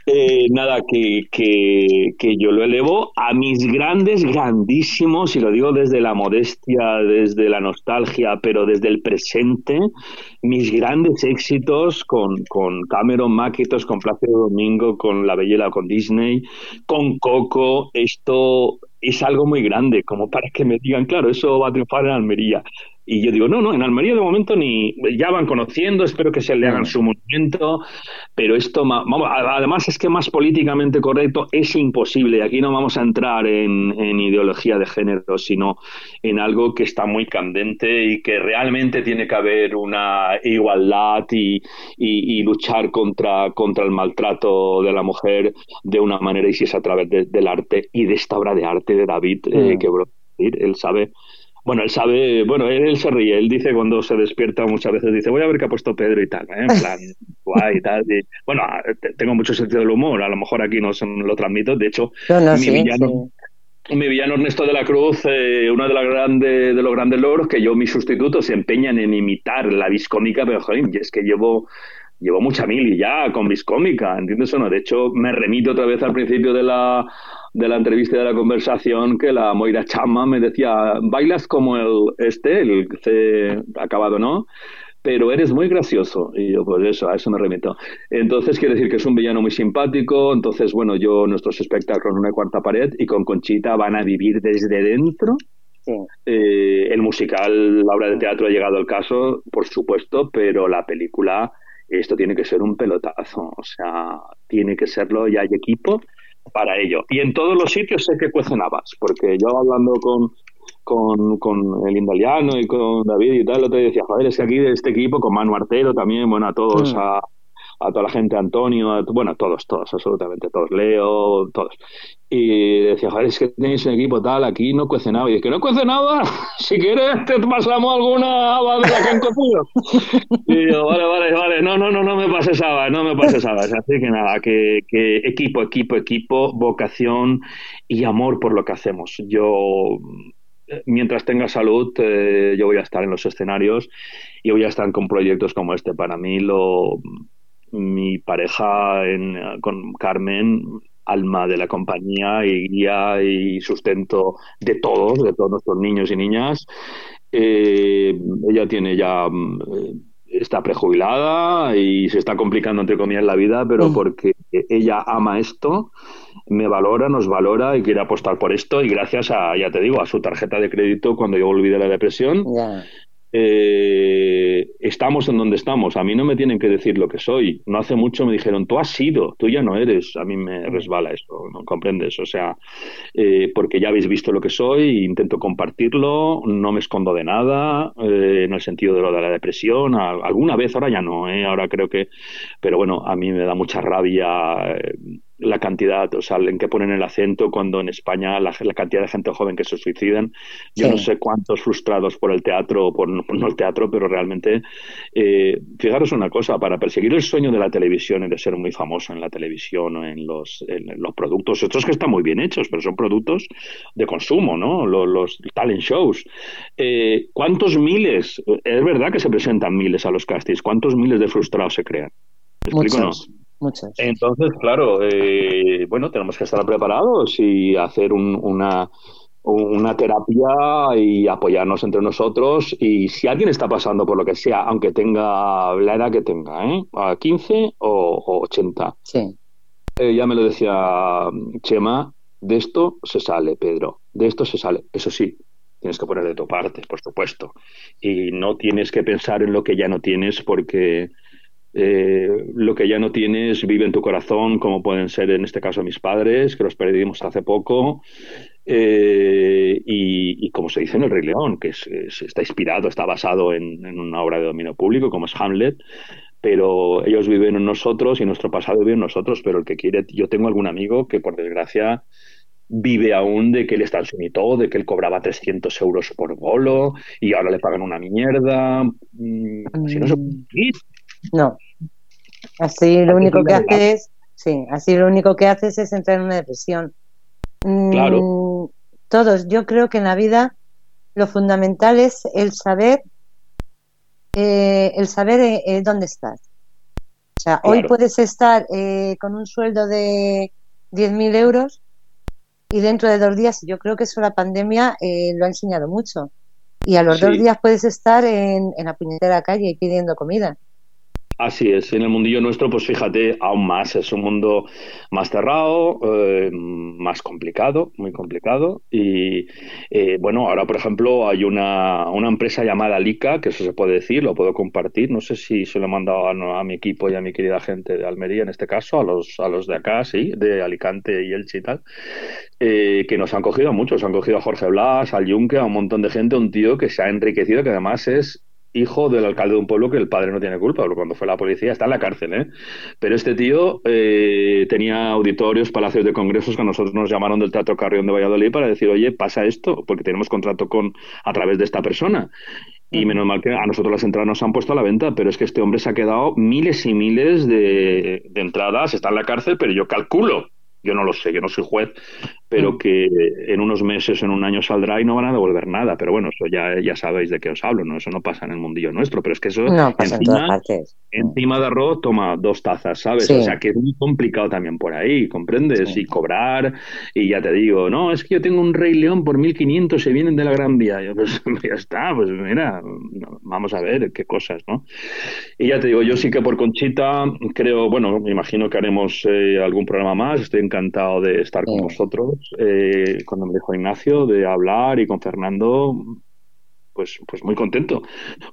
Eh, nada, que, que, que, yo lo elevo a mis grandes, grandísimos, y lo digo desde la modestia, desde la nostalgia, pero desde el presente, mis grandes éxitos con, con Cameron Maquetos, con Plácido Domingo, con La Bella, con Disney, con Coco, esto es algo muy grande, como para que me digan, claro, eso va a triunfar en Almería. Y yo digo, no, no, en Almería de momento ni ya van conociendo, espero que se le hagan su movimiento, pero esto, vamos, además es que más políticamente correcto es imposible. Aquí no vamos a entrar en, ideología de género, sino en algo que está muy candente y que realmente tiene que haber una igualdad y, y, luchar contra, contra el maltrato de la mujer de una manera, y si es a través del arte y de esta obra de arte de David, eh, que él sabe bueno, él sabe, bueno, él, se ríe, él dice cuando se despierta muchas veces, dice, voy a ver qué ha puesto Pedro y tal, ¿eh? en plan, guay y tal. bueno, tengo mucho sentido del humor, a lo mejor aquí no, lo transmito, de hecho, mi, villano, mi villano Ernesto de la Cruz, eh, uno de, las grandes, de los grandes logros, que yo, mis sustitutos, se empeñan en imitar la viscómica, pero joder, es que llevo llevo mucha mil y ya con viscómica, ¿entiendes o no? De hecho, me remito otra vez al principio de la, de la entrevista y de la conversación que la Moira Chama me decía, bailas como el este, el C acabado, ¿no? Pero eres muy gracioso. Y yo, pues eso, a eso me remito. Entonces, quiere decir que es un villano muy simpático. Entonces, bueno, yo, nuestros espectáculos en una cuarta pared y con Conchita van a vivir desde dentro. Eh, el musical, la obra de teatro ha llegado al caso, por supuesto, pero la película, esto tiene que ser un pelotazo. O sea, tiene que serlo, ya hay equipo para ello. Y en todos los sitios sé que cuecen habas, porque yo hablando con, con, con el Indaliano y con David y tal, lo te decía, joder, es que aquí de este equipo, con Manu Artero también, bueno, a todos, mm. a, a toda la gente, Antonio, a, bueno, todos, todos, absolutamente todos, Leo, todos. Y decía, joder, es que tenéis un equipo tal, aquí no cuece nada. Y es que no cuece nada, si quieres te pasamos alguna haba de la que han cocido. y yo, vale, vale, vale, no, no, no, no me pases haba, no me pases haba. Así que nada, que, que equipo, equipo, equipo, vocación y amor por lo que hacemos. Yo mientras tenga salud, eh, yo voy a estar en los escenarios y voy a estar con proyectos como este. Para mí, lo, mi pareja con Carmen, alma de la compañía y guía y sustento de todos, de todos nuestros niños y niñas. Eh, ella tiene ya eh, está prejubilada y se está complicando entre comillas la vida, pero mm. porque ella ama esto, me valora, nos valora y quiere apostar por esto y gracias a, ya te digo, a su tarjeta de crédito cuando yo volví de la depresión eh, estamos en donde estamos. A mí no me tienen que decir lo que soy. No hace mucho me dijeron, tú has sido, tú ya no eres. A mí me resbala eso, ¿no comprendes? O sea, eh, porque ya habéis visto lo que soy, intento compartirlo, no me escondo de nada, eh, en el sentido de lo de la depresión. alguna vez, ahora ya no, ahora creo que. Pero bueno, a mí me da mucha rabia la cantidad, o sea, en que ponen el acento cuando en España la, cantidad de gente joven que se suicidan. Yo no sé cuántos frustrados por el teatro o por, no el teatro, pero realmente, eh, fijaros una cosa, para perseguir el sueño de la televisión y de ser muy famoso en la televisión o en los, en los productos, estos que están muy bien hechos, pero son productos de consumo, ¿no? Los, talent shows. Eh, ¿Cuántos miles, es verdad que se presentan miles a los castings, cuántos miles de frustrados se crean? ¿Me explico, no? Muchas. Entonces, claro, eh, bueno, tenemos que estar preparados y hacer una, una terapia y apoyarnos entre nosotros. Y si alguien está pasando por lo que sea, aunque tenga la edad que tenga, ¿eh? a 15 o, 80, sí. Eh, ya me lo decía Chema, de esto se sale, Pedro, de esto se sale. Eso sí, tienes que poner de tu parte, por supuesto. Y no tienes que pensar en lo que ya no tienes porque eh, lo que ya no tienes vive en tu corazón, como pueden ser en este caso mis padres, que los perdimos hace poco, eh, y, como se dice en El Rey León, que está inspirado, está basado en, una obra de dominio público como es Hamlet, pero ellos viven en nosotros y nuestro pasado vive en nosotros, pero el que quiere, yo tengo algún amigo que por desgracia vive aún de que él está en de que él cobraba 300 euros por bolo y ahora le pagan una mierda. Mm, si no se mm. No. Así lo único que haces, sí, así lo único que haces es entrar en una depresión. Claro. Mm, todos, yo creo que en la vida lo fundamental es el saber, eh, el saber eh, eh, dónde estás. O sea, hoy puedes estar con un sueldo de 10.000 euros y dentro de dos días, yo creo que eso la pandemia lo ha enseñado mucho. Y a los dos días puedes estar en, en la puñetera calle pidiendo comida. Así es, en el mundillo nuestro, pues fíjate, aún más, es un mundo más cerrado, eh, más complicado, muy complicado. Y eh, bueno, ahora, por ejemplo, hay una, una, empresa llamada Lica, que eso se puede decir, lo puedo compartir. No sé si se lo he mandado a, mi equipo y a mi querida gente de Almería, en este caso, a los, a los de acá, sí, de Alicante y Elche y tal, eh, que nos han cogido a muchos. Han cogido a Jorge Blas, al Yunque, a un montón de gente, un tío que se ha enriquecido, que además es hijo del alcalde de un pueblo que el padre no tiene culpa, cuando fue la policía está en la cárcel, ¿eh? Pero este tío eh, tenía auditorios, palacios de congresos que a nosotros nos llamaron del Teatro Carrión de Valladolid para decir, oye, pasa esto, porque tenemos contrato con a través de esta persona. Y menos mal que a nosotros las entradas nos han puesto a la venta, pero es que este hombre se ha quedado miles y miles de, de entradas, está en la cárcel, pero yo calculo yo no lo sé, yo no soy juez, pero mm. que en unos meses, en un año saldrá y no van a devolver nada. Pero bueno, eso ya, ya sabéis de qué os hablo, ¿no? Eso no pasa en el mundillo nuestro, pero es que eso no, pasa encima, en todas partes. encima de arroz toma dos tazas, ¿sabes? O sea que es muy complicado también por ahí, ¿comprendes? Y cobrar, y ya te digo, no, es que yo tengo un Rey León por 1500, se vienen de la Gran Vía. Yo, pues ya está, pues mira, vamos a ver qué cosas, ¿no? Y ya te digo, yo sí que por Conchita creo, bueno, me imagino que haremos eh, algún programa más, estoy encantado de estar con vosotros eh, cuando me dejó Ignacio, de hablar y con Fernando, pues, pues muy contento,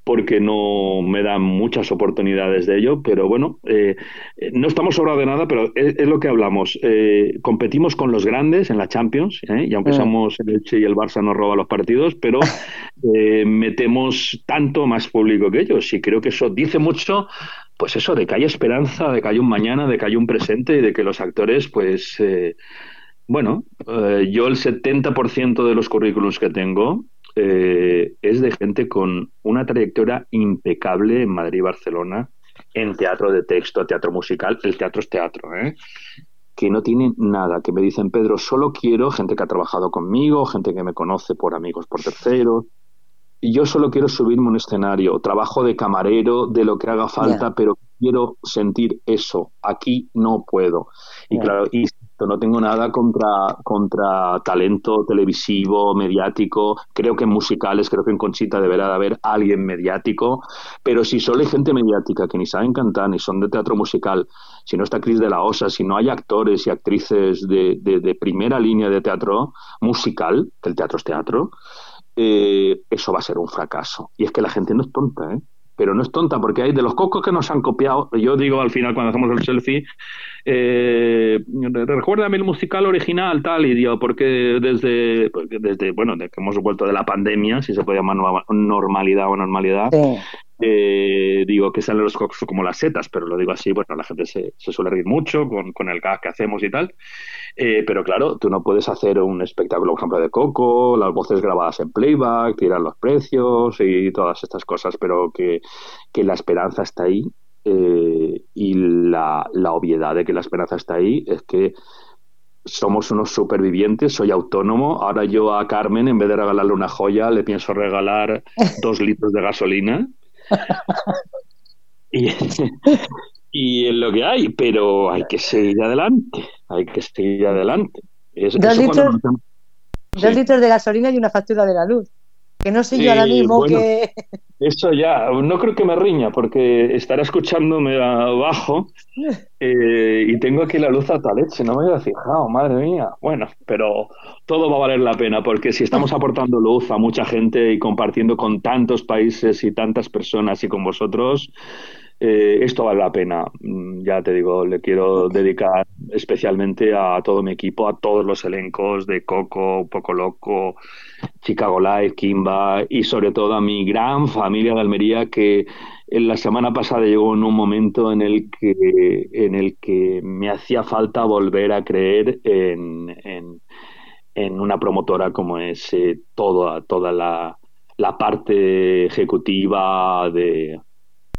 porque no me dan muchas oportunidades de ello, pero bueno, eh, no estamos sobrados de nada, pero es, lo que hablamos. Eh, competimos con los grandes en la Champions, y aunque mm. somos el Che y el Barça nos roban los partidos, pero metemos tanto más público que ellos, y creo que eso dice mucho pues eso, de que hay esperanza, de que hay un mañana, de que hay un presente y de que los actores, pues, bueno, eh, yo el 70% de los currículums que tengo eh, es de gente con una trayectoria impecable en Madrid y Barcelona, en teatro de texto, teatro musical, el teatro es teatro, ¿eh? que no tiene nada, que me dicen, Pedro, solo quiero gente que ha trabajado conmigo, gente que me conoce por amigos, por terceros, y yo solo quiero subirme un escenario, trabajo de camarero, de lo que haga falta, pero quiero sentir eso. Aquí no puedo. Y claro, y no tengo nada contra, contra talento televisivo, mediático. Creo que en musicales, creo que en Conchita deberá de haber alguien mediático. Pero si solo hay gente mediática que ni saben cantar, ni son de teatro musical, si no está Cris de la Osa, si no hay actores y actrices de, de primera línea de teatro musical, que el teatro es teatro, eh, eso va a ser un fracaso. Y es que la gente no es tonta, ¿eh? Pero no es tonta, porque hay de los cocos que nos han copiado, yo digo al final cuando hacemos el selfie, eh, recuérdame el musical original, tal, y digo, porque desde, desde, bueno, que hemos vuelto de la pandemia, si se puede llamar normalidad o normalidad, eh, digo que salen los cocos como las setas, pero lo digo así, bueno, la gente se, se suele reír mucho con, con el gas que hacemos y tal, eh, pero claro, tú no puedes hacer un espectáculo, por ejemplo, de Coco, las voces grabadas en playback, tirar los precios y todas estas cosas, pero que, la esperanza está ahí eh, y la, la obviedad de que la esperanza está ahí es que somos unos supervivientes, soy autónomo. Ahora yo a Carmen, en vez de regalarle una joya, le pienso regalar dos litros de gasolina. Y, y es lo que hay, pero hay que seguir adelante, hay que seguir adelante. dos, litros, de gasolina y una factura de la luz. Que no sé yo ahora mismo que... Eso ya, no creo que me riña, porque estará escuchándome abajo eh, y tengo aquí la luz a tal leche, no me había fijado, madre mía. Bueno, pero todo va a valer la pena, porque si estamos aportando luz a mucha gente y compartiendo con tantos países y tantas personas y con vosotros, eh, esto vale la pena. Mm, ya te digo, le quiero dedicar especialmente a todo mi equipo, a todos los elencos de Coco, Poco Loco, Chicago Live, Kimba y sobre todo a mi gran familia de Almería que en la semana pasada llegó en un momento en el que, en el que me hacía falta volver a creer en, en, una promotora como es eh, toda, toda la, la parte ejecutiva de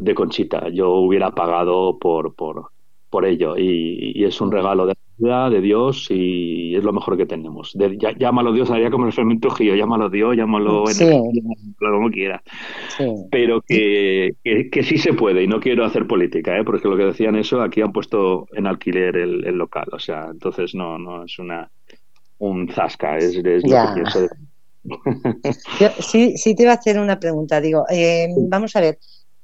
de Conchita. Yo hubiera pagado por, por, por ello y, es un regalo de la de Dios y es lo mejor que tenemos. llámalo Dios, haría como el Fermín Trujillo, llámalo Dios, llámalo como quiera. Pero que, que, sí se puede y no quiero hacer política, ¿eh? porque lo que decían eso, aquí han puesto en alquiler el, local, o sea, entonces no, no es una un zasca, es, lo que pienso. sí, sí te iba a hacer una pregunta, digo, eh, vamos a ver,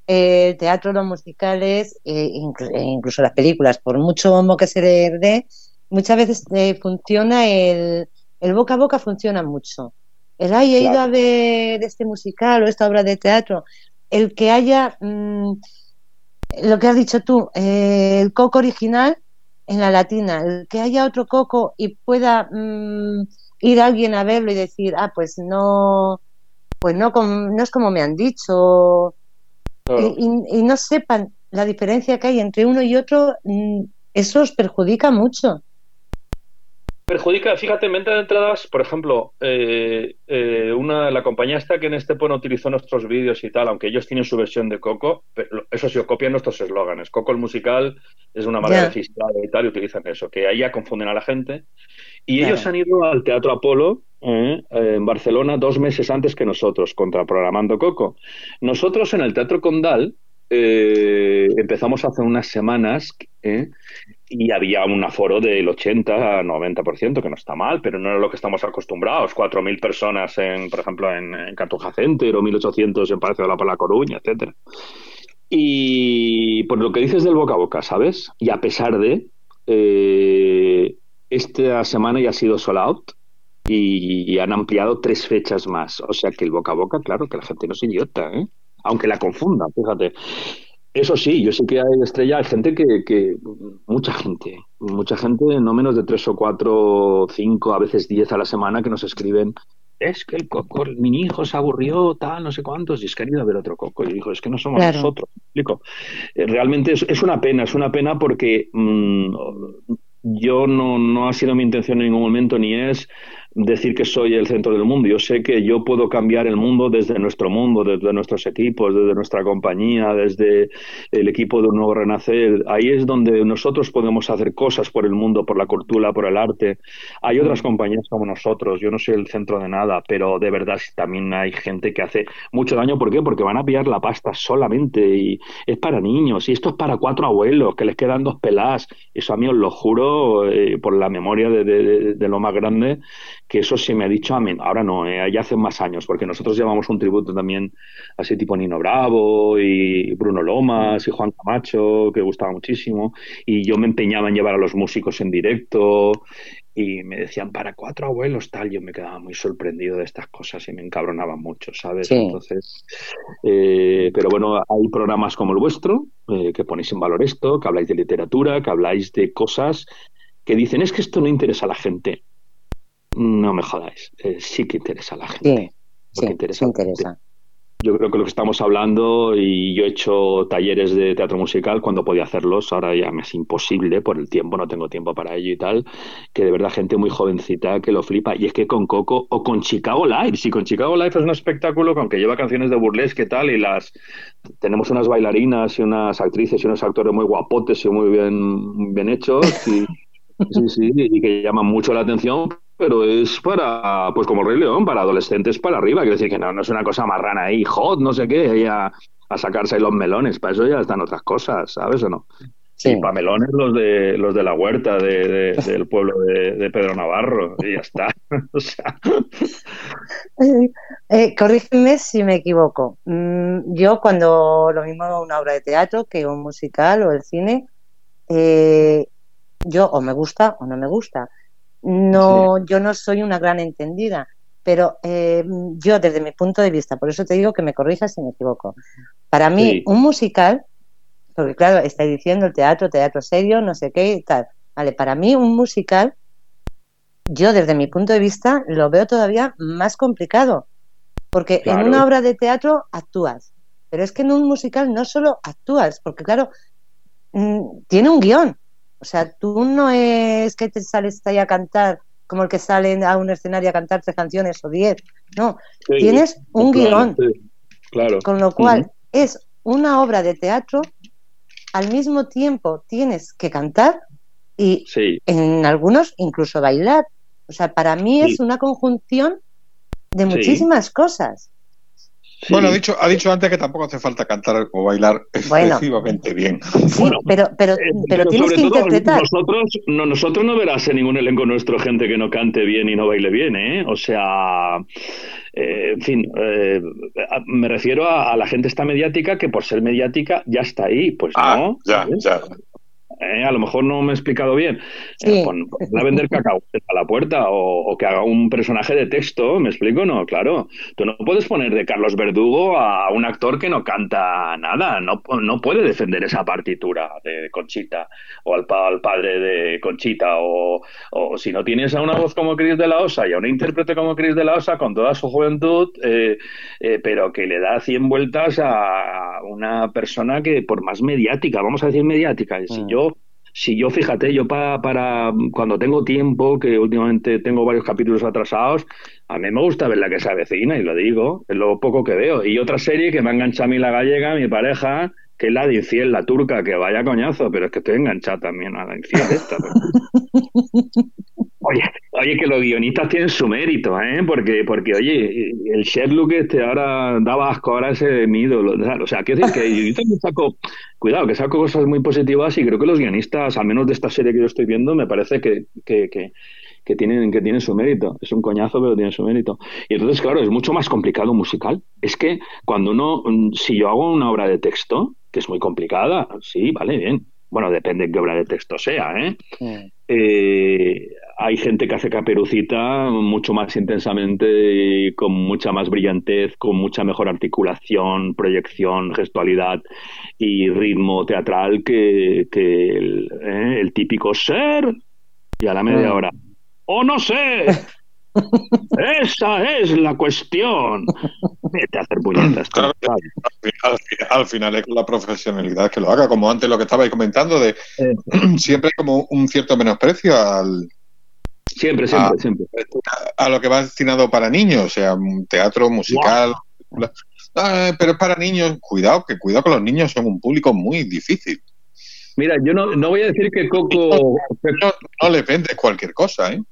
el teatro, los musicales, eh, e incluso las películas, por mucho bombo que se le dé, muchas veces eh, funciona el, el, boca a boca funciona mucho. El ay, he ido a ver este musical o esta obra de teatro. El que haya, mm, lo que has dicho tú, eh, el coco original en la latina, el que haya otro coco y pueda mm, ir alguien a verlo y decir, ah, pues no, pues no, no es como me han dicho, y, no sepan la diferencia que hay entre uno y otro, mm, eso os perjudica mucho. Perjudica, fíjate, en venta de entradas, por ejemplo, eh, eh, una, la compañía esta que en este no utilizó nuestros vídeos y tal, aunque ellos tienen su versión de Coco, pero eso sí, copian nuestros eslóganes. Coco el musical es una manera de y tal, y utilizan eso, que ahí ya confunden a la gente. Y ellos han ido al Teatro Apolo eh, en Barcelona dos meses antes que nosotros, contraprogramando Coco. Nosotros en el Teatro Condal eh, empezamos hace unas semanas eh, y había un aforo del 80 a 90%, que no está mal, pero no era lo que estamos acostumbrados. 4.000 personas, en, por ejemplo, en, en Cartuja Center o 1.800 en Palacio de la Pala Coruña, etcétera. Y por lo que dices del boca a boca, ¿sabes? Y a pesar de, esta semana ya ha sido sold out y, han ampliado tres fechas más. O sea que el boca a boca, claro, que la gente no es idiota, ¿eh? aunque la confunda, fíjate. Eso sí, yo sé que hay estrella, hay gente que, que, mucha gente, mucha gente, no menos de tres o cuatro, cinco, a veces diez a la semana que nos escriben, es que el coco, mi hijo se aburrió, tal, no sé cuántos, y es que han ido a ver otro coco. Y dijo, es que no somos nosotros. Explico. Eh, realmente es, una pena, es una pena porque mm, yo no, no ha sido mi intención en ningún momento ni es decir que soy el centro del mundo. Yo sé que yo puedo cambiar el mundo desde nuestro mundo, desde nuestros equipos, desde nuestra compañía, desde el equipo de un nuevo renacer. Ahí es donde nosotros podemos hacer cosas por el mundo, por la cultura, por el arte. Hay otras mm. compañías como nosotros. Yo no soy el centro de nada, pero de verdad también hay gente que hace mucho daño. ¿Por qué? Porque van a pillar la pasta solamente y es para niños. Y esto es para cuatro abuelos que les quedan dos pelas. Eso a mí os lo juro eh, por la memoria de, de lo más grande que eso se me ha dicho a mí. Ahora no, eh, ya hace más años, porque nosotros llevamos un tributo también así tipo Nino Bravo y Bruno Lomas y Juan Camacho, que gustaba muchísimo, y yo me empeñaba en llevar a los músicos en directo y me decían para cuatro abuelos tal, yo me quedaba muy sorprendido de estas cosas y me encabronaba mucho, ¿sabes? Entonces, eh, pero bueno, hay programas como el vuestro eh, que ponéis en valor esto, que habláis de literatura, que habláis de cosas que dicen es que esto no interesa a la gente. No me jodáis, eh, sí que interesa a la gente. Sí, sí interesa. interesa. Yo creo que lo que estamos hablando, y yo he hecho talleres de teatro musical cuando podía hacerlos, ahora ya me es imposible por el tiempo, no tengo tiempo para ello y tal, que de verdad gente muy jovencita que lo flipa. Y es que con Coco o con Chicago Live, si con Chicago Live es un espectáculo con que lleva canciones de burlesque y tal, y las tenemos unas bailarinas y unas actrices y unos actores muy guapotes y muy bien, bien hechos. Y, Sí, sí, y que llaman mucho la atención, pero es para, pues como Rey León, para adolescentes para arriba. Quiero decir que no, no es una cosa marrana ahí, hot, no sé qué, ahí a, sacarse ahí los melones. Para eso ya están otras cosas, ¿sabes o no? Sí, para melones los de los de la huerta de, del pueblo de, Pedro Navarro y ya está. o sea. eh, corrígeme si me equivoco. Mm, yo cuando lo mismo una obra de teatro que un musical o el cine, eh, yo o me gusta o no me gusta. No, yo no soy una gran entendida, pero eh, yo desde mi punto de vista, por eso te digo que me corrijas si me equivoco. Para mí, un musical, porque claro, estáis diciendo el teatro, teatro serio, no sé qué y tal. Vale, para mí un musical, yo desde mi punto de vista lo veo todavía más complicado, porque en una obra de teatro actúas, pero es que en un musical no solo actúas, porque claro, mm, tiene un guion, o sea, tú no es que te sales ahí a cantar como el que sale a un escenario a cantar tres canciones o diez. No, tienes un guion. Claro. Con lo cual es una obra de teatro, al mismo tiempo tienes que cantar y en algunos incluso bailar. O sea, para mí es una conjunción de muchísimas cosas. Bueno, ha dicho, ha dicho antes que tampoco hace falta cantar o bailar excesivamente bien. Sí, pero, pero, eh, pero, tienes que interpretar. Nosotros no, nosotros no verás en ningún elenco nuestro gente que no cante bien y no baile bien, ¿eh? O sea, eh, en fin, eh, me refiero a, la gente esta mediática que por ser mediática ya está ahí. Pues ah, no. Ya, ya. Eh, a lo mejor no me he explicado bien. Eh, a vender cacao a la puerta o, que haga un personaje de texto, ¿me explico? No, claro. Tú no puedes poner de Carlos Verdugo a un actor que no canta nada, no, no puede defender esa partitura de Conchita o al, al padre de Conchita o, o, si no tienes a una voz como Cris de la Osa y a un intérprete como Cris de la Osa con toda su juventud, eh, pero que le da 100 vueltas a una persona que por más mediática, vamos a decir mediática, si mm. yo si yo, fíjate, yo para, para cuando tengo tiempo, que últimamente tengo varios capítulos atrasados, a mí me gusta ver la que se avecina, y lo digo, es lo poco que veo. Y otra serie que me ha enganchado a mí la gallega, mi pareja, que es la de Infiel, la turca, que vaya coñazo, pero es que estoy enganchado también a la Infiel esta. Oye, oye, que los guionistas tienen su mérito, ¿eh? Porque, porque oye, el Sherlock este ahora daba asco, ahora ese mi ídolo. O sea, quiero decir que yo también saco, cuidado, que saco cosas muy positivas y creo que los guionistas, al menos de esta serie que yo estoy viendo, me parece que, que, que, que tienen, que tienen su mérito. Es un coñazo, pero tiene su mérito. Y entonces, claro, es mucho más complicado musical. Es que cuando uno, si yo hago una obra de texto, que es muy complicada. Sí, vale, bien. Bueno, depende de qué obra de texto sea, ¿eh? ¿eh? hay gente que hace caperucita mucho más intensamente, con mucha más brillantez, con mucha mejor articulación, proyección, gestualidad y ritmo teatral que, el, ¿eh? el, típico ser y a la media hora. ¡Oh, no sé! Esa es la cuestión. Vete a hacer puñetas. al, final, es la profesionalidad que lo haga, como antes lo que estabais comentando, de siempre como un cierto menosprecio al. Siempre, siempre, siempre. A, lo que va destinado para niños, o sea, teatro, musical. Ah, pero es para niños, cuidado, que cuidado con los niños, son un público muy difícil. Mira, yo no, no voy a decir que Coco. No, no le vendes cualquier cosa, ¿eh?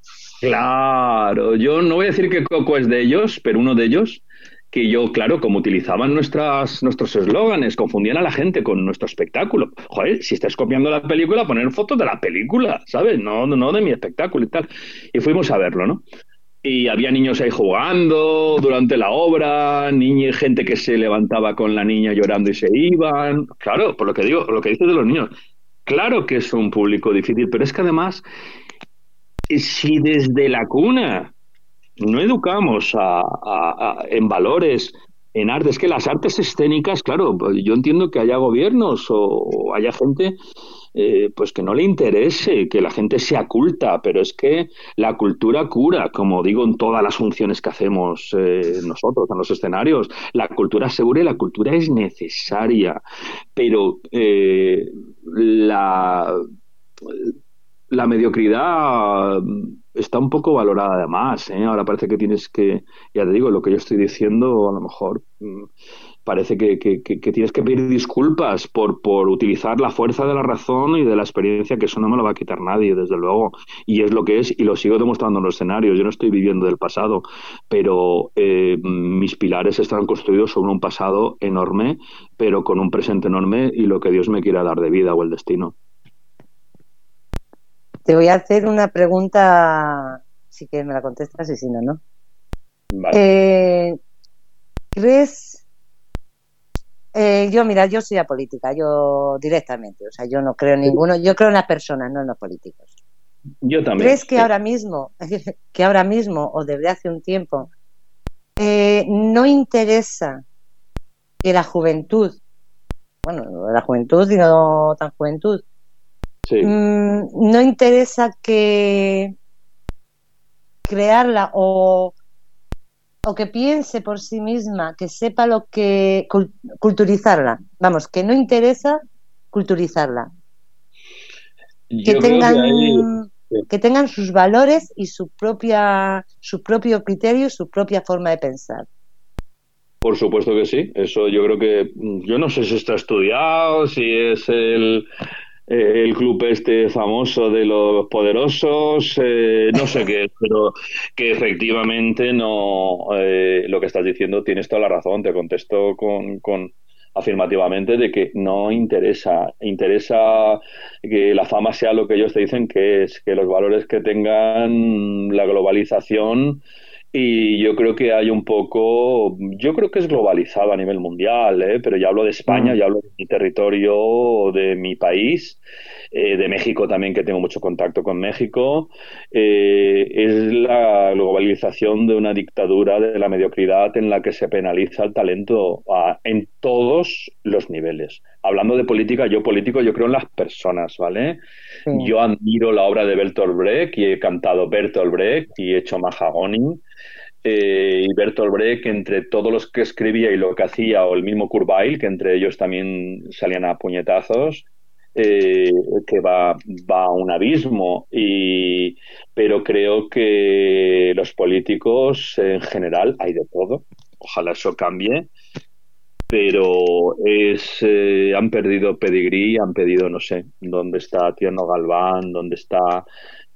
Claro, yo no voy a decir que Coco es de ellos, pero uno de ellos, que yo, claro, como utilizaban nuestras, nuestros eslóganes, confundían a la gente con nuestro espectáculo. Joder, si estás copiando la película, poner fotos de la película, ¿sabes? No, no de mi espectáculo y tal. Y fuimos a verlo, ¿no? y había niños ahí jugando durante la obra, niña, gente que se levantaba con la niña llorando y se iban. Claro, por lo que digo, lo que dices de los niños. Claro que es un público difícil, pero es que además, si desde la cuna no educamos en valores, en artes, que las artes escénicas, claro, yo entiendo que haya gobiernos o haya gente eh, pues que no le interese, que la gente sea culta, pero es que la cultura cura, como digo en todas las funciones que hacemos eh, nosotros en los escenarios. La cultura segura y la cultura es necesaria, pero eh, la, la mediocridad está un poco valorada además. Ahora parece que tienes que, ya te digo, lo que yo estoy diciendo, a lo mejor mm, parece que, tienes que pedir disculpas por, por utilizar la fuerza de la razón y de la experiencia, que eso no me lo va a quitar nadie, desde luego. Y es lo que es, y lo sigo demostrando en los escenarios. Yo no estoy viviendo del pasado, pero eh, mis pilares están construidos sobre un pasado enorme, pero con un presente enorme y lo que Dios me quiera dar de vida o el destino. Te voy a hacer una pregunta, si quieres me la contestas y si no, ¿no? Eh, ¿Crees eh, yo, mira, yo soy apolítica, yo directamente, o sea, yo no creo en ninguno, yo creo en las personas, no en los políticos. Yo también. ¿Crees que ahora mismo, que ahora mismo, o desde hace un tiempo, eh, no interesa que la juventud, bueno, la juventud y no tan juventud, mm, no interesa que crearla o o que piense por sí misma, que sepa lo que culturizarla, vamos, que no interesa culturizarla. que tengan que, tengan sus valores y su propia su propio criterio, su propia forma de pensar. Por supuesto que sí. Eso yo creo que yo no sé si está estudiado, si es el eh, el club este famoso de los poderosos, eh, no sé qué, pero que efectivamente no, eh, lo que estás diciendo tienes toda la razón, te contesto con, con afirmativamente de que no interesa, interesa que la fama sea lo que ellos te dicen que es, que los valores que tengan la globalización y yo creo que hay un poco, yo creo que es globalizado a nivel mundial, ¿eh? pero ya hablo de España, mm. ya hablo de mi territorio, de mi país, eh, de México también, que tengo mucho contacto con México. Eh, es la globalización de una dictadura de la mediocridad en la que se penaliza el talento en todos los niveles. Hablando de política, yo político, yo creo en las personas, ¿vale? Yo admiro la obra de Bertolt Brecht y he cantado Bertolt Brecht y he hecho Mahagoni eh, y Bertolt Brecht, entre todos los que escribía y lo que hacía, o el mismo Kurzweil, que entre ellos también salían a puñetazos, eh, que va, va a un abismo. Y, pero creo que los políticos en general hay de todo. Ojalá eso cambie. Pero es, eh, han perdido pedigrí, han pedido, no sé, dónde está Tierno Galván, dónde está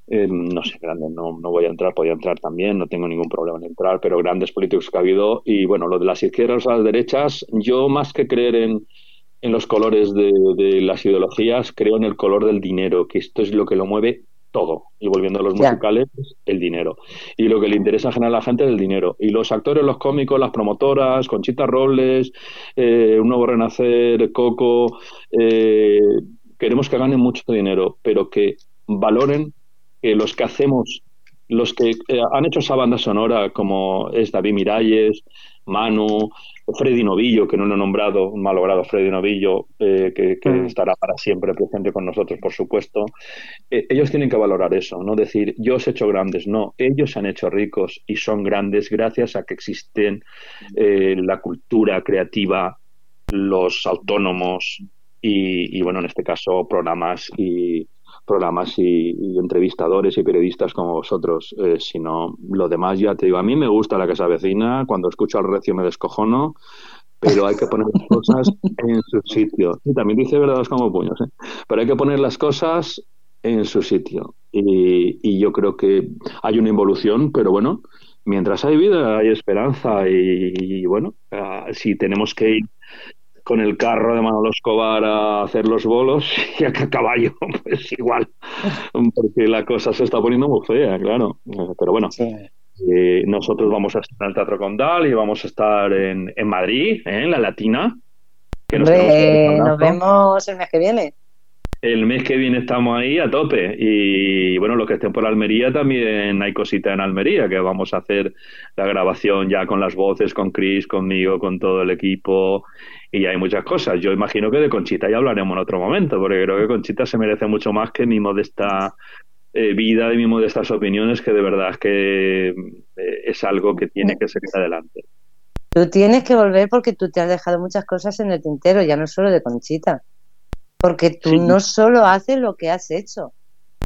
eh, no sé, grandes, no, no voy a entrar, podía entrar también, no tengo ningún problema en entrar, pero grandes políticos que ha habido. Y bueno, lo de las izquierdas a las derechas, yo más que creer en, en los colores de, de, las ideologías, creo en el color del dinero, que esto es lo que lo mueve todo. Y volviendo a los musicales, el dinero. Y lo que le interesa en general a la gente es el dinero. Y los actores, los cómicos, las promotoras, Conchita Robles, eh, Un Nuevo Renacer, Coco, eh, queremos que ganen mucho dinero, pero que valoren que los que hacemos, los que eh, han hecho esa banda sonora, como es David Miralles, Manu, Freddy Novillo, que no lo he nombrado, un malogrado Freddy Novillo, eh, que, mm. estará para siempre presente con nosotros, por supuesto. Eh, ellos tienen que valorar eso, no decir yo os he hecho grandes, no, ellos se han hecho ricos y son grandes gracias a que existen la cultura creativa, los autónomos y, y, bueno, en este caso, programas y, programas y, entrevistadores y periodistas como vosotros, eh, sino lo demás ya te digo, a mí me gusta la casa vecina, cuando escucho al recio me descojono, pero hay que poner las cosas en su sitio. Y también dice verdades como puños, ¿eh? pero hay que poner las cosas en su sitio. Y, y yo creo que hay una involución, pero bueno, mientras hay vida hay esperanza y, bueno, ah, si tenemos que ir con el carro de Manolo Escobar a hacer los bolos y a caballo, pues igual, porque la cosa se está poniendo muy fea, claro. Pero bueno, Eh, nosotros vamos a estar en el Teatro Condal y vamos a estar en, en Madrid, ¿eh? en la Latina. Que nos, nos vemos el mes que viene. El mes que viene estamos ahí a tope. Y bueno, los que estén por Almería también hay cosita en Almería, que vamos a hacer la grabación ya con las voces, con Chris, conmigo, con todo el equipo. Y hay muchas cosas. Yo imagino que de Conchita ya hablaremos en otro momento, porque creo que Conchita se merece mucho más que mi modesta eh, vida y mi modestas opiniones, que de verdad que eh, es algo que tiene que seguir adelante. Tú tienes que volver porque tú te has dejado muchas cosas en el tintero, ya no solo de Conchita porque tú no solo haces lo que has hecho,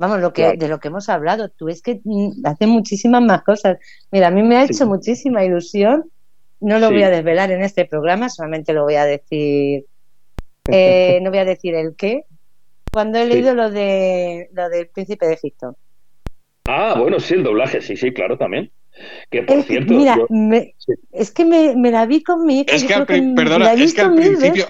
vamos, lo que de lo que hemos hablado, tú es que mm, haces muchísimas más cosas. Mira, a mí me ha hecho muchísima ilusión, no lo voy a desvelar en este programa, solamente lo voy a decir, eh, no voy a decir el qué, cuando he leído lo de lo del príncipe de Egipto. Ah, bueno, sí, el doblaje, sí, sí, claro, también. Que por cierto. Mira, es que me, la vi con mi hija. Es que, perdona, es que al principio.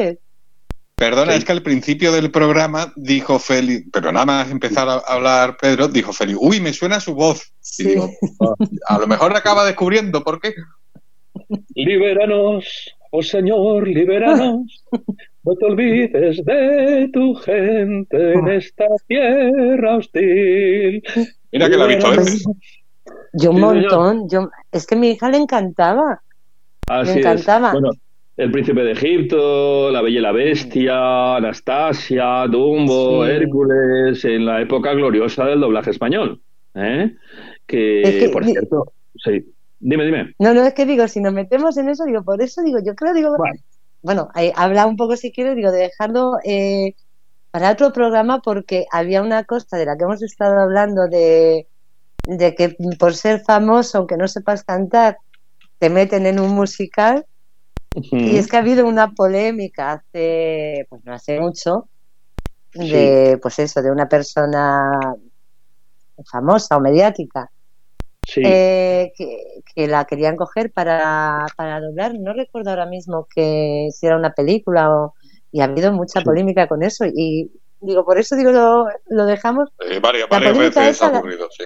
Perdona, es que al principio del programa dijo Félix, pero nada más empezar a hablar Pedro, dijo Félix, uy, me suena su voz. Y digo, a lo mejor acaba descubriendo por qué. Libéranos, oh Señor, libéranos. No te olvides de tu gente en esta tierra hostil. Mira que la ha visto veces. Yo un montón. Yo, es que a mi hija le encantaba. Así me encantaba. El Príncipe de Egipto, La Bella y la Bestia, Anastasia, Dumbo, Hércules, en la época gloriosa del doblaje español. ¿eh? Que, por cierto, sí. Dime, dime. No, no, es que digo, si nos metemos en eso, digo, por eso digo, yo creo, digo, bueno, habla un poco si quieres, digo, de dejarlo eh, para otro programa porque había una cosa de la que hemos estado hablando de, de que por ser famoso, aunque no sepas cantar, te meten en un musical y es que ha habido una polémica hace, pues no hace mucho, de, pues eso, de una persona famosa o mediática, eh, que, la querían coger para, para doblar. No recuerdo ahora mismo que si era una película o, y ha habido mucha polémica con eso. Y digo, por eso digo, lo, dejamos. Eh, varias, veces ha ocurrido, sí.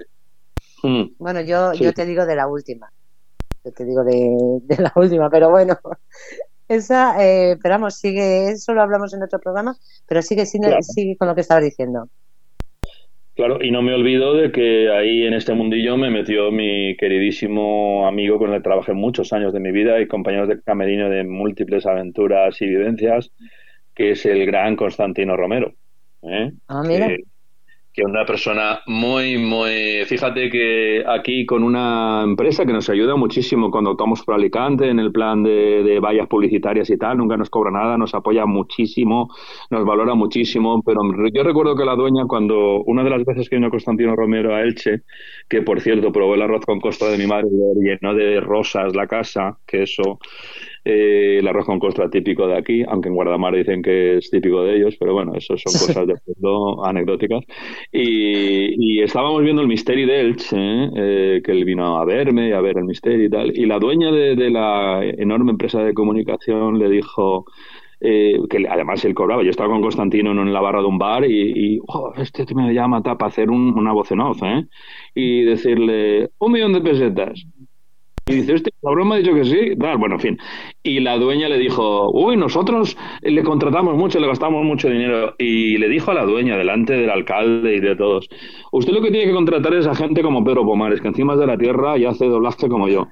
Mm. Bueno, yo, yo te digo de la última yo te digo de, la última, pero bueno, esa, eh, esperamos, sigue, eso lo hablamos en otro programa, pero sigue, sigue, sigue con lo que estabas diciendo. Claro, y no me olvido de que ahí en este mundillo me metió mi queridísimo amigo con el que trabajé muchos años de mi vida y compañeros de camerino de múltiples aventuras y vivencias, que es el gran Constantino Romero. ¿eh? Ah, mira que una persona muy, muy... Fíjate que aquí con una empresa que nos ayuda muchísimo cuando estamos por Alicante en el plan de, vallas publicitarias y tal, nunca nos cobra nada, nos apoya muchísimo, nos valora muchísimo, pero yo recuerdo que la dueña cuando una de las veces que vino Constantino Romero a Elche, que por cierto probó el arroz con costa de mi madre, llenó de rosas la casa, que eso eh, el arroz con costra típico de aquí, aunque en Guardamar dicen que es típico de ellos, pero bueno, eso son cosas de fondo anecdóticas. Y, estábamos viendo el Misteri de Elche, ¿eh? Eh, que él vino a verme y a ver el Misteri y tal, y la dueña de, la enorme empresa de comunicación le dijo... que además él cobraba. Yo estaba con Constantino en la barra de un bar y, y oh, este me llama para hacer una voz en off, ¿eh? Y decirle, un millón de pesetas. Y dice, este cabrón ha dicho que sí. bueno, en fin. Y la dueña le dijo, uy, nosotros le contratamos mucho, le gastamos mucho dinero. Y le dijo a la dueña, delante del alcalde y de todos, usted lo que tiene que contratar es a gente como Pedro Pomares, que encima es de la tierra y hace doblaje como yo.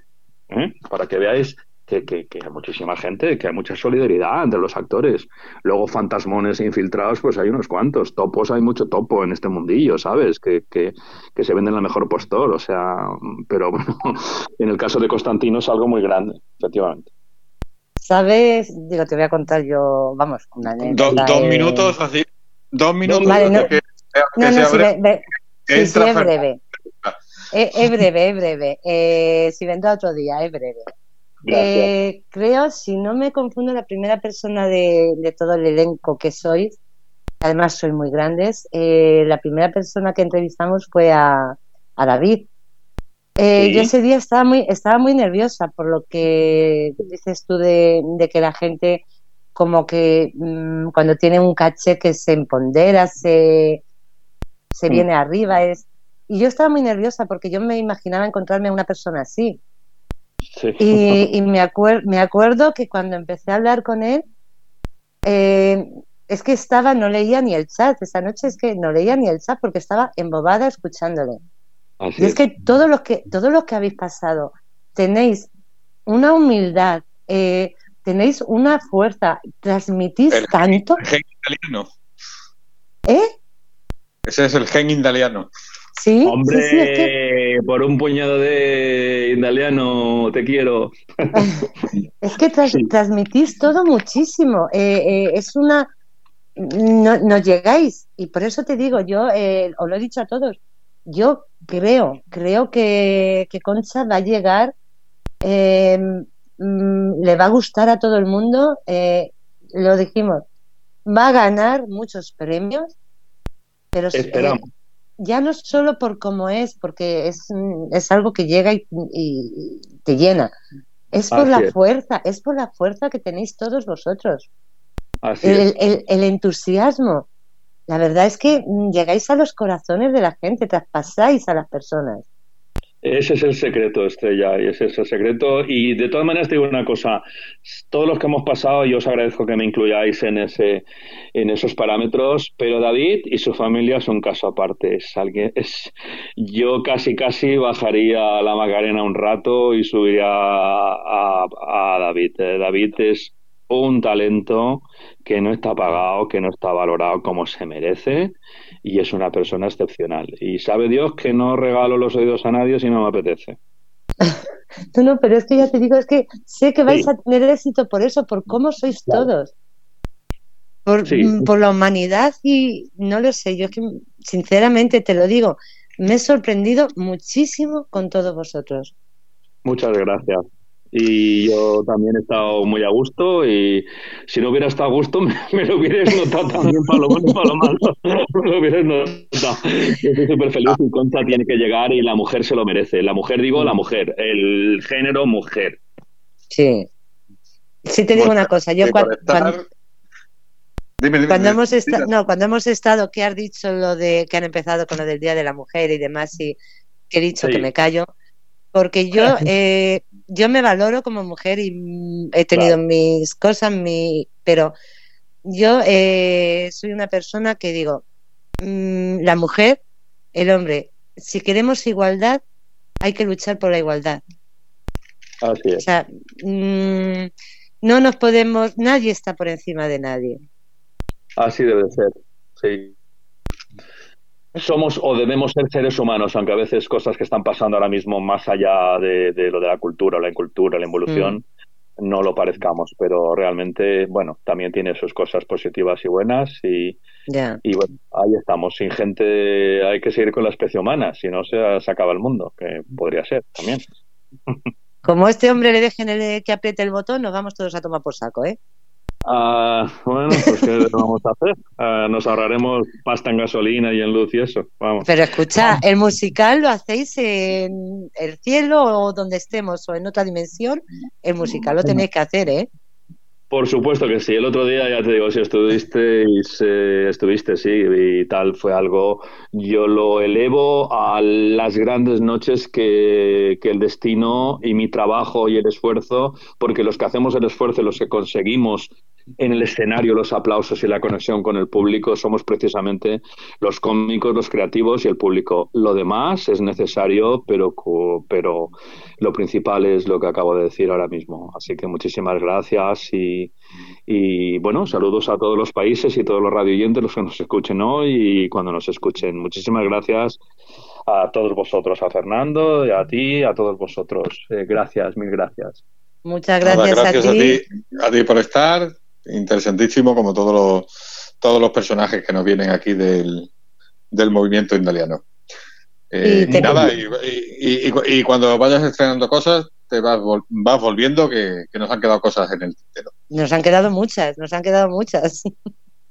¿Eh? Para que veáis que, hay muchísima gente, que hay mucha solidaridad entre los actores. Luego, fantasmones infiltrados, pues hay unos cuantos. Topos, hay mucho topo en este mundillo, ¿sabes? Que, que, que se venden la mejor postor, o sea, pero bueno, en el caso de Constantino es algo muy grande, efectivamente. ¿Sabes? Digo, te voy a contar yo, vamos, una dos minutos, así, dos minutos. Vale, no, no, no, es breve. Es, breve, es breve. Eh, si vendrá otro día, es breve. Eh, creo, si no me confundo, la primera persona de, todo el elenco que sois, además sois muy grandes, eh, la primera persona que entrevistamos fue a, David. Eh, yo ese día estaba muy, estaba muy nerviosa por lo que dices tú de, que la gente como que mm, cuando tiene un caché que se empodera, se, se mm. viene arriba, es y yo estaba muy nerviosa porque yo me imaginaba encontrarme a una persona así. Y, me, me acuerdo que cuando empecé a hablar con él, eh, es que estaba, no leía ni el chat, esa noche es que no leía ni el chat porque estaba embobada escuchándole. y es, que todos los que, todos los que habéis pasado tenéis una humildad, eh, tenéis una fuerza, transmitís tanto. El gen italiano. ¿Eh? Ese es el gen italiano. Sí, Hombre, por un puñado de italiano te quiero. es que transmitís todo muchísimo. Eh, eh, es una. No, llegáis. Y por eso te digo, yo eh, os lo he dicho a todos. Yo creo, creo que, que Concha va a llegar. Em, mm, le va a gustar a todo el mundo. lo dijimos. Va a ganar muchos premios. Pero Esperamos ya no solo por cómo es, porque es, es algo que llega y, te llena, es por la fuerza, es por la fuerza que tenéis todos vosotros. el, el, el, entusiasmo. La verdad es que llegáis a los corazones de la gente, traspasáis a las personas. Ese es el secreto, Estrella, y ese es el secreto. Y de todas maneras te digo una cosa, todos los que hemos pasado, yo os agradezco que me incluyáis en ese, en esos parámetros, pero David y su familia son un caso aparte. Es alguien, es, yo casi casi bajaría a la Macarena un rato y subiría a, a David. Eh, David es un talento que no está pagado, que no está valorado como se merece y es una persona excepcional. Y sabe Dios que no regalo los oídos a nadie si no me apetece. no, no, pero es que ya te digo, es que sé que vais a tener éxito por eso, por cómo sois todos. Por, mm, por, la humanidad y no lo sé, yo es que sinceramente te lo digo, me he sorprendido muchísimo con todos vosotros. Muchas gracias y yo también he estado muy a gusto y si no hubiera estado a gusto me, lo hubieras notado también para lo bueno y para lo malo. Me lo hubieras notado. Yo estoy súper feliz y Concha tiene que llegar y la mujer se lo merece. La mujer digo la mujer. El género mujer. Sí. Sí te digo una cosa. Yo cuando, cuando hemos estado no cuando hemos estado que has dicho lo de que han empezado con lo del día de la mujer y demás y que he dicho que me callo porque yo eh, yo me valoro como mujer y mm, he tenido mis cosas, mi, pero yo eh, soy una persona que digo, mm, la mujer, el hombre, si queremos igualdad, hay que luchar por la igualdad. Así es. O sea, mm, no nos podemos, nadie está por encima de nadie. Así debe ser, sí somos o debemos ser seres humanos, aunque a veces cosas que están pasando ahora mismo más allá de, lo de la cultura, la incultura, la involución, mm. no lo parezcamos, pero realmente, bueno, también tiene sus cosas positivas y buenas y, y bueno, ahí estamos. Sin gente hay que seguir con la especie humana, si no se, se acaba el mundo, que podría ser también. Como este hombre le dejen el, que apriete el botón, nos vamos todos a tomar por saco, ¿eh? Ah, bueno, pues ¿qué vamos a hacer? Ah, nos ahorraremos pasta en gasolina y en luz y eso. Vamos. Pero escucha, ¿el musical lo hacéis en el cielo o donde estemos o en otra dimensión? El musical lo tenéis que hacer, ¿eh? Por supuesto que sí. El otro día, ya te digo, si estuviste, estuviste, sí, y tal, fue algo. Yo lo elevo a las grandes noches que, que, el destino y mi trabajo y el esfuerzo, porque los que hacemos el esfuerzo y los que conseguimos en el escenario los aplausos y la conexión con el público somos precisamente los cómicos, los creativos y el público. Lo demás es necesario, pero, pero lo principal es lo que acabo de decir ahora mismo. Así que muchísimas gracias y, y bueno, saludos a todos los países y todos los radioyentes, los que nos escuchen hoy y cuando nos escuchen. Muchísimas gracias a todos vosotros, a Fernando, a ti, a todos vosotros. Eh, gracias, mil gracias. Muchas gracias, gracias a, ti. a ti por estar interesantísimo como todos los, todos los personajes que nos vienen aquí del, del movimiento indaliano. Eh, y, nada, y, cuando vayas estrenando cosas, te vas, vas volviendo que, nos han quedado cosas en el tintero. Nos han quedado muchas, nos han quedado muchas.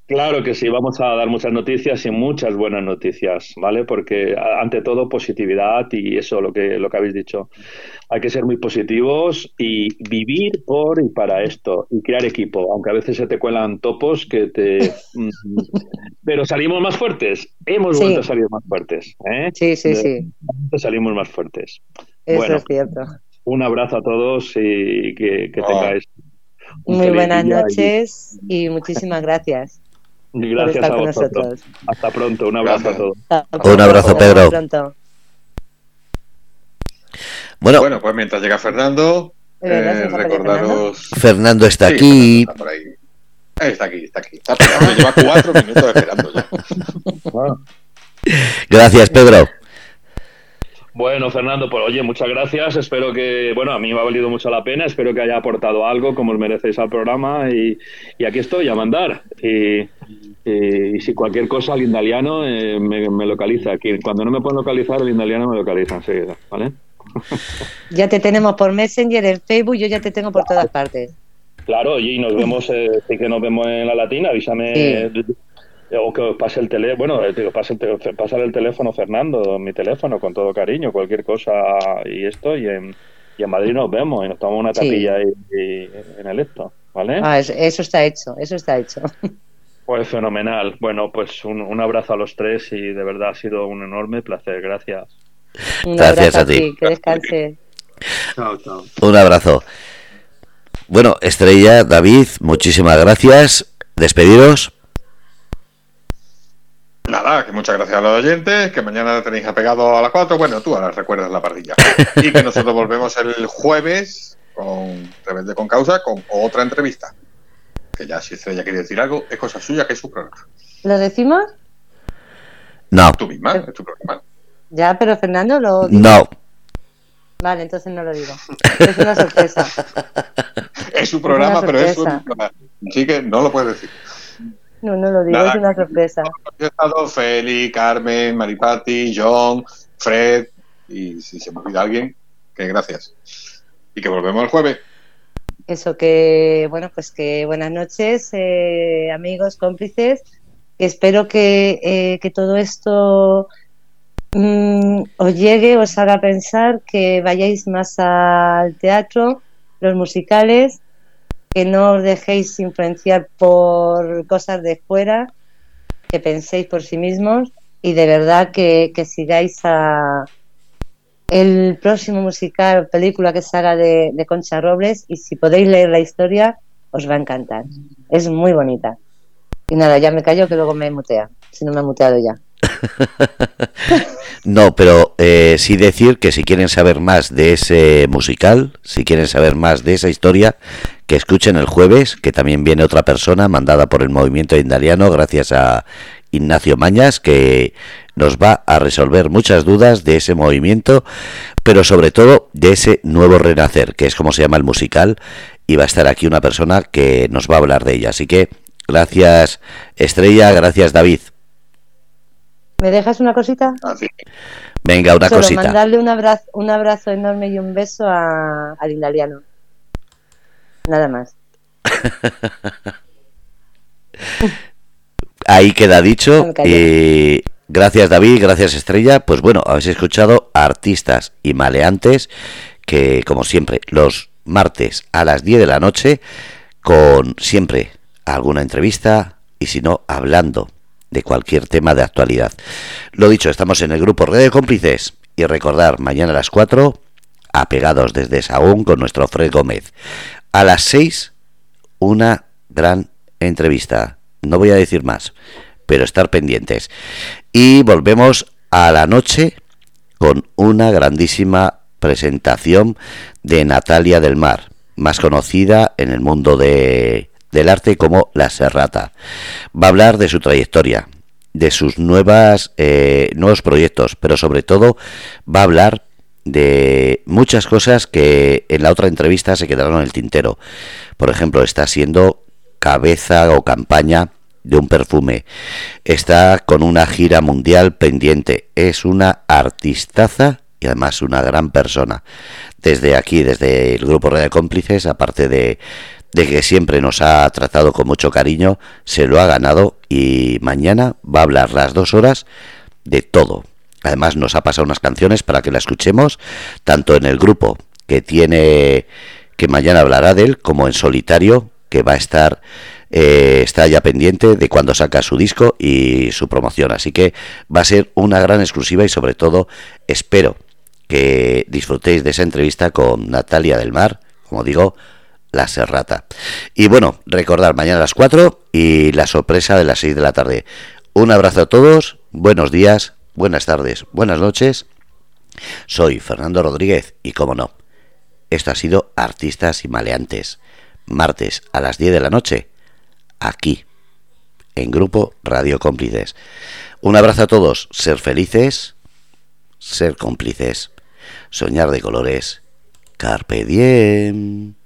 Claro que sí, vamos a dar muchas noticias y muchas buenas noticias, ¿vale? Porque ante todo positividad y eso lo que lo que habéis dicho. Hay que ser muy positivos y vivir por y para esto y crear equipo, aunque a veces se te cuelan topos que te mm, pero salimos más fuertes. Hemos vuelto a salir más fuertes, ¿eh? Sí, sí, sí. Salimos más fuertes. Eso es cierto. Un abrazo a todos y que, que tengáis muy buenas noches y muchísimas gracias. Gracias a vosotros. Hasta pronto, un abrazo a todos. Un abrazo, Pedro. Bueno, bueno, pues mientras llega Fernando, eh, recordaros. Fernando está aquí. Está, aquí, está aquí. Está lleva cuatro minutos esperando ya. Gracias, Pedro. Bueno, Fernando, pues oye, muchas gracias. Espero que, bueno, a mí me ha valido mucho la pena. Espero que haya aportado algo como os merecéis al programa. Y, y aquí estoy a mandar. Y, y, si cualquier cosa, el indaliano eh, me, me, localiza. Aquí, cuando no me pueden localizar, el indaliano me localiza enseguida. ¿Vale? Ya te tenemos por Messenger, el Facebook, yo ya te tengo por todas partes. Claro, y nos vemos, eh, sí que nos vemos en la latina, avísame. O que os pase el teléfono, bueno, eh, digo, pase el, pasa el teléfono, Fernando, mi teléfono, con todo cariño, cualquier cosa y esto, y en, y en Madrid nos vemos y nos tomamos una tapilla en el esto, ¿vale? Ah, eso, está hecho, eso está hecho. Pues fenomenal. Bueno, pues un, un, abrazo a los tres y de verdad ha sido un enorme placer. Gracias. Un Gracias a ti. Que descanse. Chao, chao. Un abrazo. Bueno, Estrella, David, muchísimas gracias. Despediros. Nada, que muchas gracias a los oyentes, que mañana tenéis apegado a las 4. Bueno, tú ahora recuerdas la partilla. Y que nosotros volvemos el jueves con Rebelde con Causa con otra entrevista. Que ya si Estrella quiere decir algo, es cosa suya que es su programa. ¿Lo decimos? No. Tú misma, es tu programa. Ya, pero Fernando lo. No. Vale, entonces no lo digo. Es una sorpresa. es su programa, pero es su programa. Así que no lo puedes decir. No, no lo digo, Nada, es una sorpresa. He estado Feli, Carmen, Maripati, John, Fred, y si se me olvida alguien, que gracias. Y que volvemos el jueves. Eso que, bueno, pues que buenas noches, eh, amigos, cómplices. Espero que, eh, que todo esto mmm, os llegue, os haga pensar que vayáis más al teatro, los musicales, que no os dejéis influenciar por cosas de fuera, que penséis por sí mismos y de verdad que, que sigáis a el próximo musical película que salga de, de Concha Robles y si podéis leer la historia os va a encantar. Es muy bonita. Y nada, ya me callo que luego me mutea, si no me ha muteado ya. no, pero eh, sí decir que si quieren saber más de ese musical, si quieren saber más de esa historia, que escuchen el jueves, que también viene otra persona mandada por el movimiento indaliano, gracias a Ignacio Mañas, que nos va a resolver muchas dudas de ese movimiento, pero sobre todo de ese nuevo renacer, que es como se llama el musical, y va a estar aquí una persona que nos va a hablar de ella. Así que gracias Estrella, gracias David. ¿Me dejas una cosita? Ah. Venga, una Solo cosita. mandarle un abrazo, un abrazo enorme y un beso a, al. Nada más. Ahí queda dicho. Y gracias David, gracias Estrella. Pues bueno, habéis escuchado a artistas y maleantes que, como siempre, los martes a las 10 de la noche, con siempre alguna entrevista y si no, hablando de cualquier tema de actualidad. Lo dicho, estamos en el grupo Red de Cómplices y recordar, mañana a las 4, apegados desde Saúl con nuestro Fred Gómez. A las 6, una gran entrevista. No voy a decir más, pero estar pendientes. Y volvemos a la noche con una grandísima presentación de Natalia del Mar, más conocida en el mundo de, del arte como La Serrata. Va a hablar de su trayectoria, de sus nuevas eh, nuevos proyectos, pero sobre todo va a hablar de muchas cosas que en la otra entrevista se quedaron en el tintero. Por ejemplo, está siendo cabeza o campaña de un perfume. Está con una gira mundial pendiente. Es una artistaza y además una gran persona. Desde aquí, desde el grupo Red de Cómplices, aparte de, de que siempre nos ha tratado con mucho cariño, se lo ha ganado y mañana va a hablar las dos horas de todo. Además nos ha pasado unas canciones para que la escuchemos, tanto en el grupo que tiene, que mañana hablará de él, como en solitario, que va a estar, eh, está ya pendiente de cuando saca su disco y su promoción. Así que va a ser una gran exclusiva y sobre todo espero que disfrutéis de esa entrevista con Natalia del Mar, como digo, la Serrata. Y bueno, recordar mañana a las 4 y la sorpresa de las 6 de la tarde. Un abrazo a todos, buenos días, buenas tardes, buenas noches. Soy Fernando Rodríguez y como no, esto ha sido Artistas y Maleantes, martes a las 10 de la noche, aquí, en Grupo Radio Cómplices. Un abrazo a todos, ser felices, ser cómplices, soñar de colores, carpe diem.